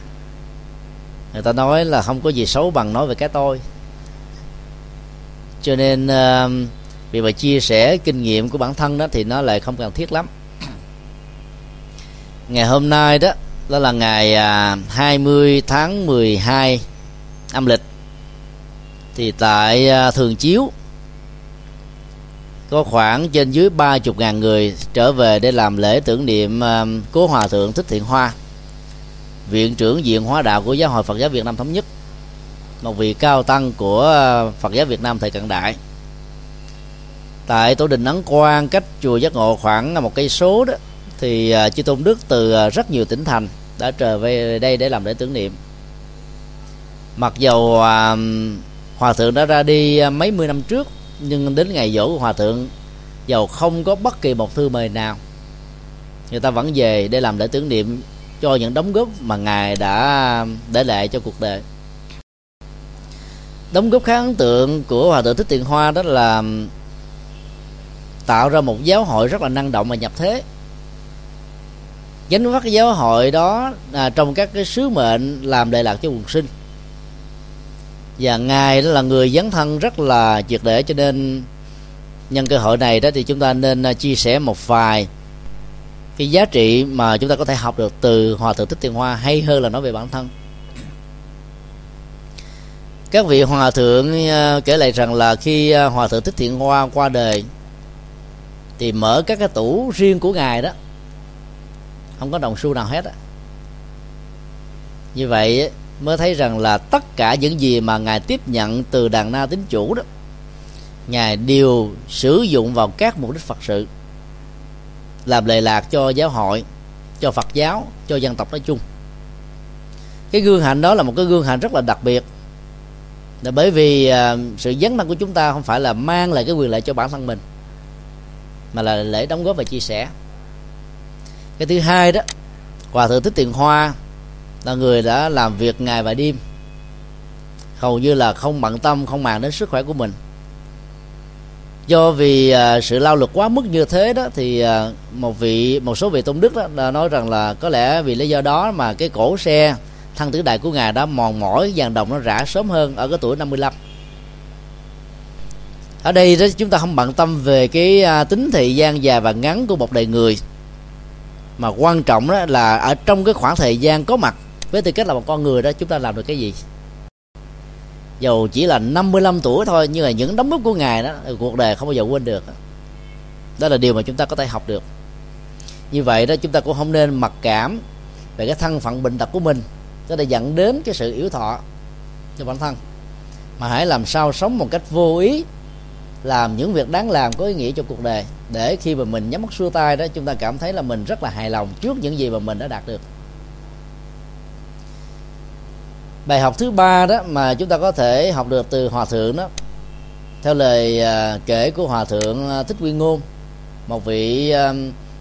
Người ta nói là không có gì xấu bằng nói về cái tôi. Cho nên uh, vì mà chia sẻ kinh nghiệm của bản thân đó thì nó lại không cần thiết lắm ngày hôm nay đó đó là ngày à, 20 tháng 12 âm lịch. Thì tại à, thường chiếu, có khoảng trên dưới ba chục ngàn người trở về để làm lễ tưởng niệm à, cố hòa thượng thích thiện hoa, viện trưởng viện hóa đạo của giáo hội phật giáo việt nam thống nhất, một vị cao tăng của phật giáo việt nam thời cận đại. Tại tổ đình ấn quang cách chùa giác ngộ khoảng một cây số đó thì à, chư tôn đức từ à, rất nhiều tỉnh thành đã trở về đây để làm lễ tưởng niệm. Mặc dầu à, hòa thượng đã ra đi mấy mươi năm trước, nhưng đến ngày dỗ của hòa thượng, dầu không có bất kỳ một thư mời nào, người ta vẫn về để làm lễ tưởng niệm cho những đóng góp mà ngài đã để lại cho cuộc đời. Đóng góp khá ấn tượng của hòa thượng thích tiền hoa đó là ừ, tạo ra một giáo hội rất là năng động và nhập thế gánh vác giáo hội đó à, trong các cái sứ mệnh làm lệ lạc cho quần sinh. Và ngài đó là người dấn thân rất là triệt để cho nên nhân cơ hội này đó thì chúng ta nên à, chia sẻ một vài cái giá trị mà chúng ta có thể học được từ hòa thượng thích tiền hoa hay hơn là nói về bản thân. Các vị hòa thượng à, kể lại rằng là khi à, hòa thượng thích thiện hoa qua đời thì mở các cái tủ riêng của ngài đó không có đồng xu nào hết á. Như vậy mới thấy rằng là tất cả những gì mà ngài tiếp nhận từ đàn na tín chủ đó, ngài đều sử dụng vào các mục đích phật sự, làm lệ lạc cho giáo hội, cho phật giáo, cho dân tộc nói chung. Cái gương hạnh đó là một cái gương hạnh rất là đặc biệt. Là bởi vì à, sự dấn thân của chúng ta không phải là mang lại cái quyền lợi cho bản thân mình, mà là lễ đóng góp và chia sẻ cái thứ hai đó, hòa thượng thích tiền hoa là người đã làm việc ngày và đêm. Hầu như là không bận tâm, không màng đến sức khỏe của mình. Do vì à, sự lao lực quá mức như thế đó thì à, một vị, một số vị tôn đức đó đã nói rằng là có lẽ vì lý do đó mà cái cổ xe thân tử đại của ngài đã mòn mỏi vàng đồng nó rã sớm hơn ở cái tuổi 55 ở đây đó, chúng ta không bận tâm về cái à, tính thời gian dài và ngắn của một đời người mà quan trọng đó là ở trong cái khoảng thời gian có mặt, với tư cách là một con người đó, chúng ta làm được cái gì? Dầu chỉ là 55 tuổi thôi, nhưng mà những đóng góp của ngài đó, cuộc đời không bao giờ quên được. Đó là điều mà chúng ta có thể học được. Như vậy đó, chúng ta cũng không nên mặc cảm về cái thân phận bệnh tật của mình. Có thể dẫn đến cái sự yếu thọ cho bản thân. Mà hãy làm sao sống một cách vô ý làm những việc đáng làm có ý nghĩa cho cuộc đời. Để khi mà mình nhắm mắt xua tay đó, chúng ta cảm thấy là mình rất là hài lòng trước những gì mà mình đã đạt được. Bài học thứ ba đó mà chúng ta có thể học được từ hòa thượng đó, theo lời à, kể của hòa thượng à, thích nguyên ngôn, một vị à,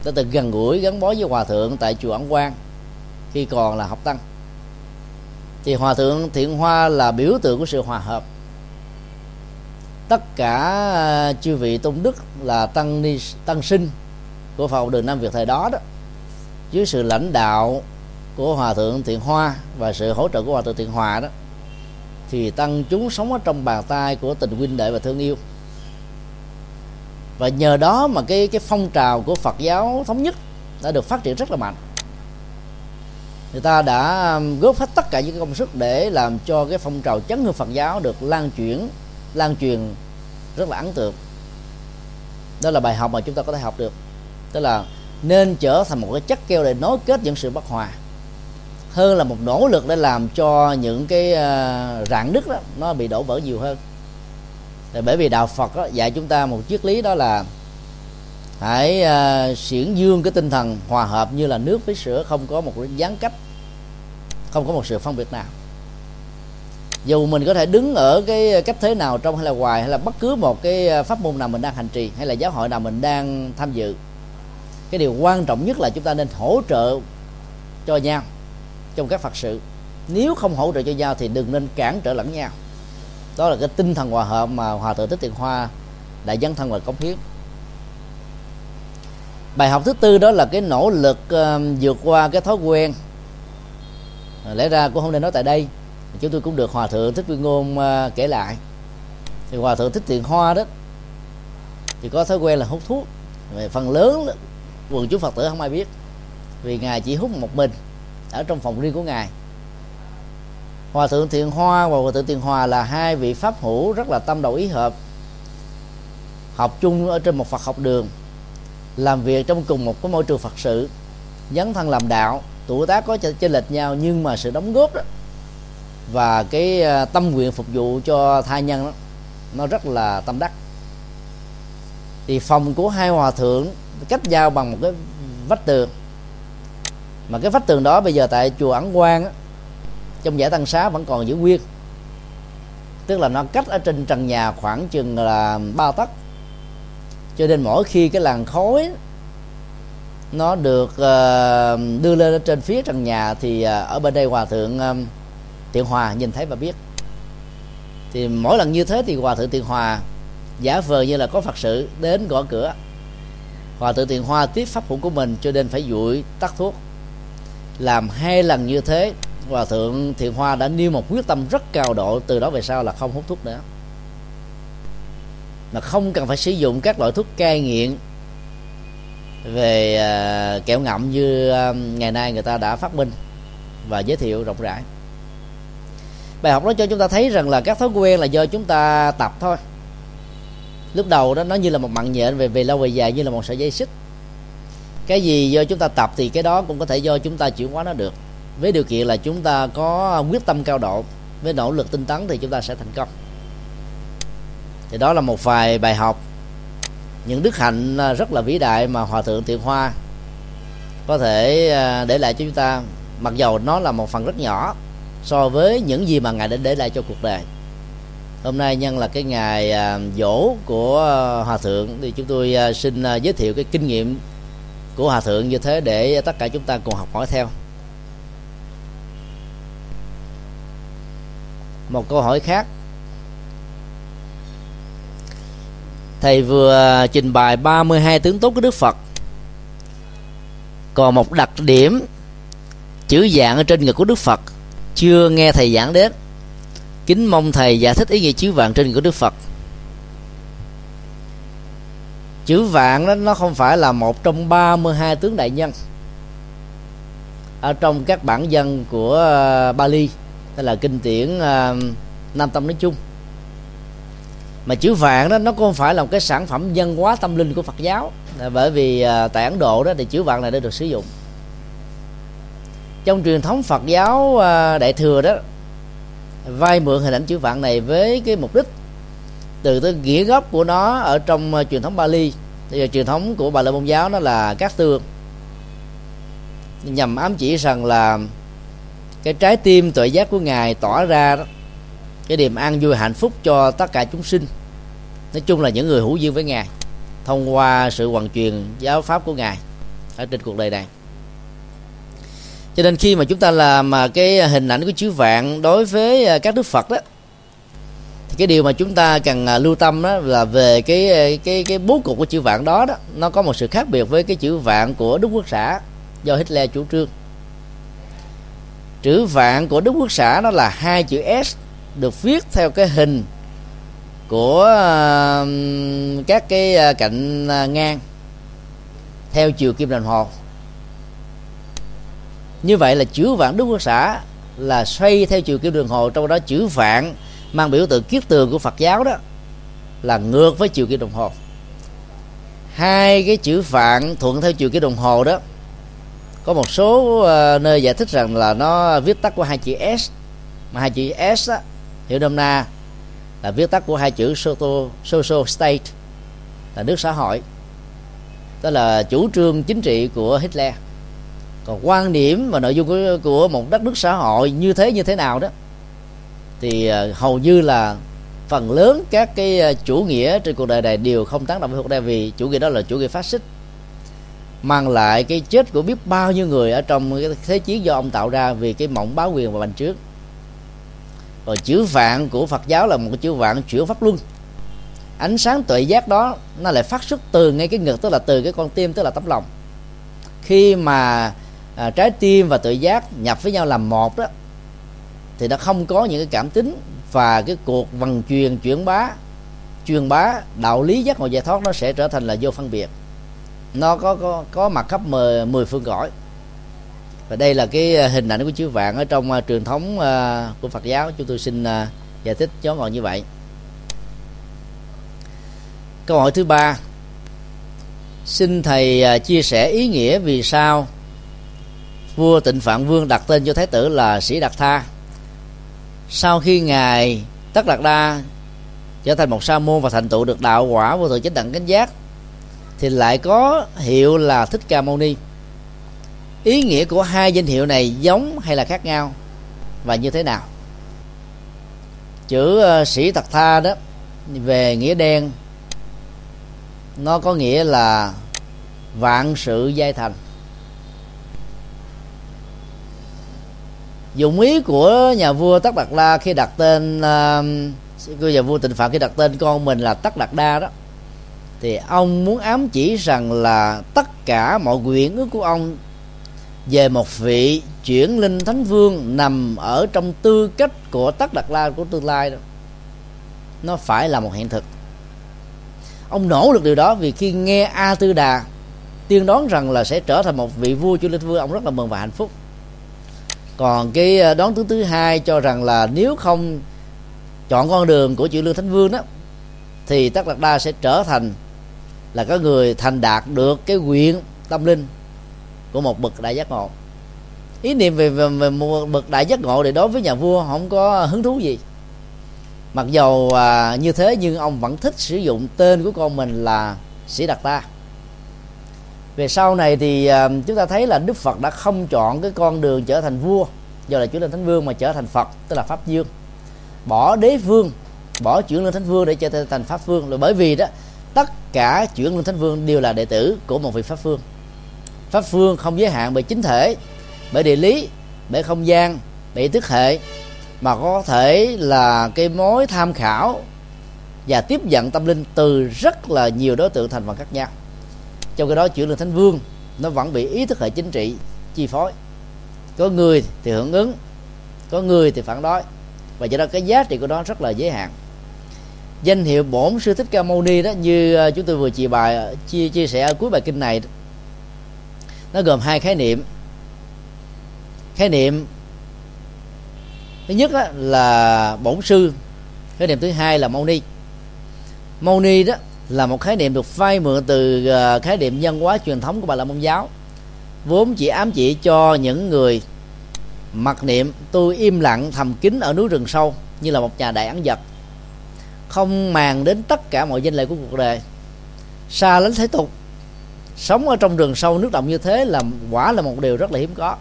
đã từng gần gũi gắn bó với hòa thượng tại chùa ấn quang khi còn là học tăng. Thì hòa thượng thiện hoa là biểu tượng của sự hòa hợp tất cả ờ, chư vị tôn đức là tăng ni, tăng sinh của phật đường nam việt thời đó đó. Dưới sự lãnh đạo của hòa thượng thiện hoa và sự hỗ trợ của hòa thượng thiện hòa đó, thì tăng chúng sống ở trong bàn tay của tình huynh đệ và thương yêu. Và nhờ đó mà cái cái phong trào của Phật giáo thống nhất đã được phát triển rất là mạnh. Người ta đã góp hết tất cả những công sức để làm cho cái phong trào chấn hương Phật giáo được lan chuyển lan truyền rất là ấn tượng. Đó là bài học mà chúng ta có thể học được. Tức là nên trở thành một cái chất keo để nối kết những sự bất hòa hơn là một nỗ lực để làm cho những cái à, rạn nứt đó nó bị đổ vỡ nhiều hơn. Để bởi vì đạo Phật đó, dạy chúng ta một triết lý đó là hãy uh, xiển dương cái tinh thần hòa hợp như là nước với sữa không có một cái gián cách không có một sự phân biệt nào dù mình có thể đứng ở cái ờ, cách thế nào trong hay là ngoài hay là bất cứ một cái ờ, pháp môn nào mình đang hành trì hay là giáo hội nào mình đang tham dự cái điều quan trọng nhất là chúng ta nên hỗ trợ cho nhau trong các phật sự. Nếu không hỗ trợ cho nhau thì đừng nên cản trở lẫn nhau. Đó là cái tinh thần hòa hợp mà hòa thượng thích tiền hoa đã dấn thân và cống hiến. Bài học thứ tư đó là cái nỗ lực uh, vượt qua cái thói quen. Lẽ ra cũng không nên nói tại đây chúng tôi cũng được hòa thượng thích viên ngôn à, kể lại. Thì hòa thượng thích tiền hoa đó, thì có thói quen là hút thuốc. Về phần lớn quần chúng phật tử không ai biết, vì ngài chỉ hút một mình ở trong phòng riêng của ngài. Hòa thượng thiện hoa và hòa thượng tiền hòa là hai vị pháp hữu rất là tâm đầu ý hợp, học chung ở trên một phật học đường, làm việc trong cùng một cái môi trường phật sự, dấn thân làm đạo, tuổi tác có chênh lệch nhau nhưng mà sự đóng góp đó và cái ờ, tâm nguyện phục vụ cho thai nhân đó, nó rất là tâm đắc. Thì phòng của hai hòa thượng cách giao bằng một cái vách tường. Mà cái vách tường đó bây giờ tại chùa ẩn quang trong giải tăng xá vẫn còn giữ nguyên. Tức là nó cách ở trên trần nhà khoảng chừng là ba tấc. Cho nên mỗi khi cái làn khói nó được ờ, đưa lên ở trên phía trần nhà thì ờ, ở bên đây hòa thượng tiện hòa nhìn thấy và biết. Thì mỗi lần như thế thì hòa thượng tiện hòa giả vờ như là có phật sự đến gõ cửa. Hòa thượng tiện hoa tiếp pháp hữu của mình cho nên phải dụi tắt thuốc. Làm hai lần như thế, hòa thượng thiện hoa đã nêu một quyết tâm rất cao độ, từ đó về sau là không hút thuốc nữa. Mà không cần phải sử dụng các loại thuốc cai nghiện về à, kẹo ngậm như à, ngày nay người ta đã phát minh và giới thiệu rộng rãi bài học đó cho chúng ta thấy rằng là các thói quen là do chúng ta tập thôi. Lúc đầu đó, nó như là một mặn nhện về về lâu về dài, như là một sợi dây xích. Cái gì do chúng ta tập thì cái đó cũng có thể do chúng ta chuyển hóa nó được. Với điều kiện là chúng ta có quyết tâm cao độ, với nỗ lực tinh tấn thì chúng ta sẽ thành công. Thì đó là một vài bài học. Những đức hạnh à, rất là vĩ đại mà hòa thượng thiện hoa có thể à, để lại cho chúng ta. Mặc dầu nó là một phần rất nhỏ so với những gì mà ngài đã để lại cho cuộc đời. Hôm nay nhân là cái ngày à, dỗ của à, hòa thượng, thì chúng tôi à, xin giới thiệu cái kinh nghiệm của hòa thượng như thế để tất cả chúng ta cùng học hỏi theo. Một câu hỏi khác. Thầy vừa trình bày 32 tướng tốt của Đức Phật, còn một đặc điểm chữ dạng ở trên ngực của Đức Phật chưa nghe thầy giảng đến. Kính mong thầy giải thích ý nghĩa chữ vạn trên của Đức Phật. Chữ vạn đó, nó không phải là một trong 32 tướng đại nhân ở trong các bản dân của ờ, Bali, hay là kinh điển ờ, Nam Tông nói chung. Mà chữ vạn đó, nó không phải là một cái sản phẩm dân hóa tâm linh của Phật giáo. Bởi vì ờ, tại Ấn Độ đó thì chữ vạn này đã được sử dụng trong truyền thống Phật giáo à, đại thừa đó vay mượn hình ảnh chữ vạn này với cái mục đích từ cái nghĩa gốc của nó ở trong à, truyền thống Bali. Bây giờ truyền thống của bà la môn giáo nó là các tương nhằm ám chỉ rằng là cái trái tim tuệ giác của ngài tỏ ra đó, cái niềm an vui hạnh phúc cho tất cả chúng sinh. Nói chung là những người hữu duyên với ngài thông qua sự hoàn truyền giáo pháp của ngài ở trên cuộc đời này cho nên khi mà chúng ta làm mà cái hình ảnh của chữ vạn đối với à, các đức phật đó thì cái điều mà chúng ta cần à, lưu tâm đó là về cái à, cái cái bố cục của chữ vạn đó đó, nó có một sự khác biệt với cái chữ vạn của đức quốc xã do Hitler chủ trương. Chữ vạn của đức quốc xã nó là hai chữ s được viết theo cái hình của các cái cạnh ngang theo chiều kim đồng hồ như vậy là chữ vạn đức quốc xã là xoay theo chiều kim đồng hồ trong đó chữ vạn mang biểu tượng kiết tường của Phật giáo đó là ngược với chiều kim đồng hồ. Hai cái chữ vạn thuận theo chiều kim đồng hồ đó có một số uh, nơi giải thích rằng là nó viết tắt của hai chữ s mà hai chữ s á, hiểu nôm na là viết tắt của hai chữ social, social state là nước xã hội. Đó là chủ trương chính trị của Hitler còn quan điểm và nội dung của, của một đất nước xã hội như thế như thế nào đó thì ờ, hầu như là phần lớn các cái ờ, chủ nghĩa trên cuộc đời này đều không tán đồng với Hồ đời vì chủ nghĩa đó là chủ nghĩa phát xít mang lại cái chết của biết bao nhiêu người ở trong cái thế chiến do ông tạo ra vì cái mộng báo quyền và bành trước rồi chữ vạn của Phật giáo là một cái chữ vạn chuyển pháp luân. Ánh sáng tuệ giác đó nó lại phát xuất từ ngay cái ngực tức là từ cái con tim tức là tấm lòng. Khi mà à, trái tim và tự giác nhập với nhau làm một đó thì nó không có những cái cảm tính và cái cuộc vận truyền chuyển bá truyền bá đạo lý giác ngộ giải thoát nó sẽ trở thành là vô phân biệt. Nó có có có mặt khắp mười, mười phương cõi. Và đây là cái à, hình ảnh của chữ vạn ở trong uh, truyền thống uh, của Phật giáo. Chúng tôi xin uh, giải thích cho ngọn như vậy. Câu hỏi thứ ba. Xin thầy uh, chia sẻ ý nghĩa vì sao vua tịnh phạn vương đặt tên cho thái tử là sĩ đạt tha. Sau khi ngài tất đạt đa trở thành một sa môn và thành tựu được đạo quả vô thượng chánh đẳng cánh giác thì lại có hiệu là thích ca mâu ni. Ý nghĩa của hai danh hiệu này giống hay là khác nhau và như thế nào? Chữ uh, sĩ tật tha đó về nghĩa đen nó có nghĩa là vạn sự giai thành. Dụng ý của nhà vua tất đạt la khi đặt tên uh, của nhà vua tịnh phạn khi đặt tên con mình là tất đạt đa đó thì ông muốn ám chỉ rằng là tất cả mọi quyển ước của ông về một vị chuyển linh thánh vương nằm ở trong tư cách của tất đạt la của tương lai đó nó phải là một hiện thực. Ông nổ được điều đó vì khi nghe a tư đà tiên đoán rằng là sẽ trở thành một vị vua chúa linh vương ông rất là mừng và hạnh phúc còn cái ờ, đoán thứ thứ hai cho rằng là nếu không chọn con đường của chữ lương thánh vương đó thì tất đạt đa sẽ trở thành là có người thành đạt được cái nguyện tâm linh của một bậc đại giác ngộ. Ý niệm về, về, về một bậc đại giác ngộ thì đối với nhà vua không có hứng thú gì. Mặc dầu à, như thế nhưng ông vẫn thích sử dụng tên của con mình là sĩ đạt ta về sau này thì ờ, chúng ta thấy là đức phật đã không chọn cái con đường trở thành vua, do là chuyển lên thánh vương mà trở thành phật, tức là pháp dương. Bỏ đế vương, bỏ chuyển lên thánh vương để trở thành pháp vương. Là bởi vì đó, tất cả chuyển lên thánh vương đều là đệ tử của một vị pháp vương. Pháp vương không giới hạn bởi chính thể, bởi địa lý, bởi không gian, bởi tức hệ, mà có thể là cái mối tham khảo và tiếp nhận tâm linh từ rất là nhiều đối tượng thành phần khác nhau trong cái đó chuyển lên thánh vương, nó vẫn bị ý thức hệ chính trị chi phối. Có người thì hưởng ứng, có người thì phản đối. Và do đó, cái giá trị của nó rất là giới hạn. Danh hiệu bổn sư thích ca mâu ni đó, như à, chúng tôi vừa chia bài à, chia chia sẻ ở cuối bài kinh này, nó gồm hai khái niệm. Khái niệm thứ nhất là bổn sư, khái niệm thứ hai là mâu ni. Mâu ni đó là một khái niệm được phai mượn từ ờ, khái niệm nhân hóa truyền thống của bà la môn giáo. Vốn chỉ ám chỉ cho những người mặc niệm tôi im lặng thầm kín ở núi rừng sâu như là một nhà đại ăn vật, không màng đến tất cả mọi danh lệ của cuộc đời. Xa lánh thế tục, sống ở trong rừng sâu nước động như thế là quả là một điều rất là hiếm có.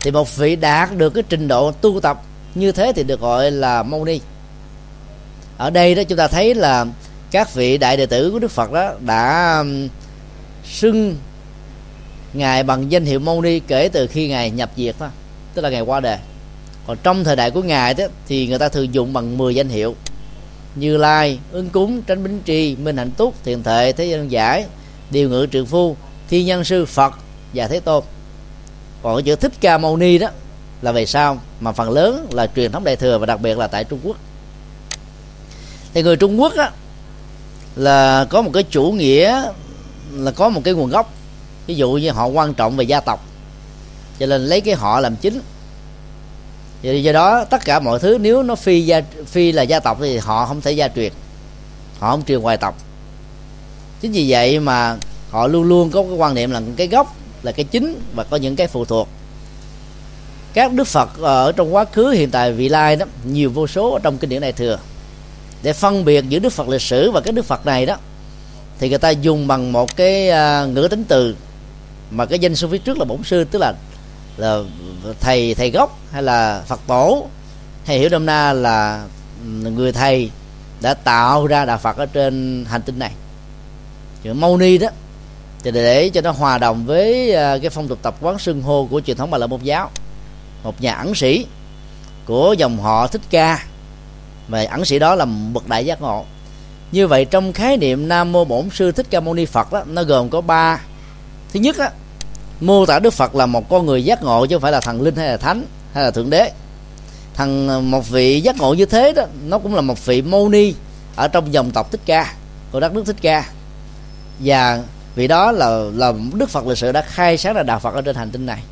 Thì một vị đạt được cái trình độ tu tập như thế thì được gọi là mâu ni. Ở đây đó chúng ta thấy là các vị đại đệ tử của đức phật đó đã um, xưng ngài bằng danh hiệu mâu ni kể từ khi ngài nhập diệt đó, tức là ngày qua đời. Còn trong thời đại của ngài đó thì người ta thường dùng bằng 10 danh hiệu. Như lai ứng cúng, tránh bính tri minh hạnh túc, thiền thệ, thế gian giải, điều ngự trượng phu thiên nhân sư, phật và thế tôn. Còn cái chữ thích ca mâu ni đó là về sau, mà phần lớn là truyền thống đại thừa và đặc biệt là tại trung quốc. Thì người trung quốc á là có một cái chủ nghĩa, là có một cái nguồn gốc. Ví dụ như họ quan trọng về gia tộc, cho nên lấy cái họ làm chính. Do đó, tất cả mọi thứ nếu nó phi gia, phi là gia tộc thì họ không thể gia truyền, họ không truyền hoài tộc. Chính vì vậy mà họ luôn luôn có cái quan niệm là cái gốc là cái chính và có những cái phụ thuộc. Các đức phật ờ, ở trong quá khứ, hiện tại, vị lai đó, nhiều vô số ở trong kinh điển đại thừa để phân biệt giữa đức phật lịch sử và cái đức phật này đó, thì người ta dùng bằng một cái à, ngữ tính từ mà cái danh sư phía trước là bổn sư, tức là là thầy thầy gốc hay là phật tổ. Hay hiểu đông na là ừ, người thầy đã tạo ra đạo phật ở trên hành tinh này. Chữ mâu ni đó, thì để cho nó hòa đồng với à, cái phong tục tập quán xưng hô của truyền thống bà la môn giáo. Một nhà ẩn sĩ của dòng họ thích ca và ẩn sĩ đó là bậc đại giác ngộ. Như vậy trong khái niệm nam mô bổn sư thích ca mâu ni phật đó nó gồm có ba. Thứ nhất á, mô tả đức phật là một con người giác ngộ chứ không phải là thần linh hay là thánh hay là thượng đế. Thằng ờ, một vị giác ngộ như thế đó nó cũng là một vị mâu ni ở trong dòng tộc thích ca của đất nước thích ca. Và vì đó là là đức phật lịch sử đã khai sáng ra đạo phật ở trên hành tinh này.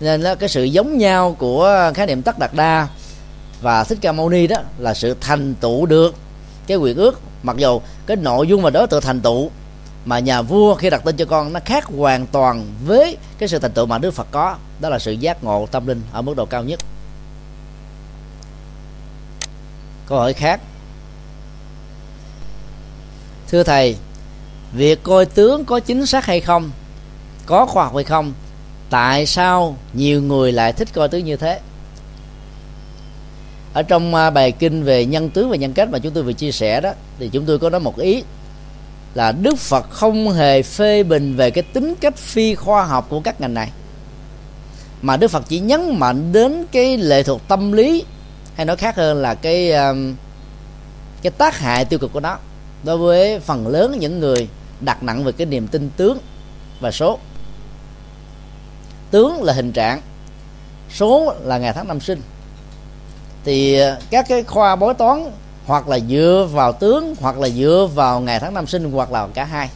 Nên là cái sự giống nhau của khái niệm tất đạt đa và thích ca mâu ni đó là sự thành tựu được. Cái quyền ước, mặc dù cái nội dung và đó tự thành tựu mà nhà vua khi đặt tên cho con nó khác hoàn toàn với cái sự thành tựu mà đức phật có, đó là sự giác ngộ tâm linh ở mức độ cao nhất. Câu hỏi khác. Thưa thầy, việc coi tướng có chính xác hay không, có khoa học hay không, tại sao nhiều người lại thích coi tướng như thế? Ở trong à, bài kinh về nhân tướng và nhân cách mà chúng tôi vừa chia sẻ đó, thì chúng tôi có nói một ý là đức phật không hề phê bình về cái tính cách phi khoa học của các ngành này, mà đức phật chỉ nhấn mạnh đến cái lệ thuộc tâm lý, hay nói khác hơn là cái à, cái tác hại tiêu cực của nó đối với phần lớn những người đặt nặng về cái niềm tin tướng và số. Tướng là hình trạng, số là ngày tháng năm sinh thì ờ, các cái khoa bói toán hoặc là dựa vào tướng hoặc là dựa vào ngày tháng năm sinh hoặc là cả hai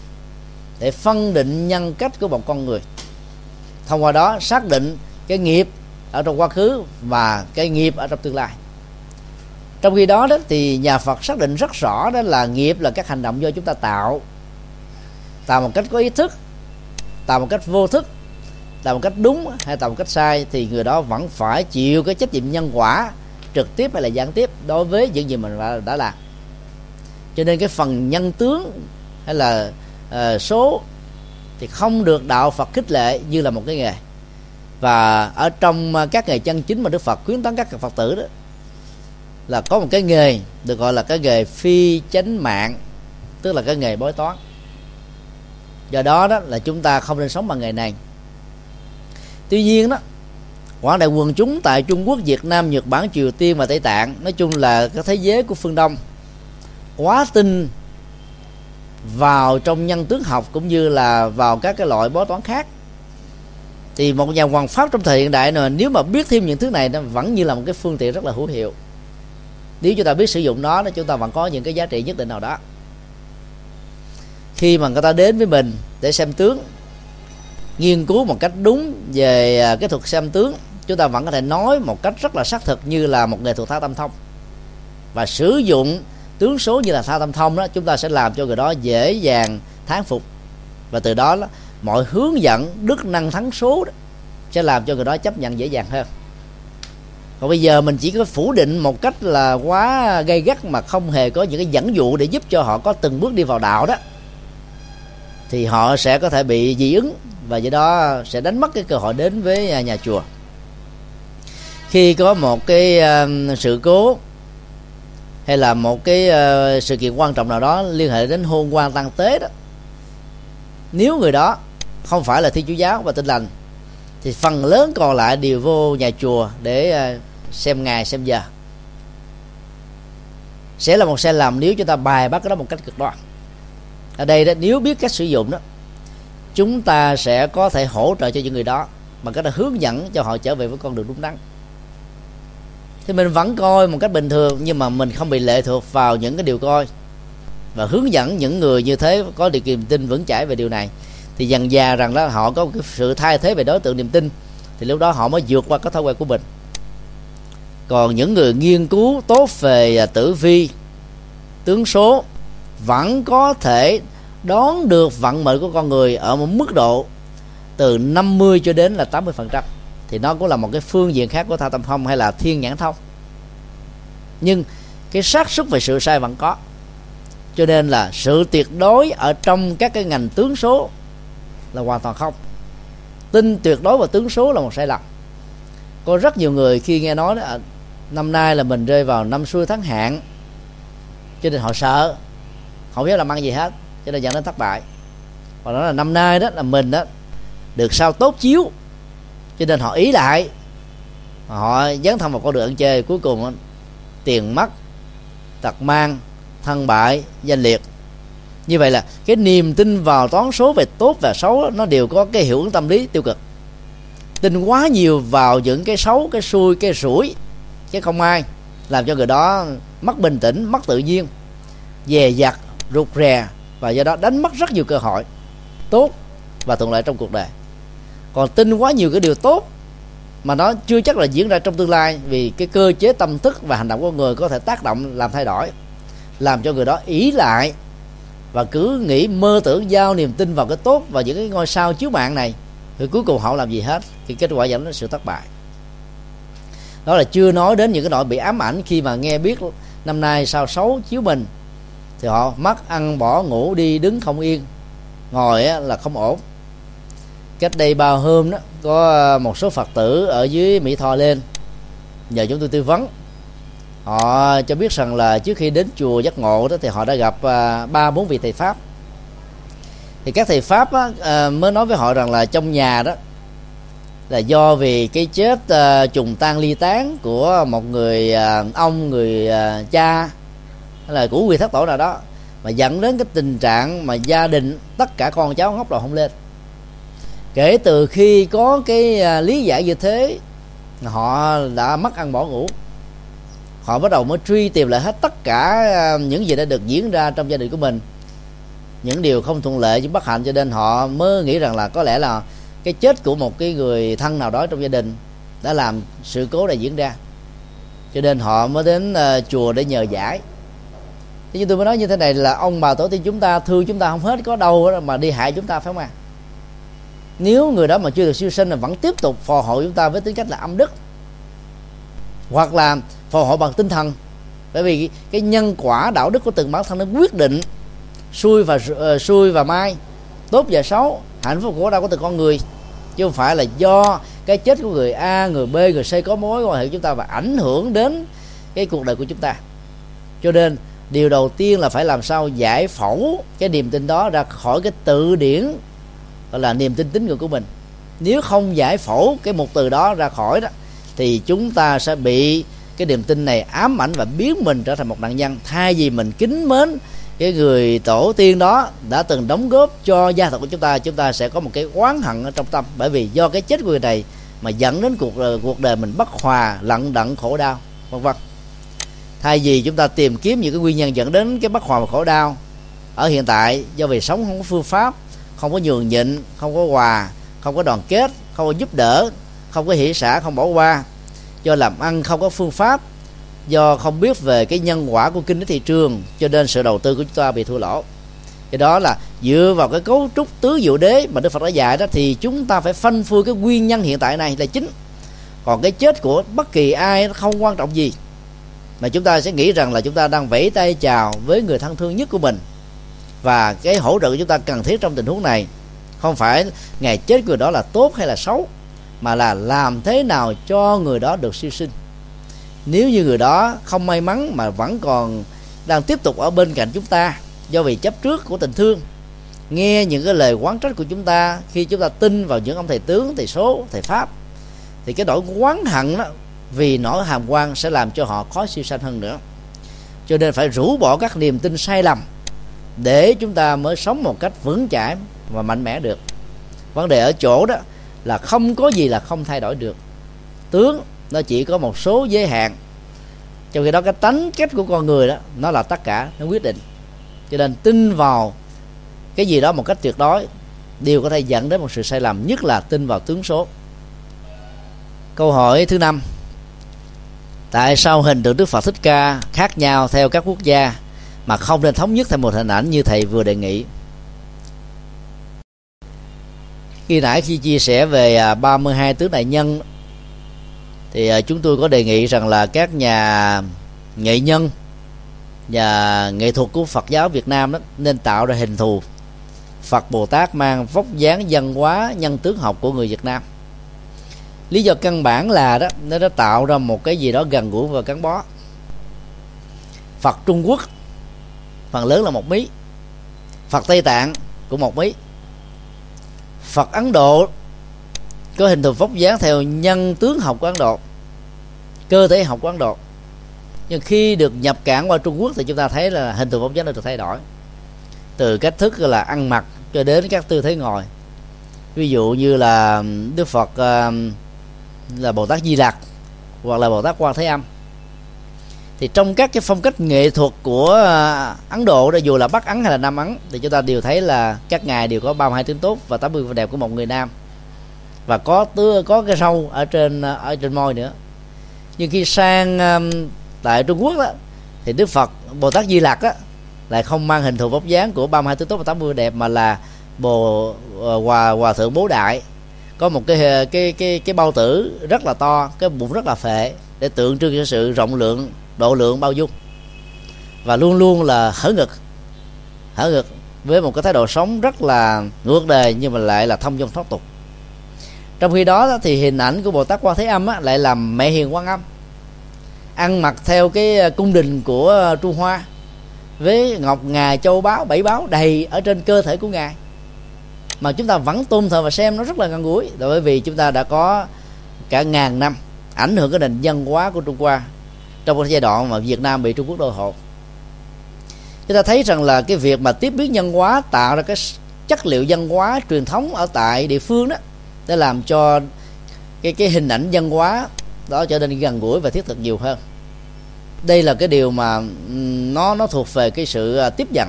để phân định nhân cách của một con người. Thông qua đó xác định cái nghiệp ở trong quá khứ và cái nghiệp ở trong tương lai. Trong khi đó đó thì nhà Phật xác định rất rõ đó là nghiệp là các hành động do chúng ta tạo. Tạo một cách có ý thức, tạo một cách vô thức, tạo một cách đúng hay tạo một cách sai thì người đó vẫn phải chịu cái trách nhiệm nhân quả trực tiếp hay là gián tiếp đối với những gì mình đã, làm. Cho nên cái phần nhân tướng hay là uh, số thì không được đạo Phật khích lệ như là một cái nghề. Và ở trong ờ, các nghề chân chính mà đức phật khuyến tấn các phật tử đó là có một cái nghề được gọi là cái nghề phi chánh mạng tức là cái nghề bói toán. Do đó đó là chúng ta không nên sống bằng nghề này. Tuy nhiên đó quảng đại quần chúng tại trung quốc, việt nam, nhật bản, triều tiên và tây tạng, nói chung là cái thế giới của phương đông, quá tin vào trong nhân tướng học cũng như là vào các cái loại bói toán khác. Thì một nhà hoàng pháp trong thời hiện đại này, nếu mà biết thêm những thứ này, nó vẫn như là một cái phương tiện rất là hữu hiệu. Nếu chúng ta biết sử dụng nó, thì chúng ta vẫn có những cái giá trị nhất định nào đó. Khi mà người ta đến với mình để xem tướng, nghiên cứu một cách đúng về à, cái thuật xem tướng chúng ta vẫn có thể nói một cách rất là xác thực như là một nghệ thuật thao tâm thông. Và sử dụng tướng số như là thao tâm thông đó chúng ta sẽ làm cho người đó dễ dàng thán phục. Và từ đó, đó mọi hướng dẫn đức năng thắng số đó, sẽ làm cho người đó chấp nhận dễ dàng hơn. Còn bây giờ mình chỉ có phủ định một cách là quá gây gắt mà không hề có những cái dẫn dụ để giúp cho họ có từng bước đi vào đạo đó thì họ sẽ có thể bị dị ứng và do đó sẽ đánh mất cái cơ hội đến với nhà chùa khi có một cái uh, sự cố hay là một cái uh, sự kiện quan trọng nào đó liên hệ đến hôn quan tăng tế đó nếu người đó không phải là thiên chúa giáo và tin lành thì phần lớn còn lại đều vô nhà chùa để uh, xem ngày xem giờ. Sẽ là một sai lầm nếu chúng ta bài bắt cái đó một cách cực đoan. Ở đây đó nếu biết cách sử dụng đó chúng ta sẽ có thể hỗ trợ cho những người đó bằng cách là hướng dẫn cho họ trở về với con đường đúng đắn thì mình vẫn coi một cách bình thường, nhưng mà mình không bị lệ thuộc vào những cái điều coi. Và hướng dẫn những người như thế có điều kiện tin vững chãi về điều này. Thì dần già rằng đó, họ có một cái sự thay thế về đối tượng niềm tin, thì lúc đó họ mới vượt qua cái thói quen của mình. Còn những người nghiên cứu tốt về à, tử vi, tướng số, vẫn có thể đón được vận mệnh của con người ở một mức độ từ 50 cho đến là 80 phần trăm thì nó cũng là một cái phương diện khác của tha tâm thông hay là thiên nhãn thông nhưng cái xác suất về sự sai vẫn có. Cho nên là sự tuyệt đối ở trong các cái ngành tướng số là hoàn toàn không. Tin tuyệt đối vào tướng số là một sai lầm. Có rất nhiều người khi nghe nói đó, à, năm nay là mình rơi vào năm xuôi tháng hạn cho nên họ sợ. Không biết làm ăn gì hết cho nên dẫn đến thất bại. Và đó là năm nay đó là mình đó được sao tốt chiếu cho nên họ ý lại. Họ dấn thân vào con đường ăn chơi. Cuối cùng, tiền mất, tật mang, thân bại, danh liệt. Như vậy là cái niềm tin vào toán số về tốt và xấu nó đều có cái hiệu ứng tâm lý tiêu cực. Tin quá nhiều vào những cái xấu, cái xui, cái rủi, chứ không ai làm cho người đó mất bình tĩnh, mất tự nhiên, dè dặt, rụt rè, và do đó đánh mất rất nhiều cơ hội tốt và thuận lợi trong cuộc đời còn tin quá nhiều cái điều tốt mà nó chưa chắc là diễn ra trong tương lai vì cái cơ chế tâm thức và hành động của người có thể tác động làm thay đổi, làm cho người đó ý lại và cứ nghĩ mơ tưởng giao niềm tin vào cái tốt và những cái ngôi sao chiếu mạng này thì cuối cùng họ làm gì hết, thì kết quả dẫn đến sự thất bại. Đó là chưa nói đến những cái nỗi bị ám ảnh khi mà nghe biết năm nay sao xấu chiếu mình, thì họ mất ăn bỏ ngủ đi đứng không yên, ngồi là không ổn cách đây bao hôm đó có ờ, một số phật tử ở dưới mỹ tho lên. Nhờ chúng tôi tư vấn. Họ cho biết rằng là trước khi đến chùa giác ngộ đó thì họ đã gặp ờ, ba bốn vị thầy pháp. Thì các thầy pháp á, à, mới nói với họ rằng là trong nhà đó là do vì cái chết uh, trùng tan ly tán của một người uh, ông người uh, cha hay là của quy thất tổ nào đó mà dẫn đến cái tình trạng mà gia đình tất cả con cháu ngóc đầu không lên kể từ khi có cái à, lý giải như thế họ đã mất ăn bỏ ngủ. Họ bắt đầu mới truy tìm lại hết tất cả à, những gì đã được diễn ra trong gia đình của mình. Những điều không thuận lợi chứ bất hạnh cho nên họ mới nghĩ rằng là có lẽ là cái chết của một cái người thân nào đó trong gia đình đã làm sự cố này diễn ra. Cho nên họ mới đến uh, chùa để nhờ giải. Thế nhưng tôi mới nói như thế này là ông bà tổ tiên chúng ta thương chúng ta không hết có đâu mà đi hại chúng ta phải không ạ nếu người đó mà chưa được siêu sinh là vẫn tiếp tục phò hộ chúng ta với tính cách là âm đức hoặc là phò hộ bằng tinh thần. Bởi vì cái nhân quả đạo đức của từng bản thân nó quyết định xui và uh, xui và mai. Tốt và xấu hạnh phúc của đâu có từ con người. Chứ không phải là do cái chết của người a người b người c có mối quan hệ chúng ta và ảnh hưởng đến cái cuộc đời của chúng ta. Cho nên điều đầu tiên là phải làm sao giải phẫu cái niềm tin đó ra khỏi cái tự điển gọi là niềm tin tín ngưỡng của mình. Nếu không giải phẫu cái một từ đó ra khỏi đó, thì chúng ta sẽ bị cái niềm tin này ám ảnh và biến mình trở thành một nạn nhân. Thay vì mình kính mến cái người tổ tiên đó đã từng đóng góp cho gia tộc của chúng ta chúng ta sẽ có một cái oán hận ở trong tâm. Bởi vì do cái chết của người này mà dẫn đến cuộc ờ, cuộc đời mình bất hòa, lận đận, khổ đau, vân vân. Thay vì chúng ta tìm kiếm những cái nguyên nhân dẫn đến cái bất hòa và khổ đau, ở hiện tại, do vì sống không có phương pháp không có nhường nhịn, không có hòa không có đoàn kết, không có giúp đỡ, không có hỷ xã không bỏ qua. Do làm ăn không có phương pháp, do không biết về cái nhân quả của kinh tế thị trường, cho nên sự đầu tư của chúng ta bị thua lỗ. Cái đó là dựa vào cái cấu trúc tứ diệu đế mà đức phật đã dạy đó, thì chúng ta phải phanh phui cái nguyên nhân hiện tại này là chính. Còn cái chết của bất kỳ ai nó không quan trọng gì. Mà chúng ta sẽ nghĩ rằng là chúng ta đang vẫy tay chào với người thân thương nhất của mình và cái hỗ trợ của chúng ta cần thiết trong tình huống này không phải ngày chết người đó là tốt hay là xấu, mà là làm thế nào cho người đó được siêu sinh. Nếu như người đó không may mắn mà vẫn còn đang tiếp tục ở bên cạnh chúng ta do vì chấp trước của tình thương, nghe những cái lời quán trách của chúng ta khi chúng ta tin vào những ông thầy tướng, thầy số, thầy pháp, thì cái nỗi quán hận đó vì nỗi hàm quan sẽ làm cho họ khó siêu sanh hơn nữa. Cho nên phải rũ bỏ các niềm tin sai lầm để chúng ta mới sống một cách vững chãi và mạnh mẽ được. Vấn đề ở chỗ đó là không có gì là không thay đổi được. Tướng, nó chỉ có một số giới hạn. Trong khi đó, cái tánh cách của con người đó, nó là tất cả, nó quyết định. Cho nên tin vào cái gì đó một cách tuyệt đối đều có thể dẫn đến một sự sai lầm, nhất là tin vào tướng số. Câu hỏi thứ năm. Tại sao hình tượng đức phật thích ca khác nhau theo các quốc gia? Mà không nên thống nhất thành một hình ảnh như thầy vừa đề nghị. Khi nãy khi chia sẻ về à, 32 tướng đại nhân, thì à, chúng tôi có đề nghị rằng là các nhà nghệ nhân và nghệ thuật của Phật giáo Việt Nam đó nên tạo ra hình thù. Phật Bồ Tát mang vóc dáng văn hóa, nhân tướng học của người Việt Nam. Lý do căn bản là đó, nó đã tạo ra một cái gì đó gần gũi và gắn bó. Phật Trung Quốc phần lớn là một mí. Phật Tây Tạng cũng một mí. Phật Ấn Độ có hình thù vóc dáng theo nhân tướng học của Ấn Độ, cơ thể học của Ấn Độ. Nhưng khi được nhập cảng qua Trung Quốc thì chúng ta thấy là hình thù vóc dáng đã được thay đổi. Từ cách thức là ăn mặc cho đến các tư thế ngồi. Ví dụ như là Đức Phật à, là Bồ Tát Di Lặc hoặc là Bồ Tát Quan Thế Âm thì trong các cái phong cách nghệ thuật của à, Ấn Độ đó dù là Bắc Ấn hay là Nam Ấn thì chúng ta đều thấy là các ngài đều có 32 tướng tốt và 80 vẻ đẹp của một người nam. Và có tưa có cái râu ở trên à, ở trên môi nữa. Nhưng khi sang um, tại Trung Quốc đó thì Đức Phật Bồ Tát Di Lặc á lại không mang hình thù vóc dáng của 32 tướng tốt và 80 đẹp mà là bồ à, hòa hòa thượng bố đại. Có một cái cái cái cái bao tử rất là to cái bụng rất là phệ để tượng trưng cho sự rộng lượng độ lượng bao dung. Và luôn luôn là hở ngực hở ngực với một cái thái độ sống rất là ngược đề nhưng mà lại là thông dong thoát tục. Trong khi đó thì hình ảnh của bồ tát quan thế âm á, lại làm mẹ hiền quan âm ăn mặc theo cái à, cung đình của à, trung hoa với ngọc ngà châu báu bảy báo đầy ở trên cơ thể của ngài. Mà chúng ta vẫn tôn thờ và xem nó rất là gần gũi bởi vì chúng ta đã có cả ngàn năm ảnh hưởng cái nền văn hóa của Trung Hoa trong cái giai đoạn mà Việt Nam bị Trung Quốc đô hộ chúng ta thấy rằng là cái việc mà tiếp biến văn hóa, tạo ra cái chất liệu văn hóa truyền thống ở tại địa phương đó để làm cho cái cái hình ảnh văn hóa đó trở nên gần gũi và thiết thực nhiều hơn. Đây là cái điều mà nó nó thuộc về cái sự à, tiếp nhận.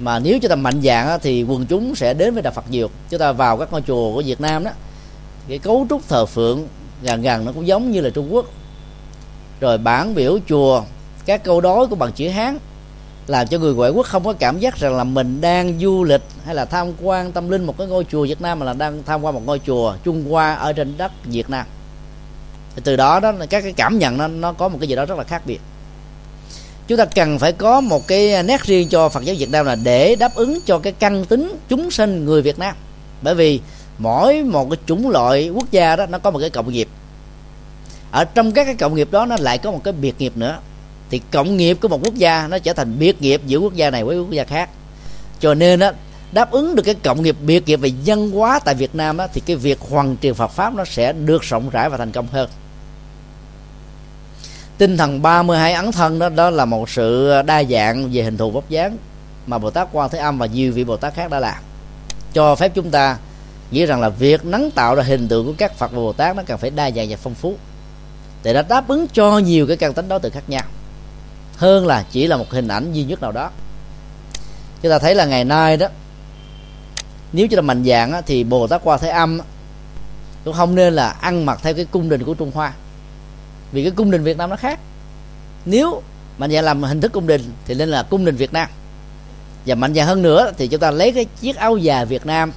Mà nếu chúng ta mạnh dạng thì quần chúng sẽ đến với đạo Phật nhiều. Chúng ta vào các ngôi chùa của Việt Nam đó, cái cấu trúc thờ phượng gần gần nó cũng giống như là Trung Quốc rồi bản biểu chùa, các câu đối của bằng chữ Hán, làm cho người ngoại quốc không có cảm giác rằng là mình đang du lịch hay là tham quan tâm linh một cái ngôi chùa Việt Nam mà là đang tham quan một ngôi chùa Trung Hoa ở trên đất Việt Nam. Thì từ đó đó, các cái cảm nhận nó nó có một cái gì đó rất là khác biệt. Chúng ta cần phải có một cái nét riêng cho Phật giáo Việt Nam là để đáp ứng cho cái căn tính chúng sinh người Việt Nam. Bởi vì mỗi một cái chủng loại quốc gia đó, nó có một cái cộng nghiệp ở trong các cái cộng nghiệp đó nó lại có một cái biệt nghiệp nữa. Thì cộng nghiệp của một quốc gia nó trở thành biệt nghiệp giữa quốc gia này với quốc gia khác. Cho nên á đáp ứng được cái cộng nghiệp biệt nghiệp về dân hóa tại Việt Nam á, thì cái việc hoàn truyền Phật pháp nó sẽ được rộng rãi và thành công hơn. Tinh thần 32 ấn thân đó đó là một sự đa dạng về hình thù vóc dáng mà Bồ Tát Quan Thế Âm và nhiều vị Bồ Tát khác đã làm. Cho phép chúng ta nghĩ rằng là việc nắng tạo ra hình tượng của các Phật và Bồ Tát nó cần phải đa dạng và phong phú để đã đáp ứng cho nhiều cái căn tính đối tượng khác nhau. Hơn là chỉ là một hình ảnh duy nhất nào đó. Chúng ta thấy là ngày nay đó nếu chúng ta mạnh dạng á, thì bồ tát qua thế âm cũng không nên là ăn mặc theo cái cung đình của trung hoa. Vì cái cung đình việt nam nó khác. Nếu mạnh dạng làm hình thức cung đình thì nên là cung đình việt nam. Và mạnh dạng hơn nữa thì chúng ta lấy cái chiếc áo dài việt nam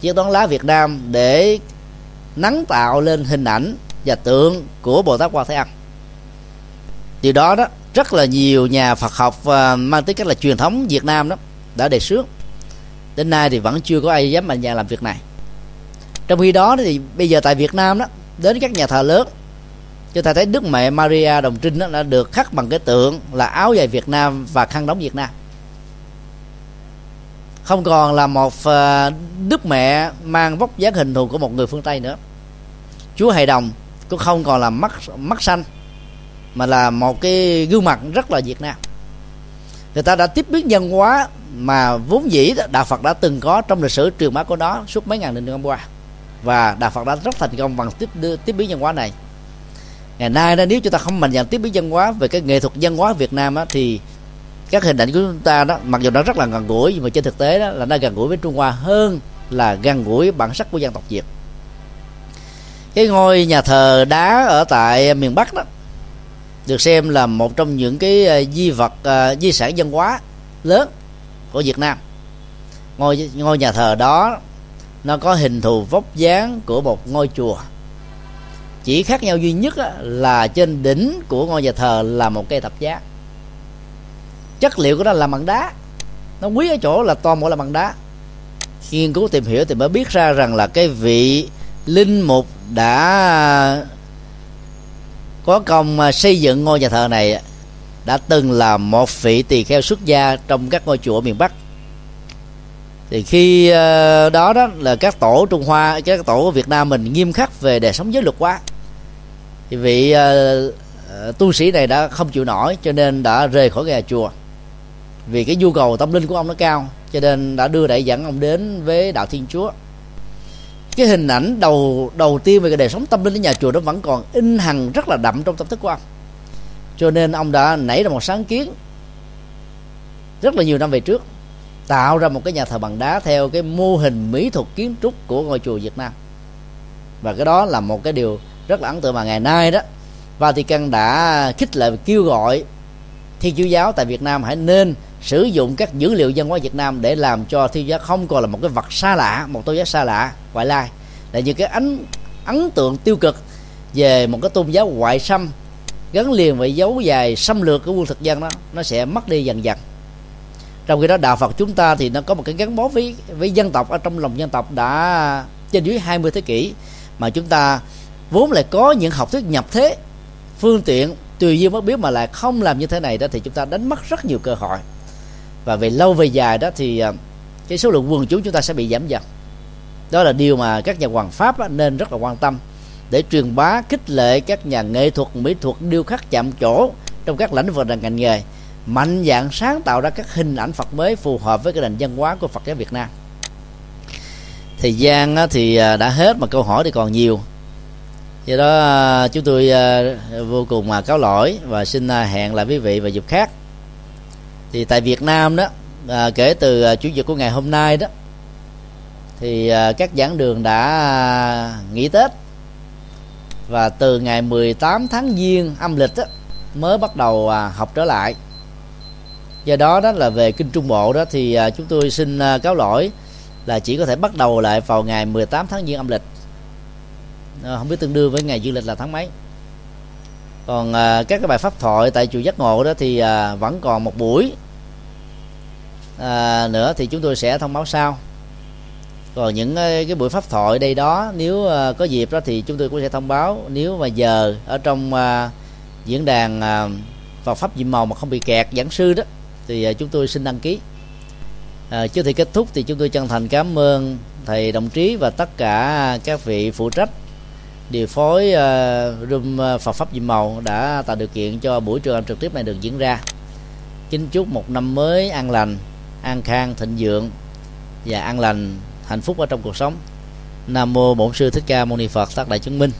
chiếc toán lá việt nam để nắng tạo lên hình ảnh và tượng của bồ tát quan thế âm. Điều đó đó rất là nhiều nhà phật học uh, mang tính cách là truyền thống việt nam đó đã đề xuất đến nay thì vẫn chưa có ai dám mạnh dạn làm việc này. Trong khi đó thì bây giờ tại Việt Nam đó đến các nhà thờ lớn chúng ta thấy Đức Mẹ Maria Đồng Trinh đó đã được khắc bằng cái tượng là áo dài Việt Nam và khăn đóng Việt Nam. Không còn là một à, Đức Mẹ mang vóc dáng hình thù của một người phương Tây nữa. Chúa Hài Đồng cũng không còn là mắt mắt xanh mà là một cái gương mặt rất là Việt Nam. Người ta đã tiếp biến nhân hóa mà vốn dĩ đạo Phật đã từng có trong lịch sử truyền bá của nó suốt mấy ngàn năm qua. Và đạo Phật đã rất thành công bằng tiếp tiếp biến văn hóa này. Ngày nay đó nếu chúng ta không mạnh dạn tiếp biến văn hóa về cái nghệ thuật văn hóa Việt Nam á, thì các hình ảnh của chúng ta đó mặc dù nó rất là gần gũi nhưng mà trên thực tế đó là nó gần gũi với Trung Hoa hơn là gần gũi bản sắc của dân tộc Việt cái ngôi nhà thờ đá ở tại miền Bắc đó được xem là một trong những cái ờ, di vật uh, di sản văn hóa lớn của Việt Nam. Ngôi ngôi nhà thờ đó nó có hình thù vóc dáng của một ngôi chùa. Chỉ khác nhau duy nhất là trên đỉnh của ngôi nhà thờ là một cây thập giá. Chất liệu của nó là bằng đá. Nó quý ở chỗ là toàn bộ là bằng đá. Nghiên cứu tìm hiểu thì mới biết ra rằng là cái vị linh mục đã có công à, xây dựng ngôi nhà thờ này đã từng là một vị tỳ kheo xuất gia trong các ngôi chùa miền Bắc. Thì khi à, đó đó là các tổ Trung Hoa các tổ Việt Nam mình nghiêm khắc về đời sống giới luật quá. Thì vị uh, tu sĩ này đã không chịu nổi cho nên đã rời khỏi nhà chùa. Vì cái nhu cầu tâm linh của ông nó cao cho nên đã đưa đại dẫn ông đến với đạo thiên chúa cái hình ảnh đầu đầu tiên về cái đời sống tâm linh ở nhà chùa đó vẫn còn in hằn rất là đậm trong tâm thức của ông. Cho nên ông đã nảy ra một sáng kiến rất là nhiều năm về trước, tạo ra một cái nhà thờ bằng đá theo cái mô hình mỹ thuật kiến trúc của ngôi chùa Việt Nam. Và cái đó là một cái điều rất là ấn tượng mà ngày nay đó, Vatican đã khích lệ kêu gọi thiên chúa giáo tại Việt Nam hãy nên sử dụng các dữ liệu văn hóa Việt Nam để làm cho thiên giáo không còn là một cái vật xa lạ, một tôn giáo xa lạ, ngoại lai. Là những cái ấn ấn tượng tiêu cực về một cái tôn giáo ngoại xâm, gắn liền với dấu dài xâm lược của quân thực dân đó, nó sẽ mất đi dần dần. Trong khi đó, đạo Phật chúng ta thì nó có một cái gắn bó với với dân tộc ở trong lòng dân tộc đã trên dưới 20 thế kỷ, mà chúng ta vốn lại có những học thuyết nhập thế, phương tiện tùy duyên bất biết mà lại không làm như thế này đó, thì chúng ta đánh mất rất nhiều cơ hội và về lâu về dài đó thì à, cái số lượng quần chúng chúng ta sẽ bị giảm dần. Đó là điều mà các nhà hoàng pháp nên rất là quan tâm để truyền bá, khích lệ các nhà nghệ thuật, mỹ thuật điêu khắc chạm chỗ trong các lĩnh vực ngành nghề, mạnh dạng sáng tạo ra các hình ảnh Phật mới phù hợp với cái nền văn hóa của Phật giáo Việt Nam. Thời gian thì à, đã hết mà câu hỏi thì còn nhiều. Do đó à, chúng tôi vô cùng mà cáo lỗi và xin hẹn lại quý vị vào dịp khác thì tại Việt Nam đó à, kể từ à, chủ nhật của ngày hôm nay đó thì à, các giảng đường đã nghỉ Tết. Và từ ngày 18 tháng Giêng âm lịch đó, mới bắt đầu học trở lại. Do đó đó là về kinh trung bộ đó thì à, chúng tôi xin à, cáo lỗi là chỉ có thể bắt đầu lại vào ngày 18 tháng giêng âm lịch. À, không biết tương đương với ngày dương lịch là tháng mấy. Còn các cái bài pháp thoại tại chùa giác ngộ đó thì vẫn còn một buổi à, nữa thì chúng tôi sẽ thông báo sau. Còn những ờ, cái buổi pháp thoại đây đó nếu ờ, có dịp đó thì chúng tôi cũng sẽ thông báo. Nếu mà giờ ở trong ờ, diễn đàn Phật pháp nhiệm màu mà không bị kẹt giảng sư đó thì chúng tôi xin đăng ký. À, trước khi kết thúc thì chúng tôi chân thành cảm ơn thầy đồng trí và tất cả các vị phụ trách điều phối uh, room Phật pháp Diệm màu đã tạo điều kiện cho buổi trường trực tiếp này được diễn ra. Kính chúc một năm mới an lành an khang thịnh vượng và an lành hạnh phúc ở trong cuộc sống. Nam mô bổn sư thích ca mâu ni phật tác đại chứng minh.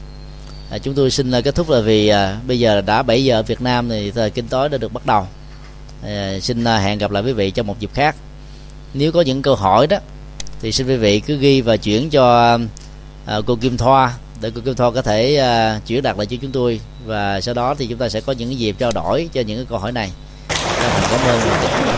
À, chúng tôi xin à, kết thúc là vì à, bây giờ đã 7 giờ ở Việt Nam thì thời kinh tối đã được bắt đầu. À, xin à, hẹn gặp lại quý vị trong một dịp khác. Nếu có những câu hỏi đó thì xin quý vị cứ ghi và chuyển cho à, cô Kim Thoa để cô Kim Thoa có thể à, chuyển đặt lại cho chúng tôi. Và sau đó thì chúng ta sẽ có những dịp trao đổi cho những cái câu hỏi này. Cảm ơn.